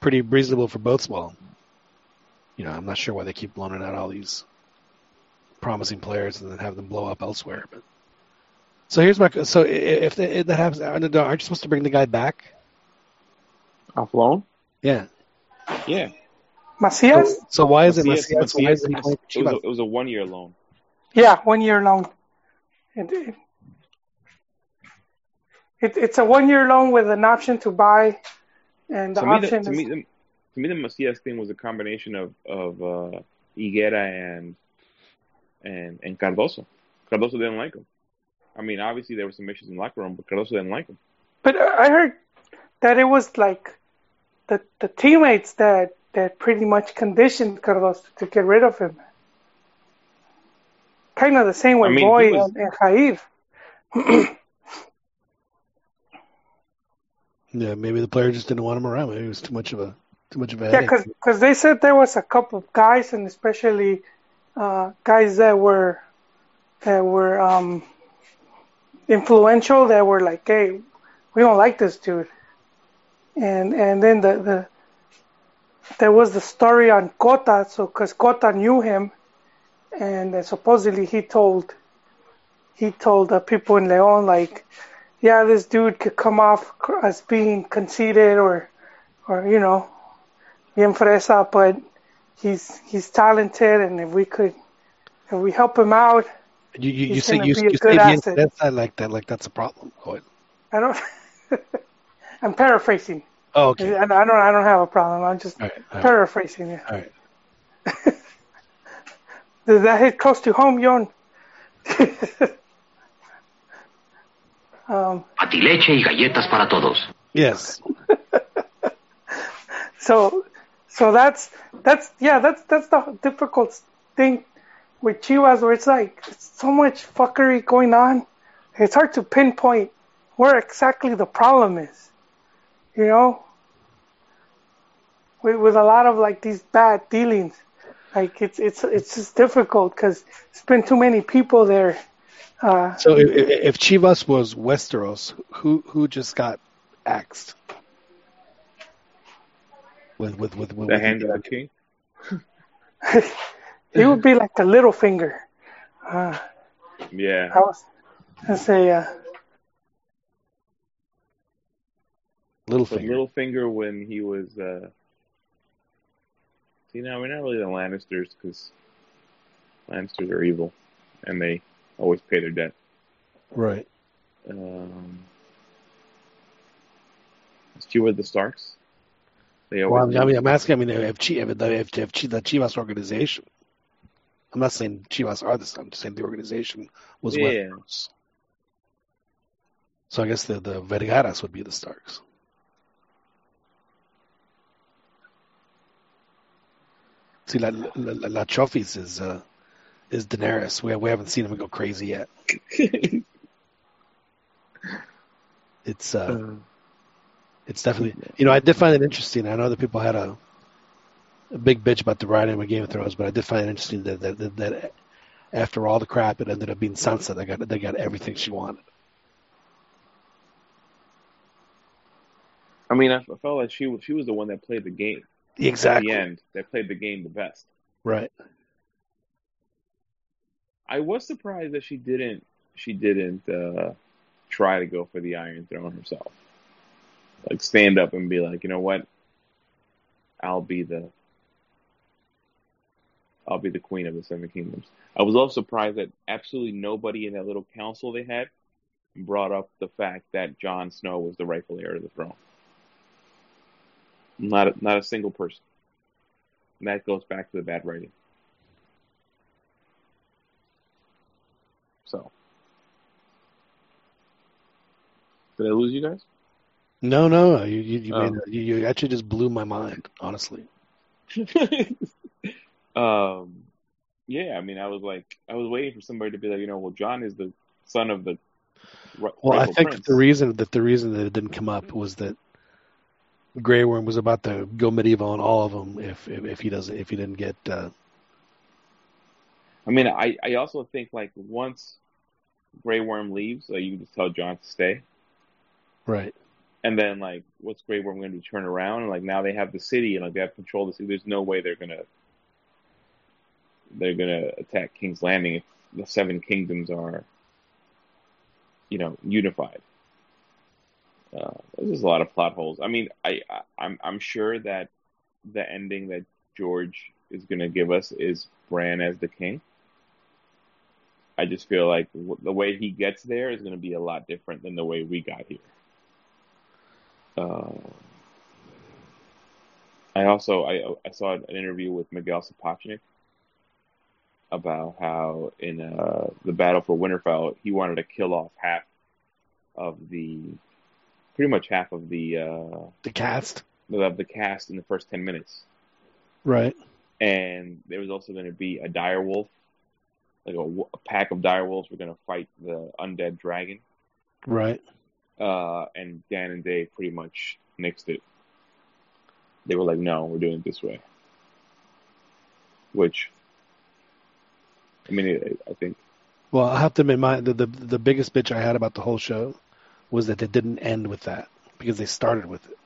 pretty reasonable for both small. You know, I'm not sure why they keep blowing out all these promising players and then have them blow up elsewhere. But so here's my so i- if, if that happens, aren't you supposed to bring the guy back? Off loan? Yeah. Yeah. Macias. So, so why is it Macias- Macias? Why is it he Macias- playing it was a, it was a one year loan. Yeah, one year loan. It, it, it, it's a one year loan with an option to buy, and the to me, the, option to is me, the, to me, the Macias thing was a combination of of uh, Higuera and and and Cardoso. Cardoso didn't like him. I mean, obviously there were some issues in the locker room, but Cardoso didn't like him. But I heard that it was like the the teammates that that pretty much conditioned Cardoso to get rid of him. kind of the same with I mean, Boy was- and, and Jair. Yeah, maybe the player just didn't want him around. Maybe it was too much of a too much of a Yeah, headache. because they said there was a couple of guys, and especially uh, guys that were that were um, influential, that were like, "Hey, we don't like this dude," and and then the the there was the story on Cota, so because Cota knew him, and uh, supposedly he told he told the people in Leon like, "Yeah, this dude could come off as being conceited or or you know." Bien fresa, but he's he's talented, and if we could, if we help him out, You you, you He's say gonna you, a you good say being asset. that's not like that like that's a problem. Go. I don't. I'm paraphrasing, Oh, okay. and I don't I don't have a problem. I'm just All right. All right. paraphrasing. Yeah. All right. Does that hit close to home, Yon? um, Patileche y galletas para todos. Yes. so so that's that's yeah that's that's the difficult thing with Chivas where it's like so much fuckery going on. It's hard to pinpoint where exactly the problem is. You know, with with a lot of like these bad dealings, like it's it's it's just difficult because it's been too many people there. Uh, So if if Chivas was Westeros, who who just got axed? With with with, with The with- hand of the king. it would be like the Littlefinger. Uh, Yeah. I was I say uh, little But finger. Littlefinger when he was. Uh... See, now we're not really the Lannisters because Lannisters are evil, and they always pay their debt. Right. Um, is she with the Starks? They Well. I mean, I'm asking. I mean, if if, the- if, if the Chivas organization, I'm not saying Chivas are the. I'm just saying the organization was Yeah. Westeros. So I guess the the Vergaras would be the Starks. See, La, La, La, La is uh, is Daenerys. We we haven't seen him go crazy yet. It's uh, it's definitely you know I did find it interesting. I know that people had a a big bitch about the writing of Game of Thrones, but I did find it interesting that that, that, that after all the crap, it ended up being Sansa. They got they got everything she wanted. I mean, I, I felt like she was she was the one that played the game at Exactly. the end. That played the game the best. Right. I was surprised that she didn't she didn't uh, try to go for the Iron Throne herself. Like stand up and be like, you know what? I'll be the I'll be the queen of the Seven Kingdoms. I was also surprised that absolutely nobody in that little council they had brought up the fact that Jon Snow was the rightful heir to the throne. Not a, not a single person. And that goes back to the bad writing. So, did I lose you guys? No, no, you you you, Oh. made, you you actually just blew my mind, honestly. um, yeah, I mean, I was like, I was waiting for somebody to be like, you know, well, Jon is the son of the. Well, I think prince. the reason that the reason that it didn't come up was that Grey Worm was about to go medieval on all of them if if, if he doesn't if he didn't get uh, I mean, I, I also think like once Grey Worm leaves, you can just tell Jon to stay, right. And then like what's Grey Worm going to? Turn around and like now they have the city and like they have control of the city. There's no way they're gonna they're gonna attack King's Landing if the Seven Kingdoms are you know unified. Uh, there's just a lot of plot holes. I mean, I, I I'm I'm sure that the ending that George is going to give us is Bran as the king. I just feel like the way he gets there is going to be a lot different than the way we got here. Uh, I also I I saw an interview with Miguel Sapochnik about how in uh, the battle for Winterfell he wanted to kill off half of the pretty much half of the uh, The cast, of the cast in the first ten minutes right? and there was also going to be a dire wolf like a pack of direwolves were going to fight the undead dragon, Right. Uh, and Dan and Dave pretty much nixed it. They were like, "No, we're doing it this way," which, I mean, I, I think Well, I have to admit, my the, the the biggest bitch I had about the whole show was that they didn't end with that because they started with it.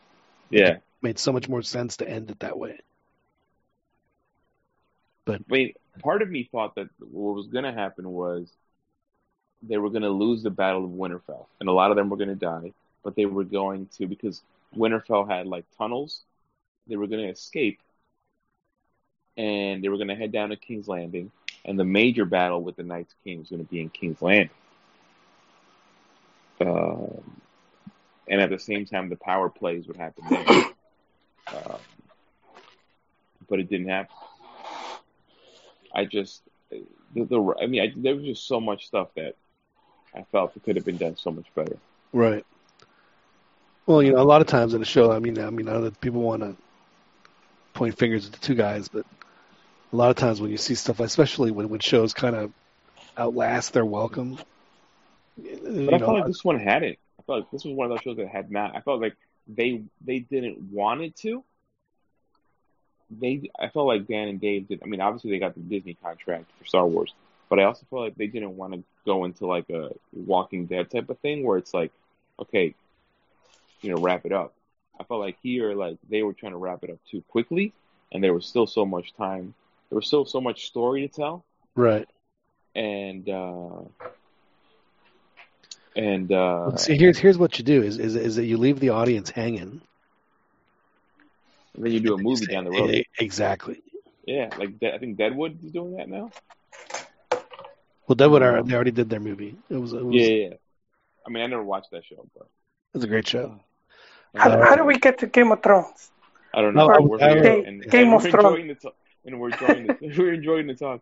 yeah. It made so much more sense to end it that way. I mean, part of me thought that what was going to happen was they were going to lose the Battle of Winterfell, and a lot of them were going to die. But they were going to because Winterfell had like tunnels. They were going to escape, and they were going to head down to King's Landing. And the major battle with the Night's King was going to be in King's Landing. Um, and at the same time, the power plays would happen there. Um, but it didn't happen. I just, the, the I mean, I, there was just so much stuff that I felt it could have been done so much better. Right. Well, you know, a lot of times in the show, I mean, I mean, I know that people want to point fingers at the two guys, but a lot of times when you see stuff, especially when when shows kind of outlast their welcome, you But I know, felt like this one had it. I felt like this was one of those shows that had not. I felt like they they didn't want it to. They, I felt like Dan and Dave did. I mean, obviously they got the Disney contract for Star Wars, but I also felt like they didn't want to go into like a Walking Dead type of thing where it's like, okay, you know, wrap it up. I felt like here, like they were trying to wrap it up too quickly, and there was still so much time. There was still so much story to tell, right. and uh and uh see, here's here's what you do is is is that you leave the audience hanging. And then you do a movie down the road. Exactly. Yeah, like I think Deadwood is doing that now. Well, Deadwood, are- they already did their movie. It was it was, Yeah, yeah, yeah. I mean, I never watched that show, but it was a great show. How, Uh, how do we get to Game of Thrones? I don't know. No, we're I- here, Game- and, Game and of Thrones. enjoying the talk, and we're enjoying the, we're enjoying the talk.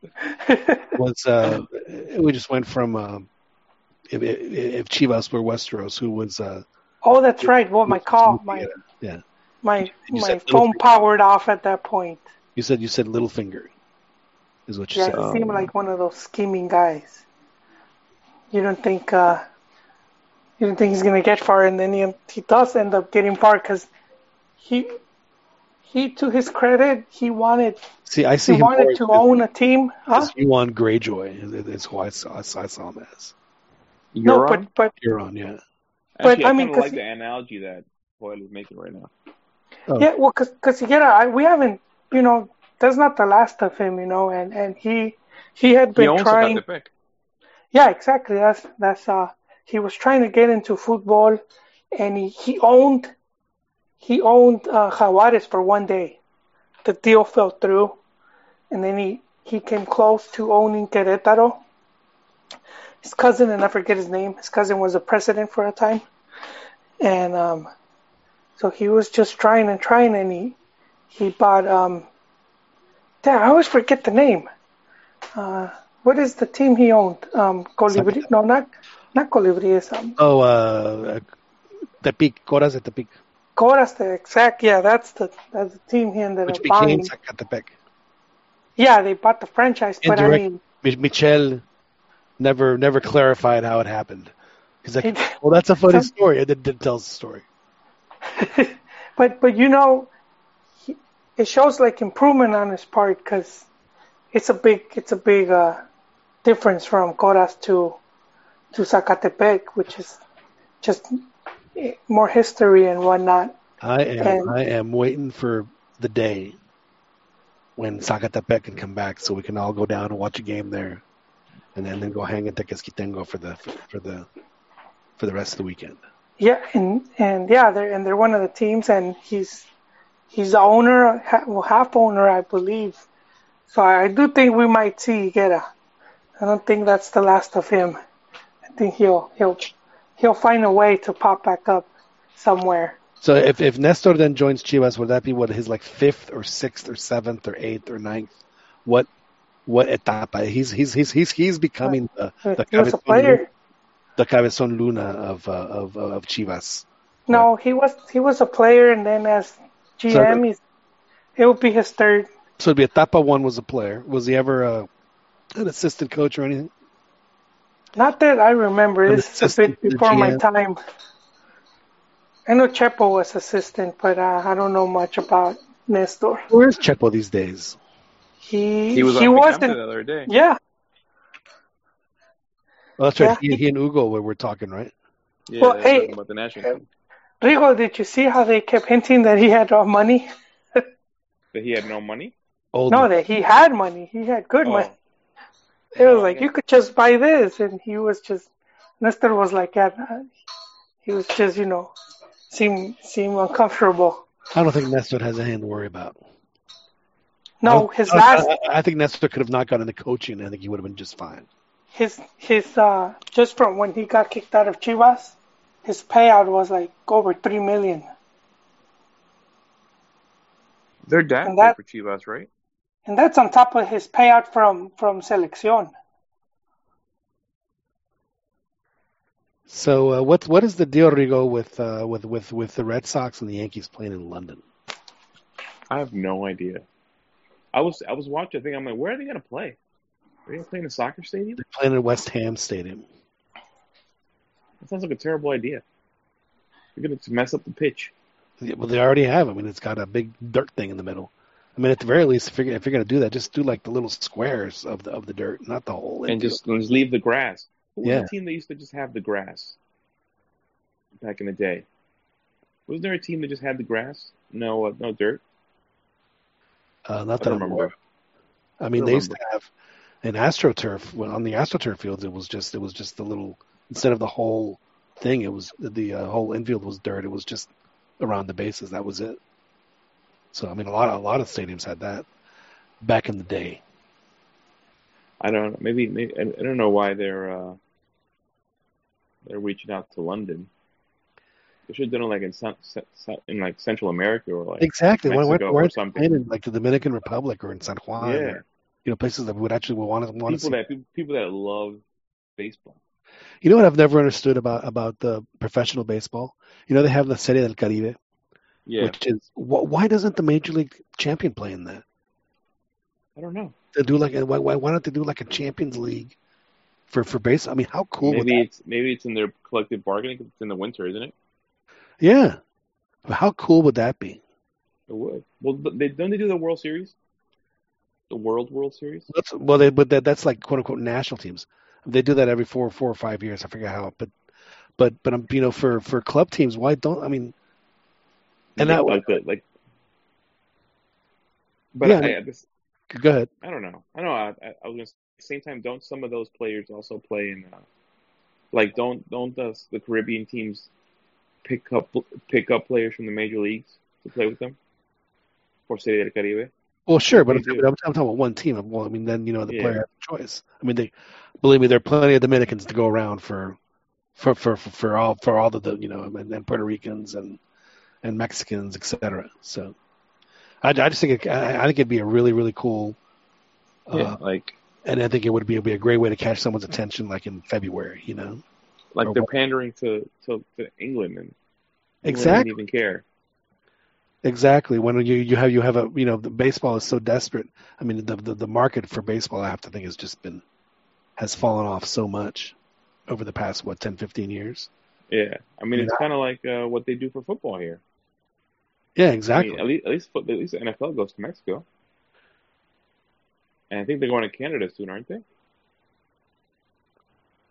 was uh, we just went from uh, if, if Chivas were Westeros, who was uh, oh, that's right. Well, my call, my yeah. my my phone powered off at that point. You said you said Littlefinger, is what you Yeah, said. he seemed like one of those scheming guys. You don't think uh, you don't think he's gonna get far, and then he he does end up getting far because he he to his credit he wanted See, I see he him wanted as, to own a team, huh? as Euron Greyjoy. is- Is who I saw, I saw him as. No, Euron? but but Euron, yeah. but, I I, mean, kind of 'cause like he- the analogy that Boyle is making right now. Oh. Yeah, well, cause, cause you get I, we haven't, you know, that's not the last of him, you know, and and he he had He been owns trying. Yeah, exactly. That's that's uh he was trying to get into football, and he he owned he owned uh, Jaguares for one day. The deal fell through, and then he he came close to owning Querétaro. His cousin, and I forget his name. His cousin was a president for a time, and um, so he was just trying and trying, and he he bought um. Damn, I always forget the name. Uh, what is the team he owned? Um, Colibri? No, not not Colibríes. Um, Oh, uh, Tepic, Coras de Tepic, Coras, the exact. Yeah, that's the that's the team he ended which up became buying. Zacatepec. Yeah, they bought the franchise, but I mean, Mi- Michel never never clarified how it happened. He's like, well, that's a funny story. And then didn't tell the story. but but you know, it shows like improvement on his part because it's a big it's a big uh, difference from Coras to to Zacatepec, which is just more history and whatnot. I am And- I am waiting for the day when Zacatepec can come back so we can all go down and watch a game there, and then, then go hang in Tequesquitengo for the for, for the for the rest of the weekend. Yeah, and and yeah, they're and they're one of the teams, and he's he's the owner, well, half owner, I believe. So I, do think we might see Higuera. I don't think that's the last of him. I think he'll he'll he'll find a way to pop back up somewhere. So if if Nestor then joins Chivas, would that be what his like fifth or sixth or seventh or eighth or ninth? What what etapa? He's he's he's he's he's becoming the the he was a Cabezon player. Luna, the Cabezon Luna of uh, of of Chivas. No, he was he was a player, and then as GM, he's, it will be his third. So it'd be a etapa one was a player. Was he ever a an assistant coach or anything? Not that I remember. An This is a bit before my time. I know Chepo was assistant, but uh, I don't know much about Nestor. Where is Chepo these days? He He was he on wasn't. The other day. Yeah, Oh, that's right. Yeah. He, he and Hugo were, were talking, right? Yeah, Well, hey, talking about the national team. Rigo, did you see how they kept hinting that he had uh, money? That he had no money. Old No, that he had money. He had good Oh. money. It was like yeah. you could just buy this, and he was just Nestor was like that. He was just you know seem seem uncomfortable. I don't think Nestor has anything to worry about. No, I- his I, last I, I think Nestor could have not got into coaching. And I think he would have been just fine. his his uh just from when he got kicked out of Chivas, his payout was like over three million. Their dad And played that- for Chivas, right? And that's on top of his payout from from Selección. So uh, what's what is the deal, Rigo, with uh, with with with the Red Sox and the Yankees playing in London? I have no idea. I was I was watching. I think I'm like, where are they gonna play? Are they gonna in a soccer stadium? They're playing in West Ham Stadium. That sounds like a terrible idea. You're gonna mess up the pitch. Yeah, Well, they already have. I mean, it's got a big dirt thing in the middle. I mean, at the very least, if you're, if you're going to do that, just do like the little squares of the of the dirt, not the whole. and just, just leave the grass. Who was Yeah. the team that used to just have the grass back in the day? Wasn't there a team that just had the grass? No, uh, no dirt. uh, not I that don't I'm aware. remember. I mean, I they used to have an AstroTurf. Well, on the AstroTurf fields, it was just it was just the little instead of the whole thing, it was the uh, whole infield was dirt. It was just around the bases. That was it. So I mean, a lot a lot of stadiums had that back in the day. I don't know. Maybe, maybe I don't know why they're uh, they're reaching out to London. They should have done it like in in like Central America or like Exactly. Mexico or why aren't they something. in like the Dominican Republic or in San Juan? yeah, Or, you know, places that would actually want to want to people see. that people, people that love baseball. You know what I've never understood about about the professional baseball? You know they have the Serie del Caribe, Yeah, which is wh- why doesn't the Major League champion play in that? I don't know. They do like a, why why why don't they do like a Champions League for for base? I mean, how cool would maybe that? it's maybe it's in their collective bargaining. 'cause It's in the winter, isn't it? Yeah, But how cool would that be? It would. Well, they don't they do the World Series, the World World Series. That's, well, they but that, that's like quote unquote national teams. They do that every four four or five years. I forget how, but but but um, you know for for club teams, why don't I mean? And that like the like. But Yeah, I, I, this, go ahead. I don't know. I know. I, I, I was gonna say, at the same time, don't some of those players also play in, uh, like, don't don't the, the Caribbean teams pick up pick up players from the major leagues to play with them for Serie del Caribe? Well, sure, but I'm, I'm talking about one team. Well, I mean, then you know the Yeah. player has a choice. I mean, they believe me, there are plenty of Dominicans to go around for for for for, for all for all the, the you know and, and Puerto Ricans and and Mexicans, etc. So, I, I just think it, I, I think it'd be a really really cool. Uh, Yeah, like and I think it would be, be a great way to catch someone's attention, like in February, you know. like or they're what- pandering to, to, to England and Exactly. Even care. Exactly. When you you have you have a you know the baseball is so desperate. I mean the, the the market for baseball I have to think has just been has fallen off so much over the past what 10 15 years. Yeah, I mean it's kind of like uh, what they do for football here. Yeah, I exactly. mean, at least at least at least the NFL goes to Mexico, and I think they're going to Canada soon, aren't they?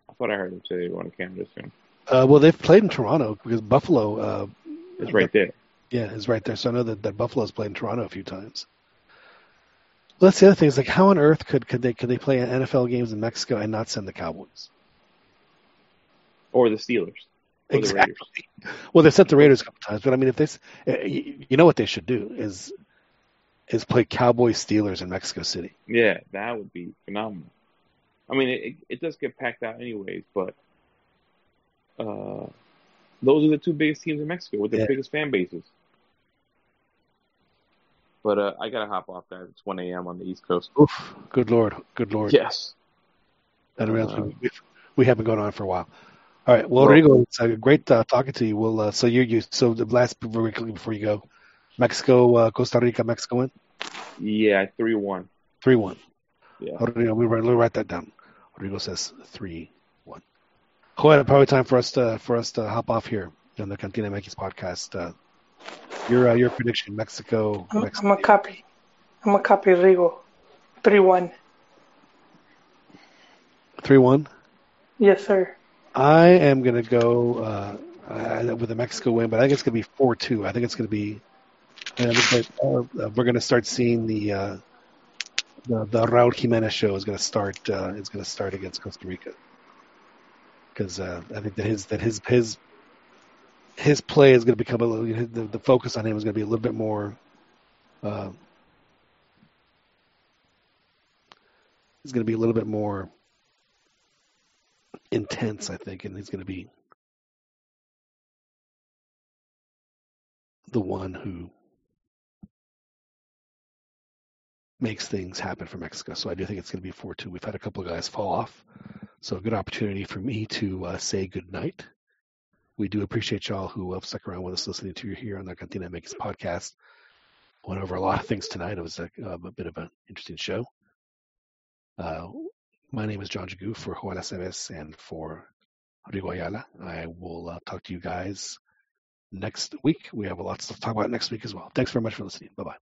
I thought I heard them say they're going to Canada soon. Uh, well, they've played in Toronto because Buffalo uh, It's right there. yeah, is right there. So I know that, that Buffalo's played in Toronto a few times. Well, that's the other thing. Is like, how on earth could could they could they play NFL games in Mexico and not send the Cowboys? Or the Steelers. Or Exactly. Raiders. Well, they've sent the Raiders a couple times, but I mean, if this, uh, you you know what they should do is is play Cowboys Steelers in Mexico City. Yeah, that would be phenomenal. I mean, it, it does get packed out anyways, but uh, those are the two biggest teams in Mexico with the Yeah. biggest fan bases. But uh, I gotta hop off, guys. It's 1 a.m. on the East Coast. Oof, good lord, good lord. Yes. And we, Um, we, we have been going on for a while. All right, well, Well- Rigo, it's uh, great uh, talking to you. We'll uh, so you you so the last very quickly before you go, Mexico, uh, Costa Rica, Mexico win Yeah, 3 1. three one. Yeah. Rodrigo, we write, we'll write that down. Rodrigo says three one. Joel, probably time for us to for us to hop off here on the Cantina MX podcast. Uh, your uh, your prediction: Mexico. I'm, Mexico. I'm a copy. I'm a copy Rigo. 3 1. Three one. Yes, sir. I am going to go uh, uh, with a Mexico win, but I think it's going to be four two. I think it's going to be. That, uh, we're going to start seeing the uh, the the Raul Jimenez show is going to start. Uh, is going to start against Costa Rica because uh, I think that his that his his his play is going to become a little. The, the focus on him is going to be a little bit more. Uh, is going to be a little bit more intense, I think, and he's going to be the one who makes things happen for Mexico. So I do think it's going to be 4 2. We've had a couple of guys fall off. So a good opportunity for me to uh, say good night. We do appreciate y'all who have stuck around with us listening to you here on the Cantina MX podcast. Went over a lot of things tonight. It was a, a bit of an interesting show. Uh, my name is Jon Jagu for Juan Aceves and for Rodrigo Ayala. I will uh, talk to you guys next week. We have a lot of stuff to talk about next week as well. Thanks very much for listening. Bye bye.